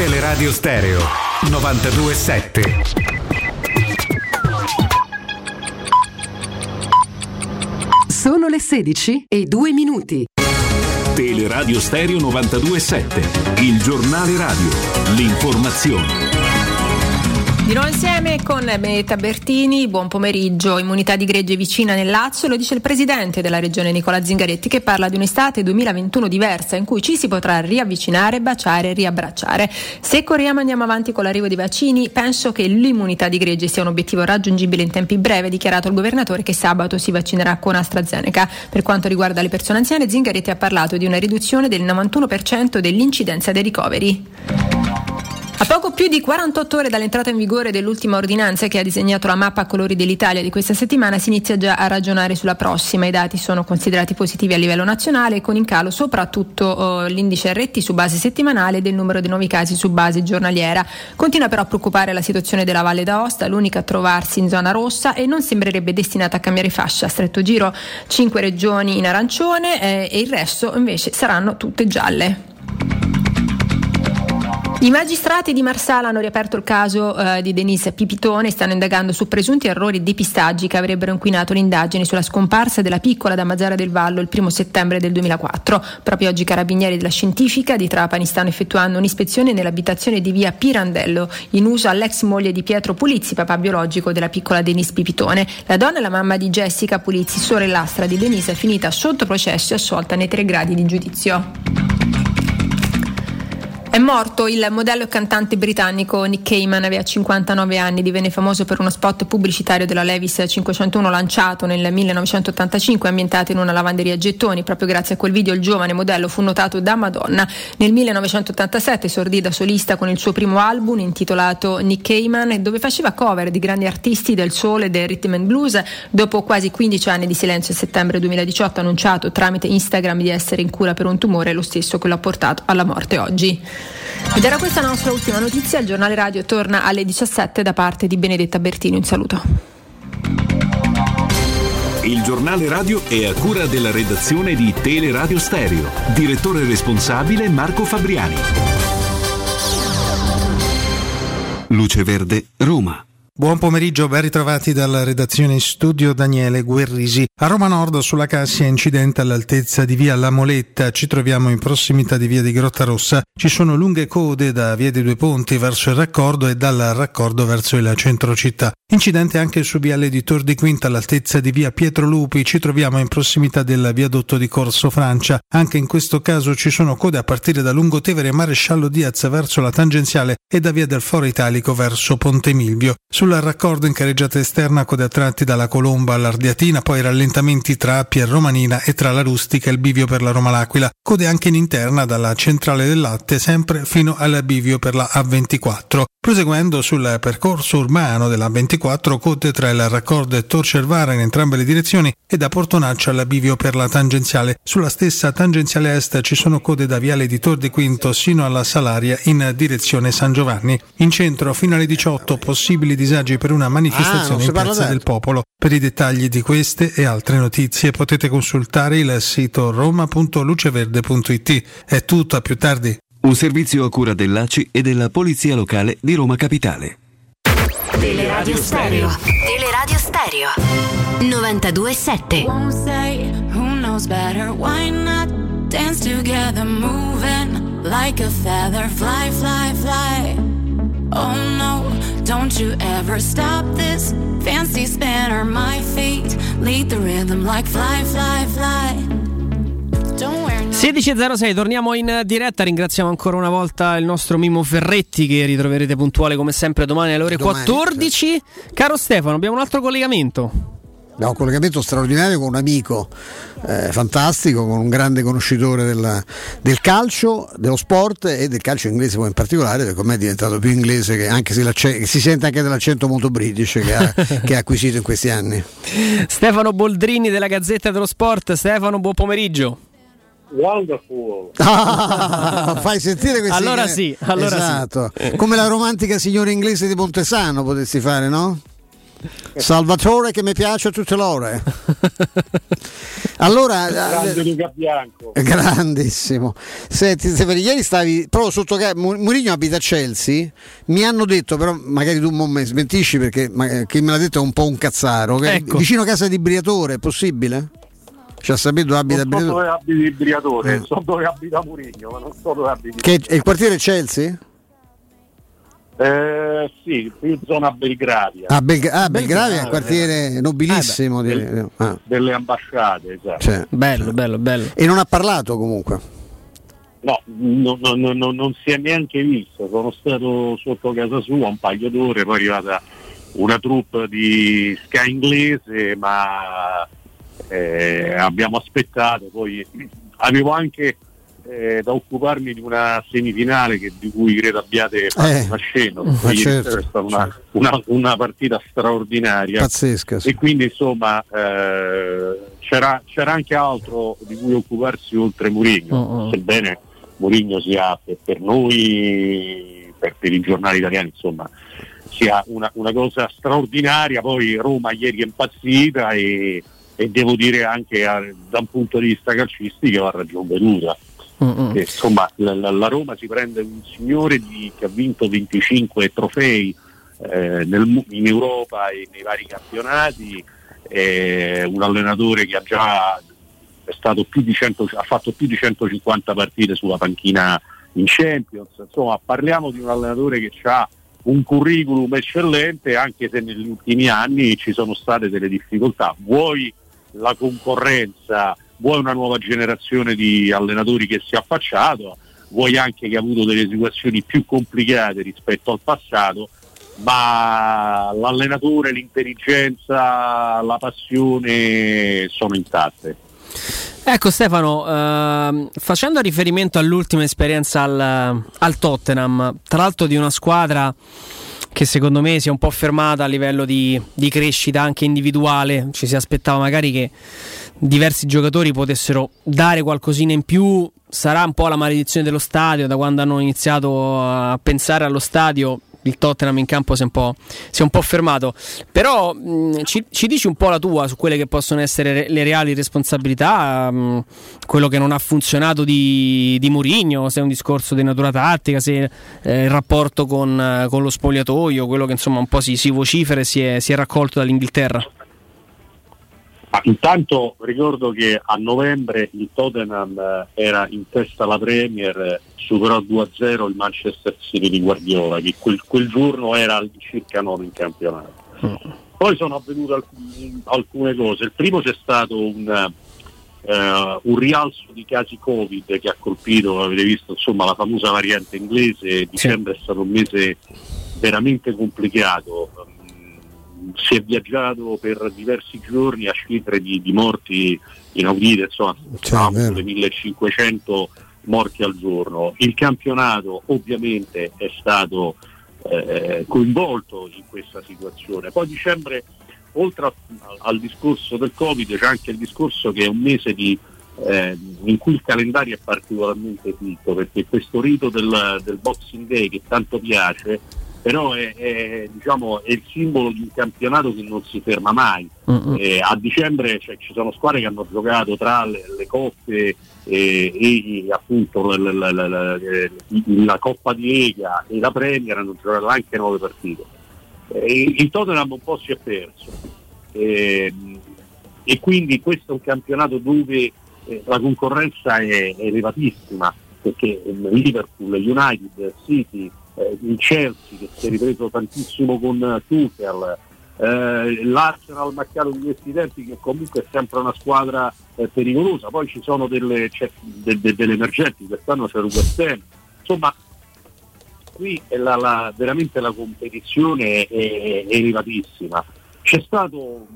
Teleradio Stereo 927. Sono le 16 e 2 minuti. Teleradio Stereo 927. Il giornale radio. L'informazione. Di nuovo insieme con Benedetta Bertini, buon pomeriggio. Immunità di gregge vicina nel Lazio, lo dice il presidente della regione Nicola Zingaretti che parla di un'estate 2021 diversa in cui ci si potrà riavvicinare, baciare e riabbracciare. Se corriamo andiamo avanti con l'arrivo dei vaccini, penso che l'immunità di gregge sia un obiettivo raggiungibile in tempi brevi, ha dichiarato il governatore che sabato si vaccinerà con AstraZeneca. Per quanto riguarda le persone anziane, Zingaretti ha parlato di una riduzione del 91% dell'incidenza dei ricoveri. A poco più di 48 ore dall'entrata in vigore dell'ultima ordinanza che ha disegnato la mappa a colori dell'Italia di questa settimana si inizia già a ragionare sulla prossima. I dati sono considerati positivi a livello nazionale con in calo soprattutto oh, l'indice RT su base settimanale del numero dei nuovi casi su base giornaliera. Continua però a preoccupare la situazione della Valle d'Aosta, l'unica a trovarsi in zona rossa e non sembrerebbe destinata a cambiare fascia. A stretto giro 5 regioni in arancione eh, e il resto invece saranno tutte gialle. I magistrati di Marsala hanno riaperto il caso eh, di Denise Pipitone e stanno indagando su presunti errori di pistaggi che avrebbero inquinato le indagini sulla scomparsa della piccola da Mazzara del Vallo il primo settembre del 2004. Proprio oggi i carabinieri della scientifica di Trapani stanno effettuando un'ispezione nell'abitazione di via Pirandello, in uso all'ex moglie di Pietro Pulizzi, papà biologico della piccola Denise Pipitone. La donna è la mamma di Jessica Pulizzi, sorellastra di Denise, è finita sotto processo e assolta nei tre gradi di giudizio. È morto il modello e cantante britannico Nick Cayman, aveva 59 anni, divenne famoso per uno spot pubblicitario della Levis 501 lanciato nel 1985 ambientato in una lavanderia a gettoni. Proprio grazie a quel video il giovane modello fu notato da Madonna. Nel 1987 esordì da solista con il suo primo album intitolato Nick Cayman dove faceva cover di grandi artisti del soul e del rhythm and blues. Dopo quasi 15 anni di silenzio a settembre 2018 ha annunciato tramite Instagram di essere in cura per un tumore, lo stesso che lo ha portato alla morte oggi. Ed era questa la nostra ultima notizia, il giornale radio torna alle 17 da parte di Benedetta Bertini, un saluto. Il giornale radio è a cura della redazione di Teleradio Stereo. Direttore responsabile Marco Fabriani. Luce Verde, Roma. Buon pomeriggio, ben ritrovati dalla redazione in studio Daniele Guerrisi. A Roma Nord sulla Cassia incidente all'altezza di via La Moletta, ci troviamo in prossimità di via di Grotta Rossa. Ci sono lunghe code da via dei Due Ponti verso il raccordo e dal raccordo verso il centro città. Incidente anche su viale di Tor di Quinta all'altezza di via Pietro Lupi, ci troviamo in prossimità del viadotto di Corso Francia. Anche in questo caso ci sono code a partire da Lungotevere e Maresciallo Diaz verso la tangenziale e da via del Foro Italico verso Ponte Milvio. Sul raccordo in carreggiata esterna code a tratti dalla Colomba all'Ardiatina, poi rallentamenti tra Appia e Romanina e tra la Rustica e il bivio per la Roma L'Aquila. Code anche in interna dalla centrale del latte sempre fino al bivio per la A24. Proseguendo sul percorso urbano della 24 code tra il raccordo e Tor Cervara in entrambe le direzioni e da Portonaccio alla bivio per la tangenziale. Sulla stessa tangenziale est ci sono code da Viale di Tor di Quinto sino alla Salaria in direzione San Giovanni. In centro fino alle 18 possibili disagi per una Ah, manifestazione si in Piazza del. Popolo. Per i dettagli di queste e altre notizie potete consultare il sito roma.luceverde.it. È tutto, a più tardi. Un servizio a cura dell'ACI e della Polizia Locale di Roma Capitale. Teleradio Stereo. Teleradio Stereo. 92.7. Won't say who knows better. Why not dance together, moving like a feather? Fly, fly, fly. Oh no, don't you ever stop this fancy spinner. My feet lead the rhythm like fly, fly, fly. Don't wear no 16.06, torniamo in diretta. Ringraziamo ancora una volta il nostro Mimo Ferretti che ritroverete puntuale come sempre domani alle ore Domani, 14. Caro Stefano, abbiamo un altro collegamento. Abbiamo un collegamento straordinario con un amico eh, fantastico, con un grande conoscitore del, del calcio, dello sport e del calcio inglese poi in particolare, perché ormai è diventato più inglese che anche se si sente anche dell'accento molto british che ha, *laughs* che ha acquisito in questi anni. Stefano Boldrini della Gazzetta dello Sport. Stefano, buon pomeriggio. Wonderful. *laughs* Ah, fai sentire questi Allora sì, allora sì. esatto. Come la romantica signora inglese di Montesano potresti fare, no? *laughs* Salvatore che mi piace a tutte l'ore. *laughs* Allora, Grande Luca Bianco. Grandissimo. Senti, Stefano, ieri stavi proprio sotto ca- Mu- Mourinho abita a Chelsea. Mi hanno detto, però magari tu mi smentisci perché ma- chi me l'ha detto è un po' un cazzaro. che Ecco. Vicino a casa di Briatore, è possibile? Ci ha sapito abita Non so Briatore. dove abiti il Briatore, Mm. so dove abita Murigno, ma non so dove abiti. Che è il quartiere Chelsea? Eh, sì, più zona Belgravia. Ah, Belga- ah, Belgravia è un eh, quartiere nobilissimo. di- ah. Delle ambasciate, esatto. Cioè, bello, bello, bello. E non ha parlato comunque. No, no, no, no, no, non si è neanche visto. Sono stato sotto casa sua un paio d'ore, poi è arrivata una troupe di Sky inglese, ma eh, abbiamo aspettato. Poi avevo anche eh, da occuparmi di una semifinale che- di cui credo abbiate fatto Eh, una scena. ma certo, è stata una, una- una partita straordinaria. Pazzesca, sì. E quindi insomma eh, c'era, c'era anche altro di cui occuparsi oltre Murigno, sebbene Murigno sia per, per noi, per, per i giornali italiani, insomma, sia una, una cosa straordinaria. Poi Roma ieri è impazzita e, e devo dire anche eh, da un punto di vista calcistico ha ragione venuta. Eh, insomma, la, la- Roma si prende un signore di- che ha vinto 25 trofei eh, nel in Europa e nei vari campionati, eh, un allenatore che ha già è stato più di 100 ha fatto più di 150 partite sulla panchina in Champions, insomma parliamo di un allenatore che ha un curriculum eccellente anche se negli ultimi anni ci sono state delle difficoltà, vuoi la concorrenza, vuoi una nuova generazione di allenatori che si è affacciato, vuoi anche che ha avuto delle situazioni più complicate rispetto al passato, ma l'allenatore, l'intelligenza, la passione sono intatte. Ecco Stefano, ehm, facendo riferimento all'ultima esperienza al, al Tottenham, tra l'altro di una squadra che secondo me si è un po' fermata a livello di, di crescita anche individuale, ci si aspettava magari che diversi giocatori potessero dare qualcosina in più, sarà un po' la maledizione dello stadio, da quando hanno iniziato a pensare allo stadio il Tottenham in campo si è un po', è un po fermato. Però mh, ci, ci dici un po' la tua su quelle che possono essere re- le reali responsabilità, mh, quello che non ha funzionato di, di Mourinho, se è un discorso di natura tattica, se eh, il rapporto con, eh, con lo spogliatoio, quello che insomma un po' si, si vocifera e si è, si è raccolto dall'Inghilterra. Ma intanto ricordo che a novembre il Tottenham eh, era in testa alla Premier, eh, superò 2-0 il Manchester City di Guardiola, che quel, quel giorno era al- circa nono in campionato. Poi sono avvenute alc- alcune cose. Il primo c'è stato un, eh, un rialzo di casi Covid che ha colpito, avete visto insomma, la famosa variante inglese. Dicembre è stato un mese veramente complicato. Si è viaggiato per diversi giorni a cifre di, di morti inaudite, insomma, sulle 1500 morti al giorno. Il campionato ovviamente è stato eh, coinvolto in questa situazione. Poi dicembre, oltre a- al discorso del Covid, c'è anche il discorso che è un mese di, eh, in cui il calendario è particolarmente ricco, perché questo rito del, del Boxing Day che tanto piace, però è, è, diciamo, è il simbolo di un campionato che non si ferma mai. Eh, a dicembre cioè, ci sono squadre che hanno giocato tra le, le coppe e, e appunto la, la- la- la- eh, Coppa di Lega e la Premier hanno giocato anche nove partite. Eh, il Tottenham un po' si è perso Eh, e quindi questo è un campionato dove eh, la concorrenza è, elevatissima perché eh, Liverpool, United, City, eh, il Chelsea che si è ripreso tantissimo con eh, Tuchel, eh, l'Arsenal macchiato di questi tempi che comunque è sempre una squadra eh, pericolosa, poi ci sono delle, c'è de- de- delle emergenti, quest'anno c'è Ham, insomma qui la- la- veramente la competizione è, è elevatissima. C'è stato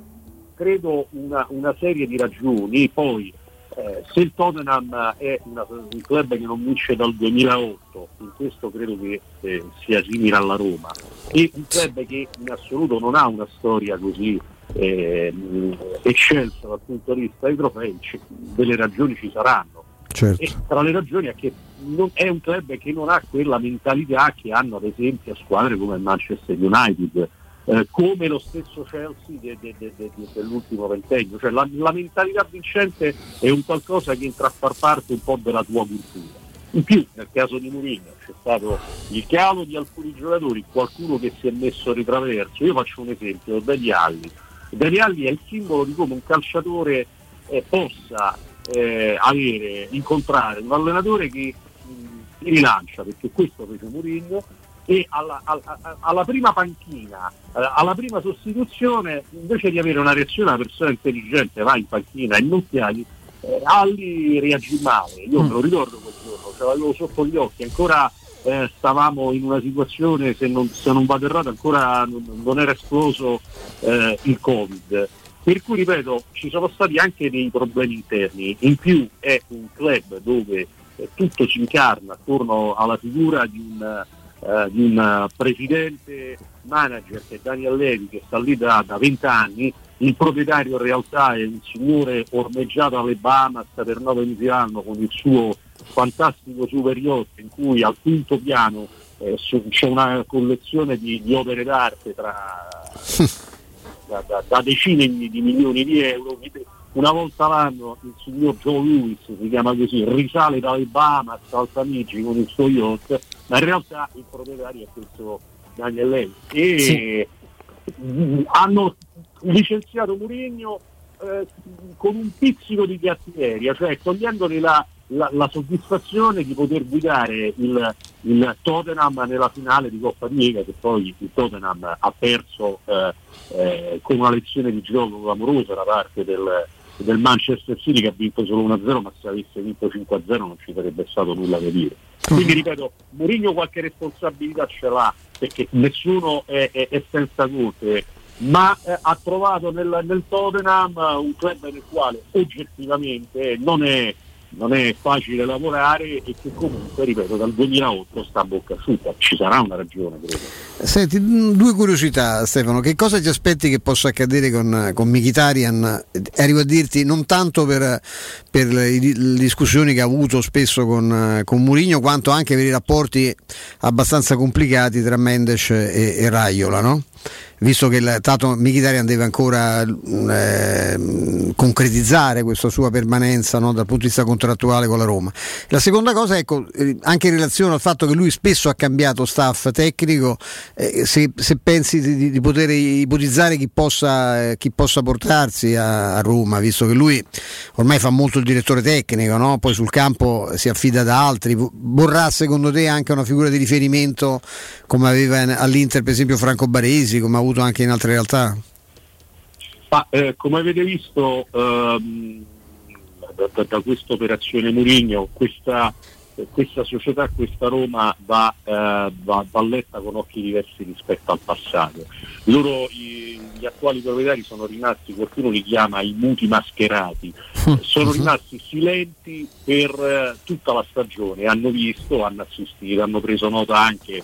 credo una, una serie di ragioni, poi eh, se il Tottenham è una- un club che non vince dal 2008, in questo credo che eh, sia simile alla Roma, e un club che in assoluto non ha una storia così eh, eccelsa dal punto di vista dei trofei, c- delle ragioni ci saranno. Certo. E tra le ragioni è che non- è un club che non ha quella mentalità che hanno ad esempio squadre come il Manchester United, eh, come lo stesso Chelsea de- de- de- de- de- dell'ultimo ventennio. Cioè la, la mentalità vincente è un qualcosa che entra a far parte un po' della tua cultura. In più, nel caso di Mourinho c'è stato il calo di alcuni giocatori, qualcuno che si è messo a ritraverso. Io faccio un esempio, Dani Alli. Dani Alli è il simbolo di come un calciatore eh, possa eh, avere, incontrare un allenatore che mh, ti rilancia, perché questo fece Mourinho, e alla, alla- alla prima panchina, eh, alla prima sostituzione, invece di avere una reazione una persona intelligente, va in panchina e non chiami, eh, Alli reagì male. Io me lo ricordo quel giorno, ce l'avevo sotto gli occhi, ancora eh, stavamo in una situazione, se non, se non vado errato, ancora non, non era esploso eh, il Covid. Per cui ripeto, ci sono stati anche dei problemi interni, in più è un club dove eh, tutto si incarna attorno alla figura di un, eh, di un eh, presidente manager che è Daniel Levi che sta lì da, da 20 anni, il proprietario in realtà è un signore ormeggiato alle Bahamas per nove mesi l'anno con il suo fantastico super yacht in cui al quinto piano eh, c'è una collezione di, di opere d'arte tra *laughs* da, da- da decine di milioni di euro. Una volta l'anno il signor Joe Lewis, si chiama così, risale dalle Bahamas al Tamigi con il suo yacht, ma in realtà il proprietario è questo Daniel Levy. E mh, hanno licenziato Mourinho eh, con un pizzico di cattiveria, cioè togliendogli la, la- la soddisfazione di poter guidare il, il Tottenham nella finale di Coppa Lega, che poi il Tottenham ha perso eh, eh, con una lezione di gioco clamorosa da parte del, del Manchester City che ha vinto solo 1-0, ma se avesse vinto 5-0 non ci sarebbe stato nulla da dire. Quindi ripeto, Mourinho qualche responsabilità ce l'ha, perché nessuno è, è- è senza colpe, ma eh, ha trovato nel, nel Tottenham un club nel quale oggettivamente non è, non è facile lavorare e che comunque, ripeto, dal 2008 sta a bocca asciutta. Ci sarà una ragione, credo. Senti, due curiosità Stefano, che cosa ti aspetti che possa accadere con, con Mkhitaryan? Arrivo a dirti non tanto per, per le, discussioni che ha avuto spesso con, con Mourinho, quanto anche per i rapporti abbastanza complicati tra Mendes e, e Raiola, no? Visto che il, tanto Mkhitaryan deve ancora eh, concretizzare questa sua permanenza no, dal punto di vista contrattuale con la Roma. La seconda cosa, ecco, eh, anche in relazione al fatto che lui spesso ha cambiato staff tecnico, eh, se, se pensi di, di poter ipotizzare chi possa, eh, chi possa portarsi a, a Roma, visto che lui ormai fa molto il direttore tecnico, no? poi sul campo si affida ad altri, vorrà secondo te anche una figura di riferimento come aveva in- all'Inter per esempio Franco Baresi, come ha avuto anche in altre realtà? Ma eh, come avete visto ehm, da, da- questa operazione Mourinho, questa, questa società, questa Roma va, eh, va- va letta con occhi diversi rispetto al passato. Loro, i- gli attuali proprietari sono rimasti, qualcuno li chiama i muti mascherati, sono rimasti silenti per eh, tutta la stagione, hanno visto, hanno assistito, hanno preso nota anche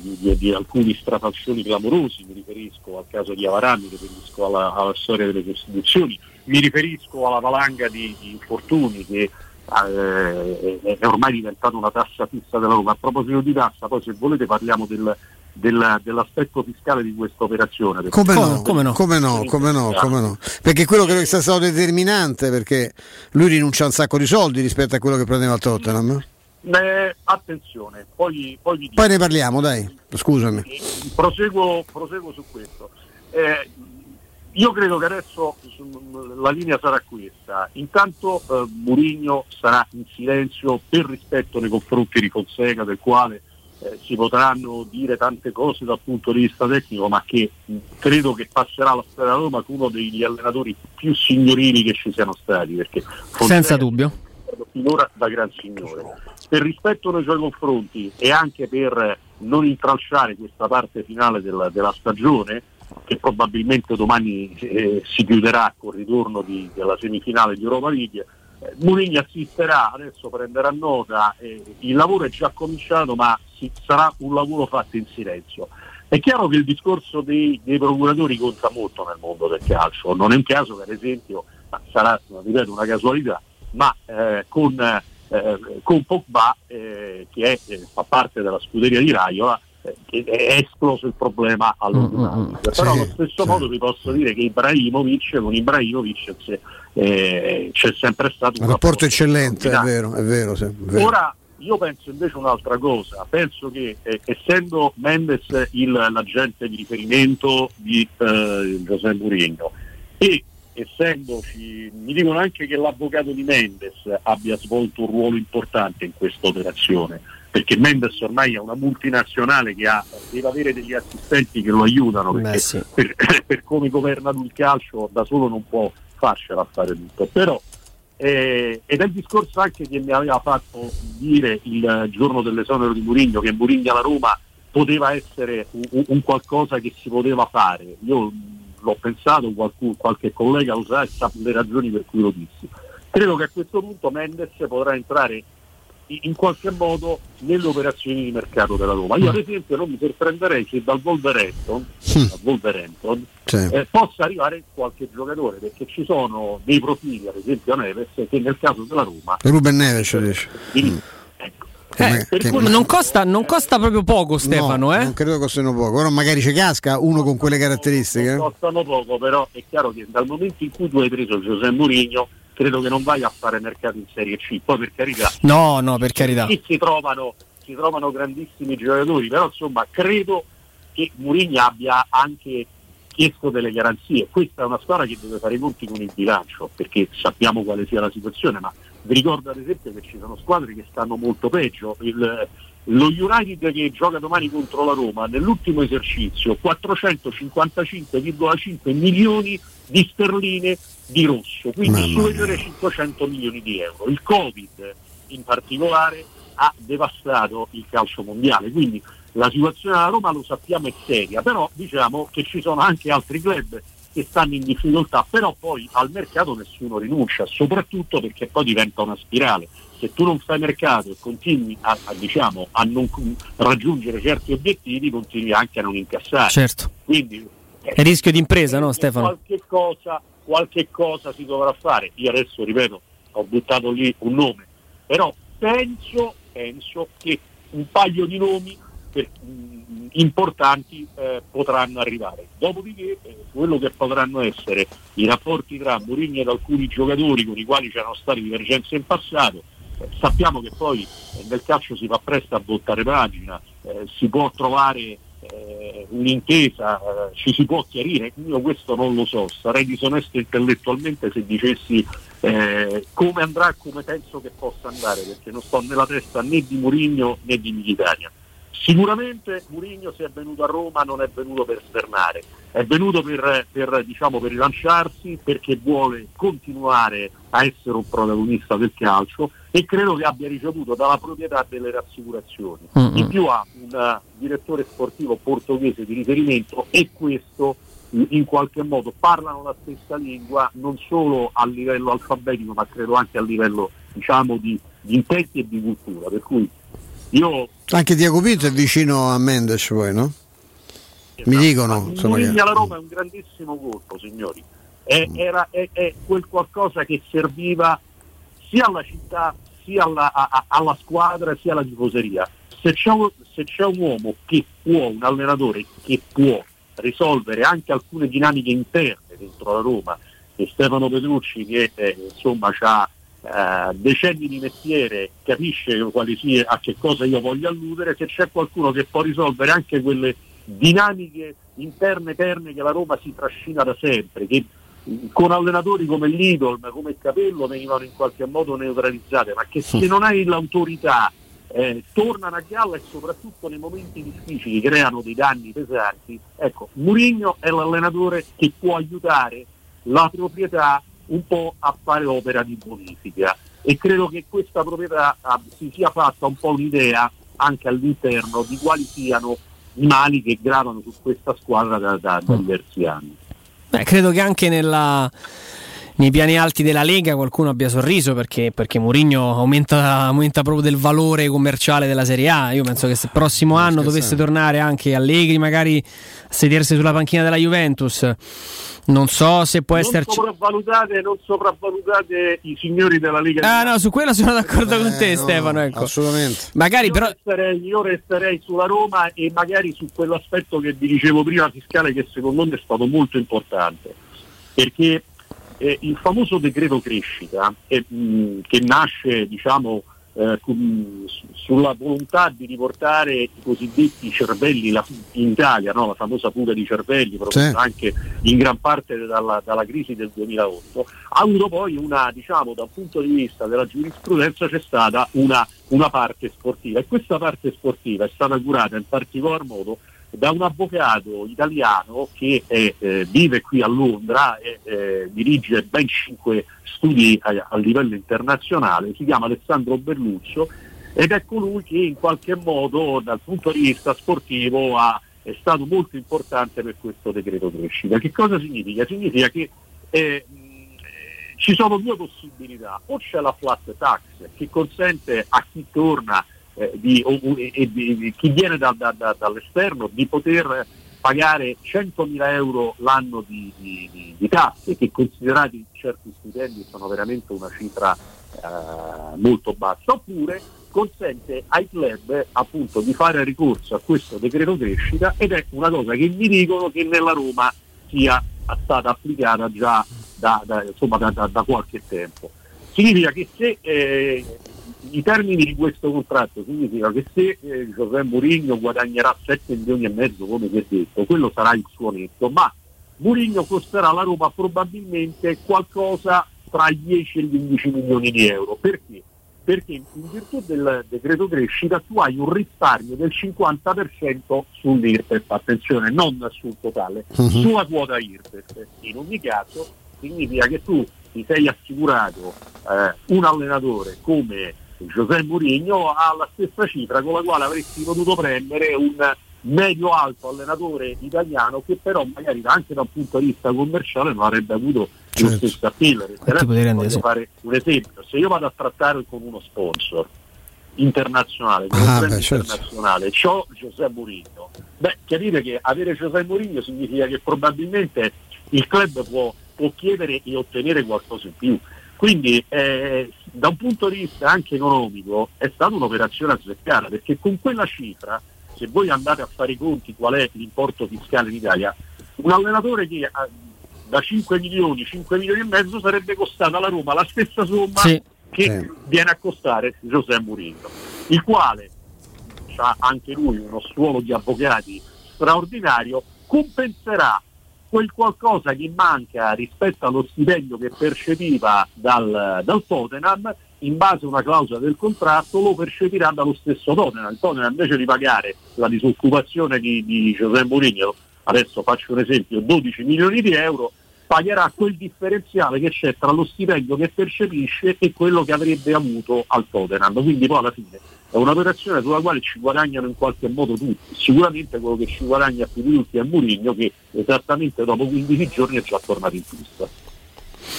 di, di- di alcuni strafalcioni clamorosi, mi riferisco al caso di Avarà, mi riferisco alla, alla storia delle costituzioni, mi riferisco alla valanga di, di infortuni che eh, è ormai diventata una tassa fissa della Roma. A proposito di tassa, poi se volete parliamo del- del- dell'aspetto fiscale di questa operazione. Come no, come no, come no, come no, come no. Perché quello credo che sia stato determinante perché lui rinuncia a un sacco di soldi rispetto a quello che prendeva al Tottenham. Eh, attenzione, poi, poi vi dico. Poi ne parliamo, dai, scusami. proseguo, proseguo su questo. Eh, io credo che adesso su- la linea sarà questa. Intanto eh, Mourinho sarà in silenzio per rispetto nei confronti di Fonseca, del quale eh, si potranno dire tante cose dal punto di vista tecnico, ma che mh, credo che passerà alla storia della Roma come uno degli allenatori più signorili che ci siano stati. Perché Fonseca Senza dubbio. Finora da gran signore. Per rispetto nei suoi confronti e anche per non intralciare questa parte finale della, della stagione, che probabilmente domani eh, si chiuderà col ritorno di- della semifinale di Europa League. Eh, Mourinho assisterà, adesso prenderà nota, eh, il lavoro è già cominciato ma si- sarà un lavoro fatto in silenzio. È chiaro che il discorso dei, dei procuratori conta molto nel mondo del calcio, non è un caso che ad esempio, ma sarà ripeto, una casualità, ma eh, con, eh, con Pogba eh, che è- eh, fa parte della scuderia di Raiola eh, che è esploso il problema allo United. però allo stesso modo vi posso dire che Ibrahimovic con Ibrahimovic c'è, eh, c'è sempre stato Un rapporto eccellente, è vero, è vero, sì, è vero. Ora io penso invece un'altra cosa, penso che eh, essendo Mendes il, l'agente di riferimento di eh, Giuseppe Mourinho e essendoci, mi dicono anche che l'avvocato di Mendes abbia svolto un ruolo importante in questa operazione, perché Mendes ormai è una multinazionale che ha, deve avere degli assistenti che lo aiutano, perché per, *coughs* per come governa lui il calcio da solo non può farcela fare tutto. Però eh, ed è il discorso anche che mi aveva fatto dire il giorno dell'esonero di Murigno che Murigno alla Roma poteva essere un, un qualcosa che si poteva fare. Io l'ho pensato, qualcuno, qualche collega lo sa e sa le ragioni per cui lo dissi. Credo che a questo punto Mendes potrà entrare in qualche modo nelle operazioni di mercato della Roma. Io ad esempio non mi sorprenderei se dal Wolverhampton, dal Wolverhampton Sì. eh, possa arrivare qualche giocatore perché ci sono dei profili, ad esempio Neves, che nel caso della Roma Ruben Neves dice. Eh, che- cui- Non costa, non costa proprio poco Stefano, No, eh? Non credo costino poco, però magari ci casca uno con quelle caratteristiche. eh. costano poco, però è chiaro che dal momento in cui tu hai preso Giuseppe Mourinho credo che non vai a fare mercato in Serie C, poi per carità No, no, per carità. Sì, si trovano, si trovano grandissimi giocatori, però insomma credo che Mourinho abbia anche chiesto delle garanzie. Questa è una squadra che deve fare i conti con il bilancio, perché sappiamo quale sia la situazione, ma vi ricordo ad esempio che ci sono squadre che stanno molto peggio. Il- lo United che gioca domani contro la Roma nell'ultimo esercizio 455,5 milioni di sterline di rosso, quindi superiore ai 500 milioni di euro. Il Covid in particolare ha devastato il calcio mondiale, quindi la situazione della Roma lo sappiamo è seria, però diciamo che ci sono anche altri club che stanno in difficoltà, però poi al mercato nessuno rinuncia, soprattutto perché poi diventa una spirale. Se tu non fai mercato e continui a, a, diciamo, a non raggiungere certi obiettivi, continui anche a non incassare. Certo. Quindi È rischio di impresa, no Stefano? qualche cosa, qualche cosa si dovrà fare. Io adesso, ripeto, ho buttato lì un nome, però penso, penso che un paio di nomi mh, importanti eh, potranno arrivare. Dopodiché eh, quello che potranno essere i rapporti tra Mourinho ed alcuni giocatori con i quali c'erano state divergenze in passato, eh, sappiamo che poi eh, nel calcio si fa presto a voltare pagina, eh, si può trovare eh, un'intesa, eh, ci si può chiarire, io questo non lo so, sarei disonesto intellettualmente se dicessi eh, come andrà e come penso che possa andare, perché non sto nella testa né di Murigno né di Militania. Sicuramente Murigno se è venuto a Roma non è venuto per svernare, è venuto per, per, diciamo, per rilanciarsi perché vuole continuare a essere un protagonista del calcio e credo che abbia ricevuto dalla proprietà delle rassicurazioni. Mm-mm. In più ha un eh, direttore sportivo portoghese di riferimento e questo in- in qualche modo parlano la stessa lingua non solo a livello alfabetico ma credo anche a livello diciamo di, di intenti e di cultura. Per cui io Anche Diaco Pinto è vicino a Mendes poi, no? Mi dicono, insomma, Mourinho che- alla Roma è un grandissimo colpo, signori. È, era- è- è quel qualcosa che serviva sia alla città, sia alla, a- alla squadra, sia alla tifoseria. Se c'è, un, se c'è un uomo che può, un allenatore che può risolvere anche alcune dinamiche interne dentro la Roma, e Stefano Petrucci che eh, insomma ha decenni di mestiere, capisce quali sia, a che cosa io voglio alludere, se c'è qualcuno che può risolvere anche quelle dinamiche interne eterne che la Roma si trascina da sempre, che con allenatori come l'Idol, come il Capello venivano in qualche modo neutralizzate, ma che se *laughs* non hai l'autorità eh, tornano a galla e soprattutto nei momenti difficili creano dei danni pesanti. Ecco, Mourinho è l'allenatore che può aiutare la proprietà un po' a fare opera di bonifica e credo che questa proprietà ah, si sia fatta un po' un'idea anche all'interno di quali siano i mali che gravano su questa squadra da, da- da diversi anni. Beh, credo che anche nella- nei piani alti della Lega qualcuno abbia sorriso perché, perché Mourinho aumenta, aumenta proprio del valore commerciale della Serie A. Io penso che se il prossimo anno dovesse tornare anche Allegri magari a sedersi sulla panchina della Juventus, non so se può non esserci... sopravvalutate, non sopravvalutate i signori della Lega. Ah no, su quello sono d'accordo con te Stefano. Ecco. Assolutamente. Magari io però... resterei, io resterei sulla Roma e magari su quell'aspetto che vi dicevo prima fiscale che secondo me è stato molto importante perché eh, il famoso decreto crescita eh, mh, che nasce diciamo eh, sulla volontà di riportare i cosiddetti cervelli la- in Italia, no? la famosa fuga di cervelli Sì. anche in gran parte dalla, dalla crisi del 2008, ha avuto poi una, diciamo, dal punto di vista della giurisprudenza c'è stata una, una parte sportiva e questa parte sportiva è stata curata in particolar modo da un avvocato italiano che è, eh, vive qui a Londra e eh, dirige ben cinque studi a, a livello internazionale, si chiama Alessandro Berluccio ed è colui che in qualche modo dal punto di vista sportivo ha- è stato molto importante per questo decreto crescita. Che cosa significa? Significa che eh, ci sono due possibilità, o c'è la flat tax che consente a chi torna eh, di- o- e, di- di- chi viene da- da- da- dall'esterno di poter pagare 100.000 euro l'anno di, di- tasse che considerati certi stipendi sono veramente una cifra eh, molto bassa oppure consente ai club appunto di fare ricorso a questo decreto crescita ed è una cosa che mi dicono che nella Roma sia stata applicata già da, da- insomma, da- da qualche tempo. Significa che se eh, i termini di questo contratto significa che se eh, José Mourinho guadagnerà 7 milioni e mezzo come si è detto, quello sarà il suo netto, ma Mourinho costerà alla Roma probabilmente qualcosa tra i 10 e gli 11 milioni di euro. Perché? Perché in virtù del decreto crescita tu hai un risparmio del 50% sull'IRPEF, attenzione, non sul totale, Mhm. sulla quota IRPEF. In ogni caso significa che tu ti sei assicurato eh, un allenatore come José Mourinho ha la stessa cifra con la quale avresti potuto prendere un medio-alto allenatore italiano che però magari anche da un punto di vista commerciale non avrebbe avuto lo stesso appeal. Voglio sì. fare un esempio, se io vado a trattare con uno sponsor internazionale, con Ah, un beh, certo. internazionale, c'ho José Mourinho, beh, capire che avere José Mourinho significa che probabilmente il club può, può chiedere e ottenere qualcosa in più. Quindi eh, da un punto di vista anche economico è stata un'operazione azzeccata perché con quella cifra, se voi andate a fare i conti qual è l'importo fiscale in Italia, un allenatore che ha- da 5 milioni, 5 milioni e mezzo sarebbe costato alla Roma la stessa somma Sì. che viene a costare Giuseppe Mourinho, il quale ha anche lui uno stuolo di avvocati straordinario, compenserà quel qualcosa che manca rispetto allo stipendio che percepiva dal, dal Tottenham in base a una clausola del contratto lo percepirà dallo stesso Tottenham. Il Tottenham invece di pagare la disoccupazione di, di Giuseppe Mourinho, adesso faccio un esempio, 12 milioni di euro, pagherà quel differenziale che c'è tra lo stipendio che percepisce e quello che avrebbe avuto al Tottenham. Quindi poi alla fine è un'operazione sulla quale ci guadagnano in qualche modo tutti. Sicuramente quello che ci guadagna più di tutti è Mourinho che esattamente dopo 15 giorni è già tornato in pista.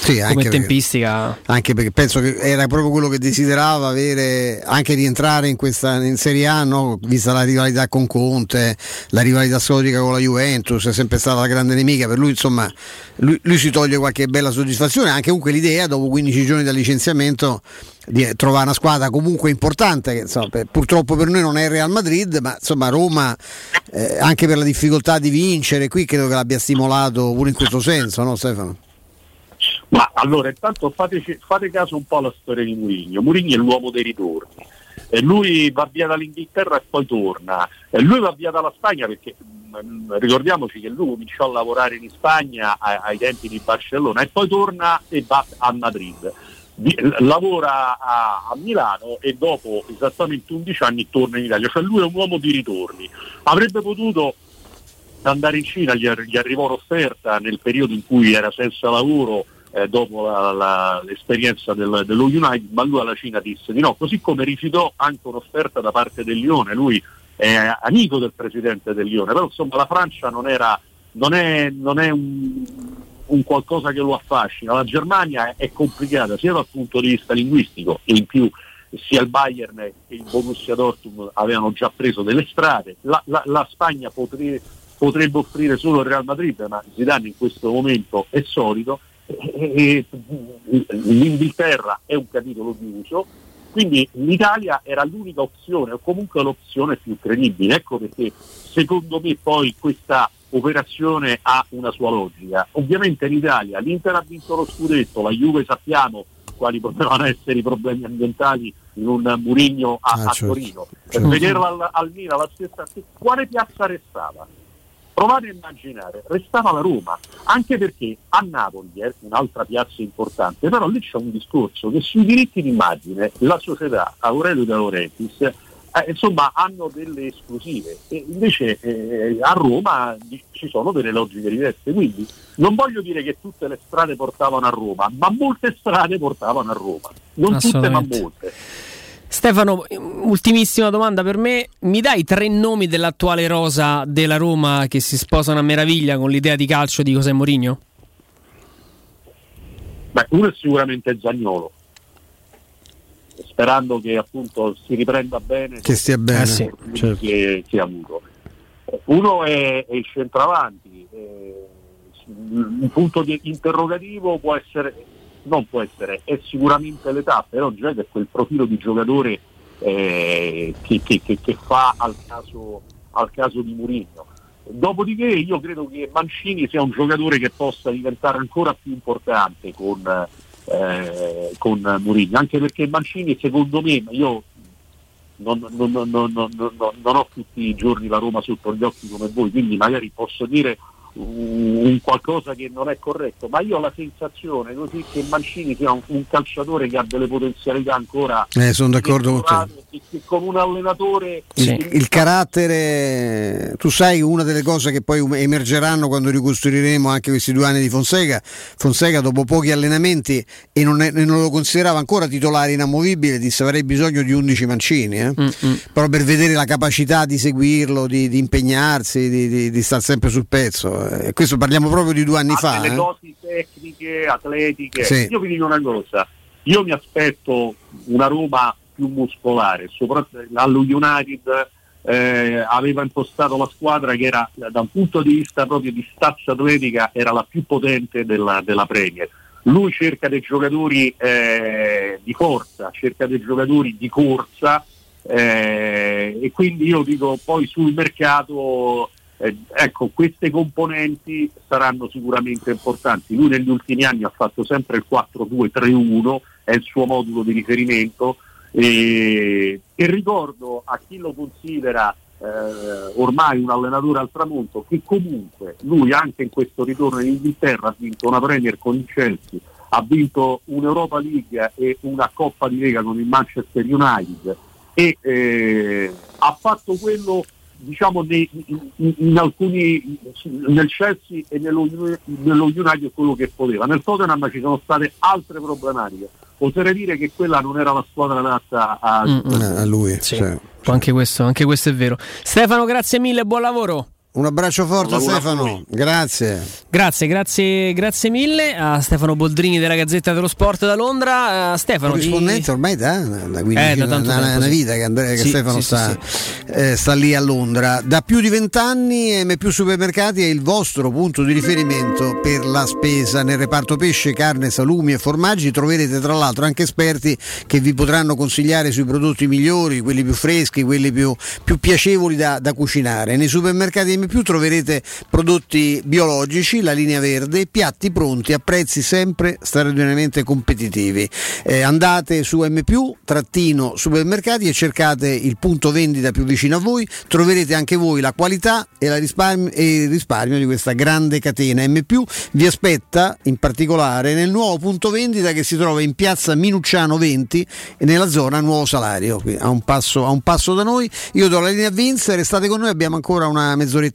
Sì, anche Come perché- tempistica. Anche perché penso che era proprio quello che desiderava avere, anche rientrare in questa in Serie A, no? vista la rivalità con Conte, la rivalità storica con la Juventus, è sempre stata la grande nemica. Per lui, insomma, lui, lui si toglie qualche bella soddisfazione. Anche comunque l'idea, dopo 15 giorni dal licenziamento, di trovare una squadra comunque importante. Che, insomma, per- purtroppo per noi non è il Real Madrid, ma insomma Roma, eh, anche per la difficoltà di vincere, qui credo che l'abbia stimolato pure in questo senso, no Stefano? Ma allora, intanto fateci- fate caso un po' alla storia di Mourinho. Mourinho è l'uomo dei ritorni. E lui va via dall'Inghilterra e poi torna. E lui va via dalla Spagna perché mh, ricordiamoci che lui cominciò a lavorare in Spagna a- ai tempi di Barcellona e poi torna e va a Madrid. L- lavora a, a Milano e dopo esattamente 11 anni torna in Italia. Cioè lui è un uomo di ritorni. Avrebbe potuto andare in Cina, gli, gli arrivò un'offerta nel periodo in cui era senza lavoro eh, dopo la- la- l'esperienza del- dello United, ma lui alla Cina disse di no, così come rifiutò anche un'offerta da parte del Lione, lui è amico del presidente del Lione, però insomma la Francia non, era, non è, non è un, un qualcosa che lo affascina, la Germania è, è complicata sia dal punto di vista linguistico e in più sia il Bayern che il Borussia Dortmund avevano già preso delle strade, la, la- la Spagna potre- potrebbe offrire solo il Real Madrid, ma Zidane in questo momento è solido, l'Inghilterra è un capitolo chiuso, quindi l'Italia era l'unica opzione o comunque l'opzione più credibile, ecco perché secondo me poi questa operazione ha una sua logica. Ovviamente in Italia l'Inter ha vinto lo scudetto, la Juve sappiamo quali potevano essere i problemi ambientali in un Murigno a, Ah, a certo, Torino. certo. Per vederla al, al Milan la stessa quale piazza restava? Provate a immaginare, restava la Roma, anche perché a Napoli è un'altra piazza importante, però lì c'è un discorso che sui diritti d'immagine la società Aurelio De Laurentiis eh, insomma hanno delle esclusive. E invece eh, a Roma ci sono delle logiche diverse, quindi non voglio dire che tutte le strade portavano a Roma, ma molte strade portavano a Roma, non tutte ma molte. Stefano, ultimissima domanda per me. Mi dai tre nomi dell'attuale rosa della Roma che si sposano a meraviglia con l'idea di calcio di José Mourinho? Beh, uno è sicuramente Zagnolo, sperando che appunto si riprenda bene. Che stia bene, Eh sì. certo. che, che ha avuto. Uno è, è il centravanti, eh, un punto di interrogativo può essere, non può essere, è sicuramente l'età, però che è quel profilo di giocatore eh, che, che- che- che fa al caso, al caso di Mourinho. Dopodiché io credo che Mancini sia un giocatore che possa diventare ancora più importante con, eh, con Mourinho, anche perché Mancini secondo me, io non- non- non- non ho tutti i giorni la Roma sotto gli occhi come voi, quindi magari posso dire un, qualcosa che non è corretto, ma io ho la sensazione così che Mancini sia un, un calciatore che ha delle potenzialità ancora Eh, sono d'accordo con te. che con un allenatore Il, il carattere, tu sai una delle cose che poi emergeranno quando ricostruiremo anche questi due anni di Fonseca, Fonseca dopo pochi allenamenti e non, è- non lo considerava ancora titolare inamovibile, disse avrei bisogno di 11 mancini, eh? però per vedere la capacità di seguirlo, di, di impegnarsi, di, di, di stare sempre sul pezzo, eh, questo parliamo proprio di due anni ha fa. delle eh. dosi tecniche, atletiche. Sì. Io vi dico una cosa, io mi aspetto una Roma più muscolare, soprattutto allo United eh, aveva impostato la squadra che era da un punto di vista proprio di stazza atletica era la più potente della, della Premier. Lui cerca dei giocatori eh, di forza, cerca dei giocatori di corsa eh, e quindi io dico poi sul mercato eh, ecco, queste componenti saranno sicuramente importanti. Lui negli ultimi anni ha fatto sempre il 4-2-3-1, è il suo modulo di riferimento e, e ricordo a chi lo considera eh, ormai un allenatore al tramonto che comunque lui anche in questo ritorno in Inghilterra ha vinto una Premier con il Chelsea, ha vinto un'Europa League e una Coppa di Lega con il Manchester United e eh, ha fatto quello diciamo nei- in, in alcuni nel Chelsea e nello, nello United quello che poteva nel Tottenham ci sono state altre problematiche oserei dire che quella non era la squadra adatta a, Mm, mm. a lui. Sì. cioè. Anche questo, anche questo è vero. Stefano, grazie mille, buon lavoro. Un abbraccio forte Stefano, grazie. Grazie, grazie, grazie mille a Stefano Boldrini della Gazzetta dello Sport da Londra. Eh, Stefano, corrispondente ormai da, da, quindi Eh, da una- tanto una, tempo, una sì. vita che, Andrea- che Sì, Stefano sì, sta, sì, eh, sta lì a Londra. Da più di vent'anni M più Supermercati è il vostro punto di riferimento per la spesa nel reparto pesce, carne, salumi e formaggi. Troverete tra l'altro anche esperti che vi potranno consigliare sui prodotti migliori, quelli più freschi, quelli più, più piacevoli da, da cucinare. Nei supermercati M più troverete prodotti biologici, la linea verde, piatti pronti a prezzi sempre straordinariamente competitivi. Eh, andate su M supermercati e cercate il punto vendita più vicino a voi, troverete anche voi la qualità e, la risparmio, e il risparmio di questa grande catena M vi aspetta in particolare nel nuovo punto vendita che si trova in piazza Minucciano 20 e nella zona Nuovo Salario, a un passo, a un passo da noi. Io do la linea a Vince, restate con noi, abbiamo ancora una mezz'oretta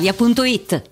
brispalitalia.it.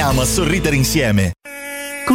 a sorridere insieme.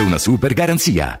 una super garanzia.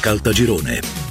Caltagirone.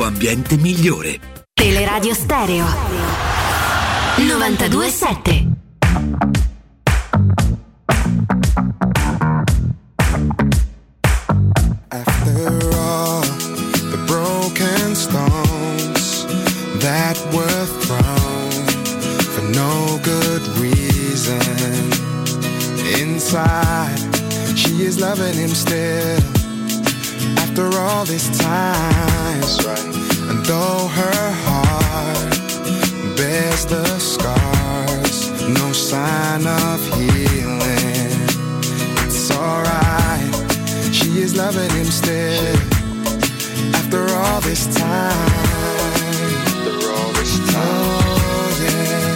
ambiente migliore. Teleradio Stereo 927 After all the broken stones that were thrown for no good reason, inside she is loving him still. After all this time, and though her heart bears the scars, no sign of healing. It's alright, she is loving him still. After all this time, after all this time, oh yeah.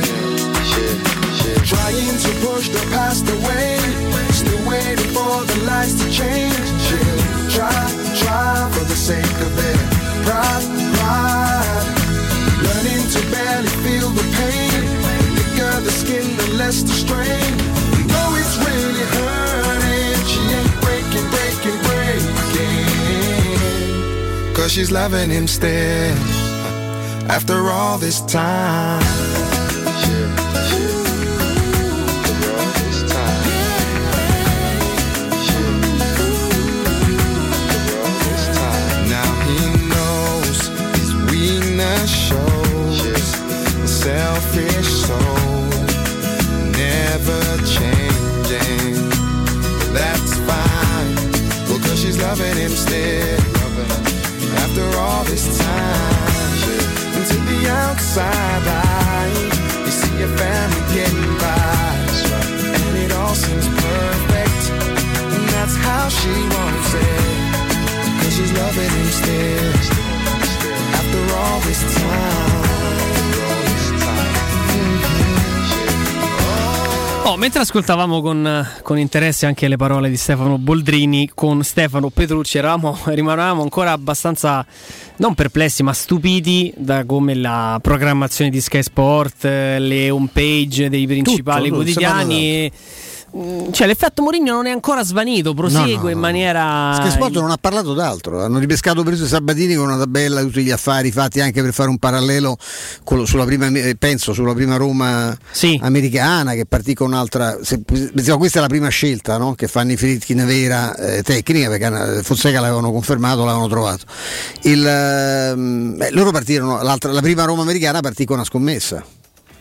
Trying to push the past away, still waiting for the lights to change. She'll try, for the sake of their pride, pride. Learning to barely feel the pain. The thicker the skin, the less the strain. You know it's really hurting. She ain't breaking, breaking, breaking. Cause she's loving him still. After all this time. Selfish soul, never changing. That's fine, well, cause she's loving him still. After all this time, and to the outside eye, you see your family getting by, and it all seems perfect, and that's how she wants it. Cause she's loving him still After all this time Oh, mentre ascoltavamo con, con interesse anche le parole di Stefano Boldrini, con Stefano Petrucci eravamo, *laughs* rimanevamo ancora abbastanza non perplessi ma stupiti da come la programmazione di Sky Sport, eh, le home page dei principali Tutto, tutto, quotidiani. mm, Cioè, l'effetto Mourinho non è ancora svanito, prosegue No, no, in maniera. Sky Sport non ha parlato d'altro, hanno ripescato preso Sabatini con una tabella di tutti gli affari fatti anche per fare un parallelo sulla prima, eh, penso sulla prima Roma americana che partì con un'altra, se- questa è la prima scelta no? che fanno i Fritkin vera eh, tecnica perché eh, Fonseca l'avevano confermato, l'avevano trovato. Il, ehm, eh, loro partirono, la prima Roma americana partì con una scommessa.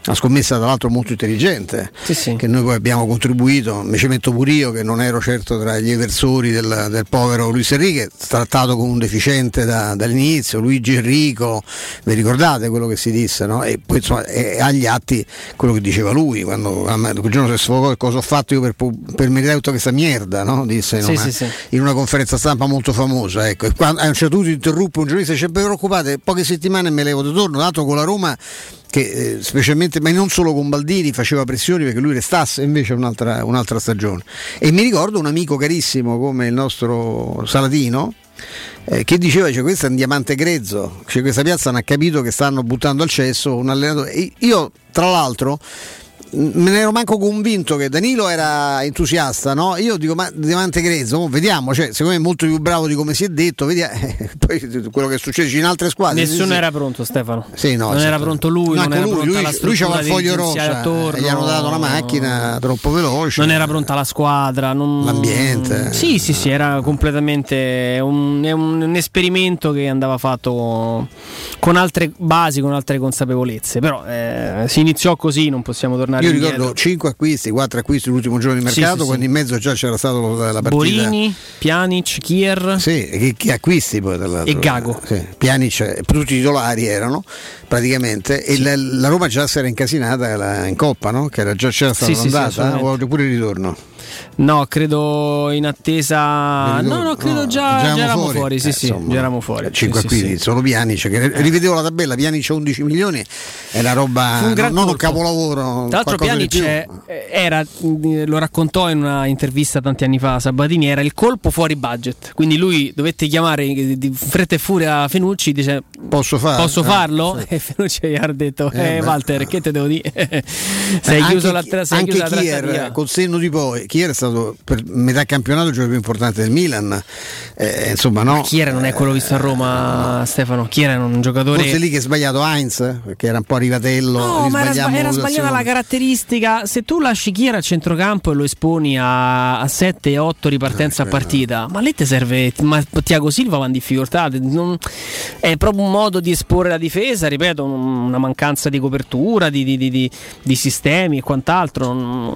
Una scommessa tra l'altro molto intelligente, che noi poi abbiamo contribuito, mi ci metto pure io che non ero certo tra gli eversori del, del povero Luis Enrique, trattato come un deficiente da- dall'inizio, Luigi Enrico, vi ricordate quello che si disse, no? E poi insomma è agli atti quello che diceva lui, quando quel giorno si sfogò cosa ho fatto io per, per meritare tutta questa merda, no? Disse in, Sì, una, sì, sì. in una conferenza stampa molto famosa, ecco. E quando, a un certo punto interruppe un giornalista e dice, "Non vi preoccupate, poche settimane e me levo di torno, dato con la Roma che eh, specialmente, ma non solo con Baldini, faceva pressioni perché lui restasse invece un'altra, un'altra stagione. E mi ricordo un amico carissimo come il nostro Saladino. eh, che diceva cioè, questo è un diamante grezzo cioè, questa piazza non ha capito che stanno buttando al cesso un allenatore E io tra l'altro me ne ero manco convinto che Danilo era entusiasta, no? Io dico, ma Diamante Grezzo, mo vediamo, cioè, secondo me è molto più bravo di come si è detto, vediamo, *laughs* poi quello che succede in altre squadre. Nessuno era pronto, Stefano. Sì, no, non esatto. era pronto lui, No, non era lui, pronta lui- la lui c'aveva il foglio rosa, attorno. gli hanno dato la macchina troppo veloce. Non era pronta la squadra, non- L'ambiente. Sì, sì, sì, era completamente un, un, un esperimento che andava fatto con altre basi, con altre consapevolezze. Però eh, si iniziò così, non possiamo tornare Io indietro. ricordo 5 acquisti, 4 acquisti l'ultimo giorno di Sì, mercato, sì, quando sì. in mezzo già c'era stata la, la partita. Borini, Pjanic, Kier. Sì, che, che acquisti poi tra l'altro. E Gago. Sì, Pjanic, eh, tutti i titolari erano praticamente e la, la Roma già si era incasinata in Coppa, no? Che era già c'era stata Sì, sì, sì, l'andata assolutamente. o pure il ritorno. No, credo in attesa. No, no, credo No, già, già eravamo fuori. fuori. Sì, Eh, sì, insomma, già eravamo fuori. 5 sì, sì, acquisti, sì. solo Pjanic, che rivedevo la tabella, Pjanic 11 milioni, è una roba, un gran non un capolavoro. Tra l'altro è- era, lo raccontò in una intervista tanti anni fa Sabatini, era il colpo fuori budget, quindi lui dovette chiamare di di fretta e furia Fenucci, dice posso, far- posso eh, farlo? E Fenucci gli ha detto, Eh, eh. Walter, che te devo dire? sei Eh, chiuso anche la, sei anche chiusa la col senno di poi, Kier è stato per metà campionato il giocatore più importante del Milan. Eh, insomma, no. Chiera non è quello visto a Roma, Stefano. Chiera è un giocatore. Forse è lì che è sbagliato Heinz, perché era un po' arrivatello. No, ma era, sbagliamo sba- era sbagliata la caratteristica. Se tu lasci Chiera a centrocampo e lo esponi a, a 7-8 ripartenze Eh, a partita, ma lì ti serve. Ma Tiago Silva va in difficoltà. non- è proprio un modo di esporre la difesa. Ripeto, un- una mancanza di copertura, di, di- di- di- di sistemi e quant'altro.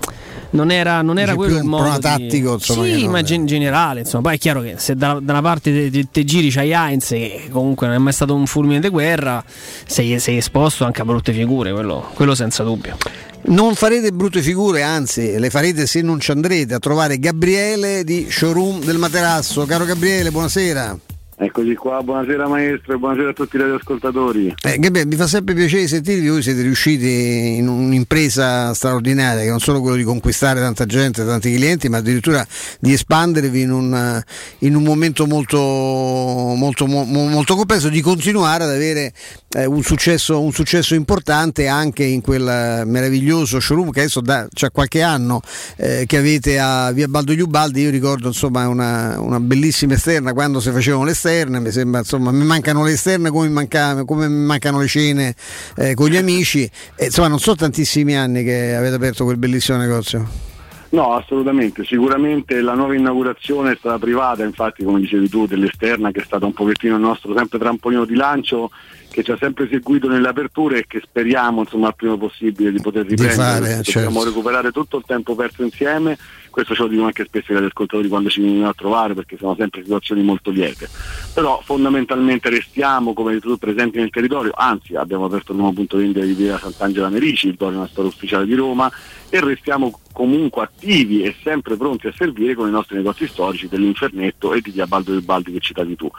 Non, era, non era quello più il un modo. problema di- tattico, insomma, sì, ma in generale. Insomma, poi è chiaro che se da, da una parte te, te- te giri c'hai Heinz, che comunque non è mai stato un fulmine di guerra, sei, sei esposto anche a brutte figure, quello, quello senza dubbio. Non farete brutte figure, anzi, le farete se non ci andrete a trovare Gabriele di Showroom del Materasso. Caro Gabriele, buonasera. Eccoci qua, buonasera maestro e buonasera a tutti gli ascoltatori. Eh, mi fa sempre piacere sentirvi, voi siete riusciti in un'impresa straordinaria, che non solo quello di conquistare tanta gente, tanti clienti, ma addirittura di espandervi in un, in un momento molto, molto, mo- molto complesso, di continuare ad avere eh, un, successo, un successo importante anche in quel meraviglioso showroom che adesso da c'è qualche anno eh, che avete a Via Baldo Ubaldi, io ricordo insomma una, una bellissima esterna quando si facevano le esterne, mi sembra insomma mi mancano le esterne come, manca, come mi mancano le cene eh, con gli amici, e, insomma non so tantissimi anni che avete aperto quel bellissimo negozio. No, assolutamente, sicuramente la nuova inaugurazione è stata privata, infatti come dicevi tu, dell'esterna che è stata un pochettino il nostro sempre trampolino di lancio che ci ha sempre seguito nelle aperture e che speriamo insomma al prima possibile di poter riprendere, fare, perché certo. dobbiamo recuperare tutto il tempo perso insieme, questo ce lo dicono anche spesso gli ascoltatori quando ci vengono a trovare perché sono sempre situazioni molto liete, però fondamentalmente restiamo come detto presenti nel territorio, anzi abbiamo aperto un nuovo punto vendita di via Sant'Angela Merici, il Dorio Storia Ufficiale di Roma e restiamo comunque attivi e sempre pronti a servire con i nostri negozi storici dell'Infernetto e di Via Baldo del Baldi che citavi tu.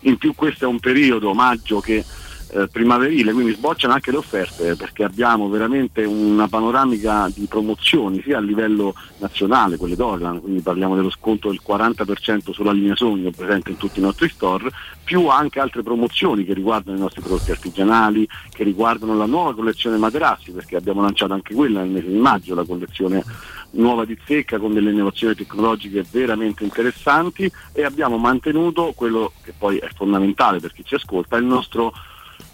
In più questo è un periodo, maggio, che eh, primaverile, quindi sbocciano anche le offerte perché abbiamo veramente una panoramica di promozioni sia a livello nazionale, quelle Dorlan, quindi parliamo dello sconto del 40% sulla linea Sogno presente in tutti i nostri store, più anche altre promozioni che riguardano i nostri prodotti artigianali, che riguardano la nuova collezione materassi, perché abbiamo lanciato anche quella nel mese di maggio, la collezione nuova di zecca con delle innovazioni tecnologiche veramente interessanti e abbiamo mantenuto quello che poi è fondamentale per chi ci ascolta, il nostro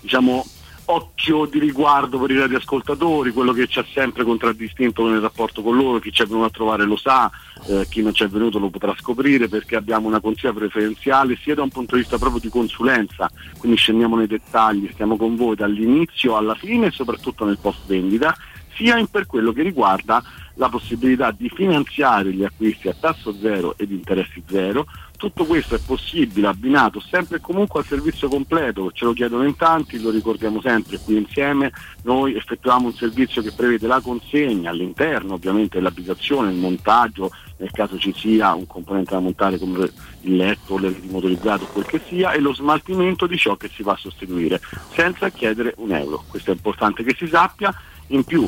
diciamo, occhio di riguardo per i radioascoltatori, quello che ci ha sempre contraddistinto nel rapporto con loro, chi ci è venuto a trovare lo sa, eh, chi non ci è venuto lo potrà scoprire perché abbiamo una consiglia preferenziale sia da un punto di vista proprio di consulenza, quindi scendiamo nei dettagli, stiamo con voi dall'inizio alla fine e soprattutto nel post vendita, sia per quello che riguarda la possibilità di finanziare gli acquisti a tasso zero ed interessi zero. Tutto questo è possibile abbinato sempre e comunque al servizio completo, ce lo chiedono in tanti, lo ricordiamo sempre qui insieme, noi effettuiamo un servizio che prevede la consegna all'interno ovviamente dell'abitazione, il montaggio, nel caso ci sia un componente da montare come il letto, l'elettrico motorizzato, quel che sia, e lo smaltimento di ciò che si va a sostituire, senza chiedere un euro. Questo è importante che si sappia, in più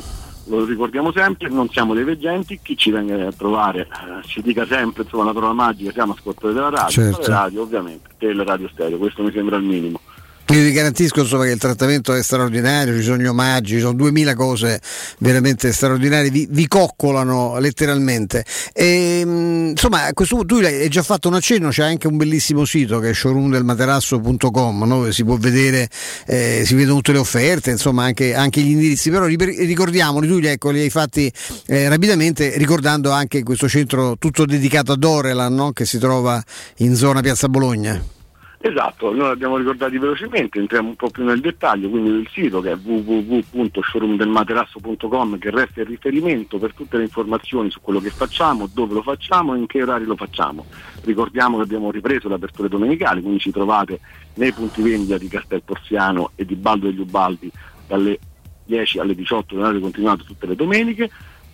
lo ricordiamo sempre, non siamo dei veggenti, chi ci viene a trovare eh, ci dica sempre insomma, la parola magica, siamo ascoltatori della radio, Certo. radio ovviamente, teleradio stereo, questo mi sembra il minimo. Io vi garantisco insomma, che il trattamento è straordinario, ci sono gli omaggi, ci sono duemila cose veramente straordinarie, vi, vi coccolano letteralmente. E, mh, insomma, a questo punto tu hai già fatto un accenno, c'è anche un bellissimo sito che è showroomdelmaterasso.com, no? dove si può vedere, eh, si vedono tutte le offerte, insomma anche, anche gli indirizzi, però ricordiamoli, tu li, ecco, li hai fatti eh, rapidamente, ricordando anche questo centro tutto dedicato a Dorelan, no? che si trova in zona Piazza Bologna. Esatto, noi l'abbiamo ricordati velocemente, entriamo un po' più nel dettaglio, quindi il sito che è www.showroomdelmaterasso.com che resta il riferimento per tutte le informazioni su quello che facciamo, dove lo facciamo e in che orari lo facciamo. Ricordiamo che abbiamo ripreso le aperture domenicali, quindi ci trovate nei punti vendita di Castel Porziano e di Baldo degli Ubaldi dalle 10 alle 18 l'orario continuato tutte le domeniche.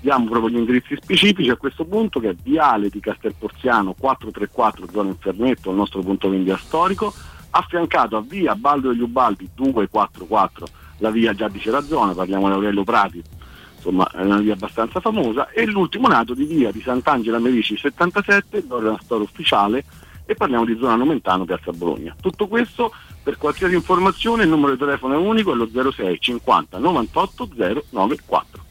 Diamo proprio gli indirizzi specifici a questo punto che è Viale di Castelporziano 434 zona Infernetto, il nostro punto vendita storico, affiancato a via Baldo degli Ubaldi 244, la via già la zona, parliamo di Aurelio Prati, insomma è una via abbastanza famosa, e l'ultimo nato di via di Sant'Angela Merici 77, dove è storia ufficiale, e parliamo di zona Nomentano, Piazza Bologna. Tutto questo per qualsiasi informazione il numero di telefono è unico, è lo 06 50 98 094.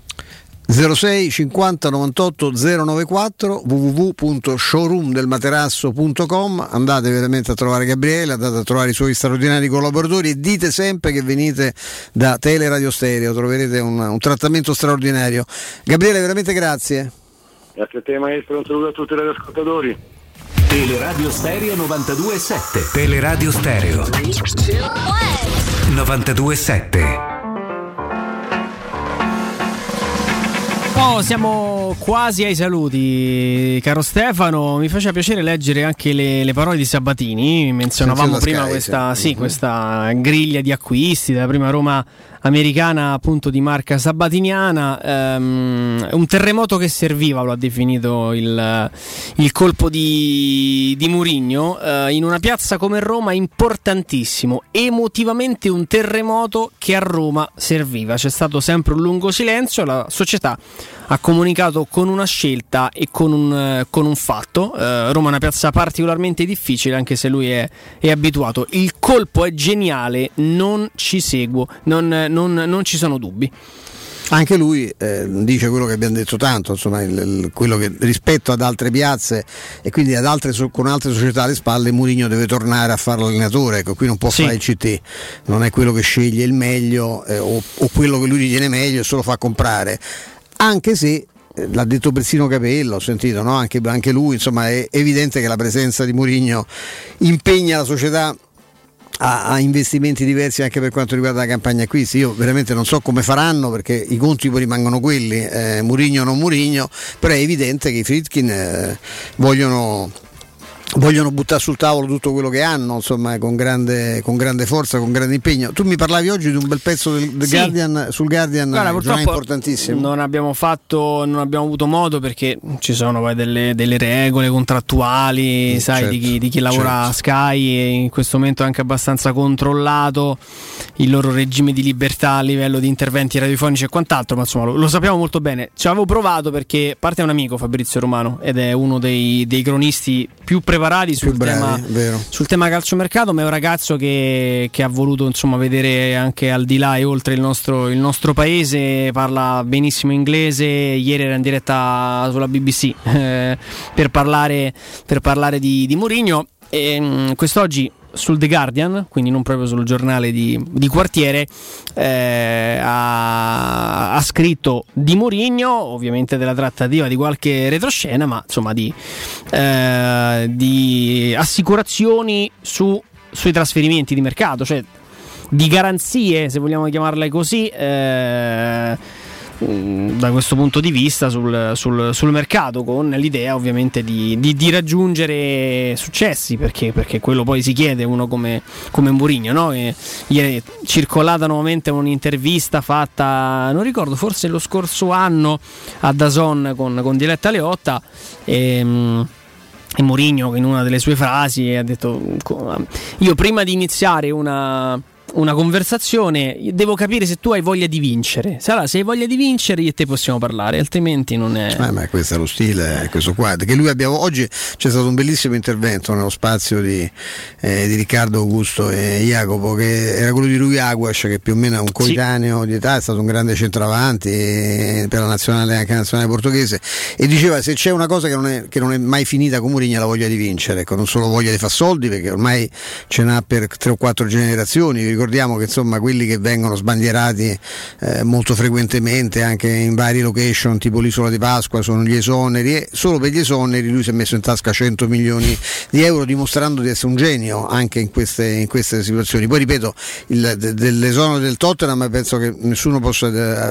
06 50 98 094 www.showroomdelmaterasso.com andate veramente a trovare Gabriele andate a trovare i suoi straordinari collaboratori e dite sempre che venite da Teleradio Stereo troverete un, un trattamento straordinario. Gabriele veramente grazie. Grazie a te maestro, un saluto a tutti i radioascoltatori. Teleradio Stereo 92.7 Teleradio Stereo 92.7 Oh, siamo quasi ai saluti, caro Stefano. Mi faceva piacere leggere anche le, le parole di Sabatini. Menzionavamo prima Sky, questa, sì. Mhm. questa griglia di acquisti della prima Roma americana appunto di marca sabatiniana. Ehm, un terremoto che serviva, lo ha definito il, il colpo di, di Murigno, eh, in una piazza come Roma importantissimo, emotivamente un terremoto che a Roma serviva. C'è stato sempre un lungo silenzio, la società ha comunicato con una scelta e con un, eh, con un fatto. Eh, Roma è una piazza particolarmente difficile, anche se lui è, è abituato. Il colpo è geniale, non ci seguo, non, non- non ci sono dubbi. Anche lui eh, dice quello che abbiamo detto tanto, insomma, il- il- quello che rispetto ad altre piazze e quindi ad altre con altre società alle spalle, Mourinho deve tornare a fare l'allenatore. Ecco, qui non può fare il CT, non è quello che sceglie il meglio eh, o, o quello che lui ritiene meglio e se lo fa comprare. Anche se eh, l'ha detto persino Capello, ho sentito, no? anche, anche lui, insomma, è evidente che la presenza di Mourinho impegna la società a, a investimenti diversi anche per quanto riguarda la campagna acquisti. Io veramente non so come faranno perché i conti poi rimangono quelli, eh, Murigno o non Murigno, però è evidente che i Fritkin eh, vogliono vogliono buttare sul tavolo tutto quello che hanno, insomma, con grande, con grande forza, con grande impegno. Tu mi parlavi oggi di un bel pezzo del, del Sì. Guardian, sul Guardian, Guarda, importantissimo. non abbiamo fatto, non abbiamo avuto modo perché ci sono poi delle, delle regole contrattuali, sai, certo, di, chi, di chi lavora a Sky e in questo momento è anche abbastanza controllato il loro regime di libertà a livello di interventi radiofonici e quant'altro, ma insomma lo, lo sappiamo molto bene. Ci avevo provato perché parte è un amico Fabrizio Romano ed è uno dei, dei cronisti più preparati sul, tema, sul tema calciomercato, ma è un ragazzo che, che ha voluto insomma, vedere anche al di là e oltre il nostro, il nostro paese, parla benissimo inglese, ieri era in diretta sulla BBC eh, per parlare, per parlare di, di Mourinho. E mh, quest'oggi sul The Guardian, quindi non proprio sul giornale di, di quartiere, eh, ha, ha scritto di Mourinho, ovviamente della trattativa di qualche retroscena, ma insomma di, eh, di assicurazioni su- sui trasferimenti di mercato, cioè di garanzie, se vogliamo chiamarle così, eh, da questo punto di vista sul, sul- sul mercato, con l'idea ovviamente di, di- di raggiungere successi, perché, perché quello poi si chiede uno come, come Mourinho. No? Ieri è circolata nuovamente un'intervista fatta, non ricordo, forse lo scorso anno a Dazon con, con Diletta Leotta. E, mh, e Mourinho in una delle sue frasi ha detto io prima di iniziare una, una conversazione devo capire se tu hai voglia di vincere se, allora, se hai voglia di vincere io e te possiamo parlare altrimenti non è Eh, ma questo è lo stile, questo qua. Che lui abbiamo, oggi c'è stato un bellissimo intervento nello spazio di, eh, di Riccardo Augusto e Jacopo, che era quello di Rui Aguas, che più o meno è un coetaneo di età, è stato un grande centravanti eh, per la nazionale, anche la nazionale portoghese, e diceva se c'è una cosa che non è, che non è mai finita con Mourinho è la voglia di vincere, ecco, non solo voglia di far soldi, perché ormai ce n'ha per tre o quattro generazioni, ricordiamo che insomma quelli che vengono sbandierati eh, molto frequentemente anche in varie location tipo l'isola di Pasqua sono gli esoneri e solo per gli esoneri lui si è messo in tasca 100 milioni di euro dimostrando di essere un genio anche in queste, in queste situazioni. Poi ripeto il, de- dell'esonero del Tottenham penso che nessuno possa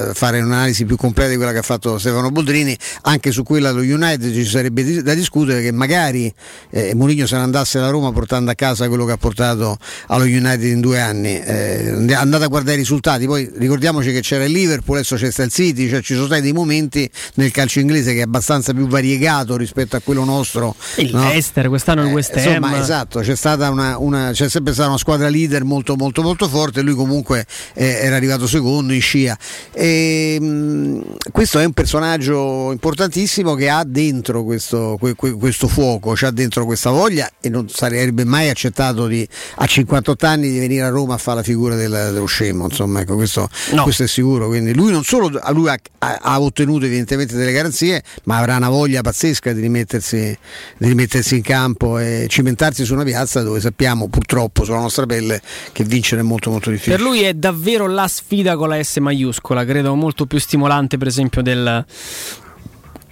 eh, fare un'analisi più completa di quella che ha fatto Stefano Boldrini. Anche su quella dello United ci sarebbe da discutere che magari eh, Mourinho se ne andasse da Roma portando a casa quello che ha portato allo United in due anni eh, andate a guardare i risultati poi ricordiamoci che c'era il Liverpool adesso c'è il City cioè ci sono stati dei momenti nel calcio inglese che è abbastanza più variegato rispetto a quello nostro il no? Leicester quest'anno il Eh, West Ham insomma, esatto, c'è stata una, una- c'è sempre stata una squadra leader molto molto molto forte, lui comunque eh, era arrivato secondo in scia. E, mh, questo è un personaggio importantissimo che ha dentro questo, que- que- questo fuoco, c'ha dentro questa voglia e non sarebbe mai accettato di, a 58 anni di venire a Roma a fare la figura del- dello scemo, insomma, ecco, questo, questo è sicuro. Quindi lui non solo lui ha, ha- ha ottenuto evidentemente delle garanzie, ma avrà una voglia pazzesca di rimettersi, di rimettersi in campo e cimentarsi su una piazza dove sappiamo purtroppo sulla nostra pelle che vincere è molto molto difficile. Per lui è davvero la sfida con la S maiuscola, credo molto più stimolante per esempio del,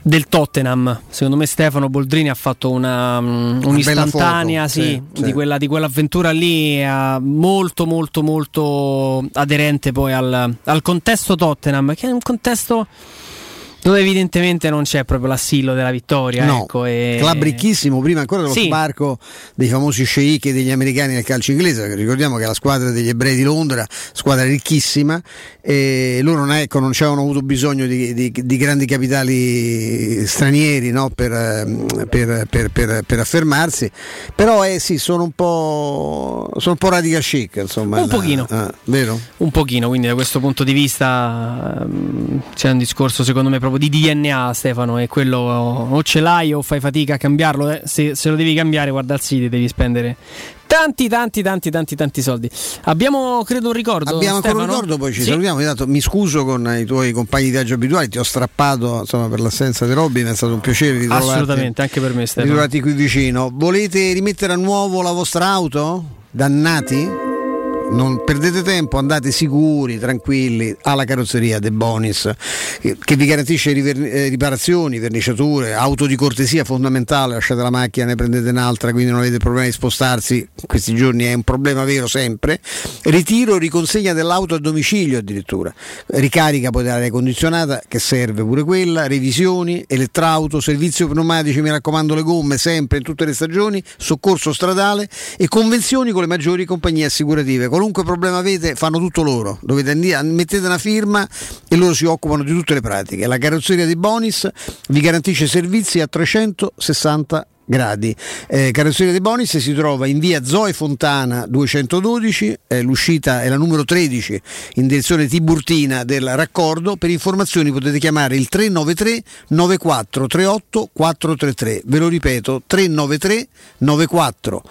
del Tottenham. Secondo me Stefano Boldrini ha fatto una, mm, un'istantanea foto, sì, sì, di, sì. Quella, di quell'avventura lì, eh, molto molto molto aderente poi al, al contesto Tottenham, che è un contesto Dove evidentemente non c'è proprio l'assillo della vittoria. No, ecco, e... club ricchissimo, prima ancora dello Sì. sbarco dei famosi sceicchi e degli americani nel calcio inglese, ricordiamo che la squadra degli ebrei di Londra, squadra ricchissima, e loro non, ecco, non avevano avuto bisogno di, di- di grandi capitali stranieri no, per, ehm, per- per- per- per affermarsi, però eh, sì, sono un po', sono un po' radical chic, insomma. Un il- pochino. ah, vero? Un pochino, quindi da questo punto di vista ehm, c'è un discorso secondo me proprio di DNA Stefano e quello o ce l'hai o fai fatica a cambiarlo, eh. se, se lo devi cambiare guarda il City devi spendere tanti tanti tanti tanti tanti soldi. Abbiamo credo un ricordo. Abbiamo ancora un Stefano? ricordo, poi ci Sì. salutiamo. Intanto mi scuso con i tuoi compagni di viaggio abituali, ti ho strappato insomma, per l'assenza di Robin, è stato un piacere ritrovarti, Assolutamente, anche per me Stefano. ritrovarti qui vicino. Volete rimettere a nuovo la vostra auto? Dannati? Non perdete tempo, andate sicuri, tranquilli alla carrozzeria De Bonis che, vi garantisce eh, riparazioni, verniciature, auto di cortesia fondamentale, lasciate la macchina, ne prendete un'altra, quindi non avete problemi di spostarsi, questi giorni è un problema vero sempre. Ritiro, riconsegna dell'auto a domicilio addirittura, ricarica poi dell'aria condizionata che serve pure quella, revisioni, elettrauto, servizio pneumatici, mi raccomando le gomme sempre in tutte le stagioni, soccorso stradale e convenzioni con le maggiori compagnie assicurative. Qualunque problema avete fanno tutto loro, dovete andare, mettete una firma e loro si occupano di tutte le pratiche. La carrozzeria di Bonis vi garantisce servizi a 360 gradi. Eh, carrozzeria di Bonis si trova in via Zoe Fontana 212, eh, l'uscita è la numero 13 in direzione Tiburtina del raccordo. Per informazioni potete chiamare il 393 94 38 433. Ve lo ripeto, 393 94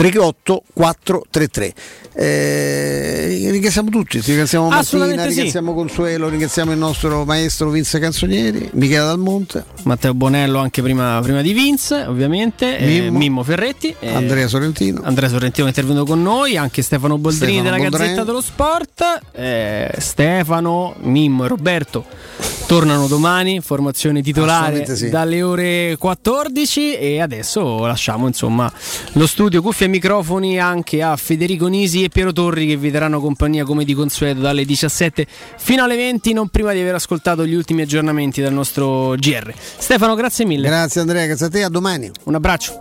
38 433. Eh, ringraziamo tutti, ti ringraziamo Martina, Assolutamente sì. ringraziamo Consuelo, ringraziamo il nostro maestro Vince Canzonieri, Michele Dalmonte, Matteo Bonello anche prima, prima di Vince, ovviamente, eh, Mimmo. Mimmo, Ferretti, eh, Andrea Sorrentino. Andrea Sorrentino è intervenuto con noi, anche Stefano Boldrini Stefano della Boldrini. Gazzetta dello Sport. Eh, Stefano, Mimmo e Roberto tornano domani, formazione titolare sì. dalle ore 14 e adesso lasciamo insomma lo studio cuffie e microfoni anche a Federico Nisi e Piero Torri che vi daranno compagnia come di consueto dalle 17 fino alle 20 non prima di aver ascoltato gli ultimi aggiornamenti dal nostro GR. Stefano, grazie mille. Grazie Andrea, grazie a te, a domani. Un abbraccio.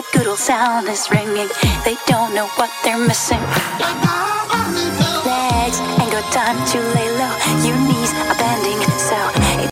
That good old sound is ringing. They don't know what they're missing. Legs ain't got time to lay low. Are better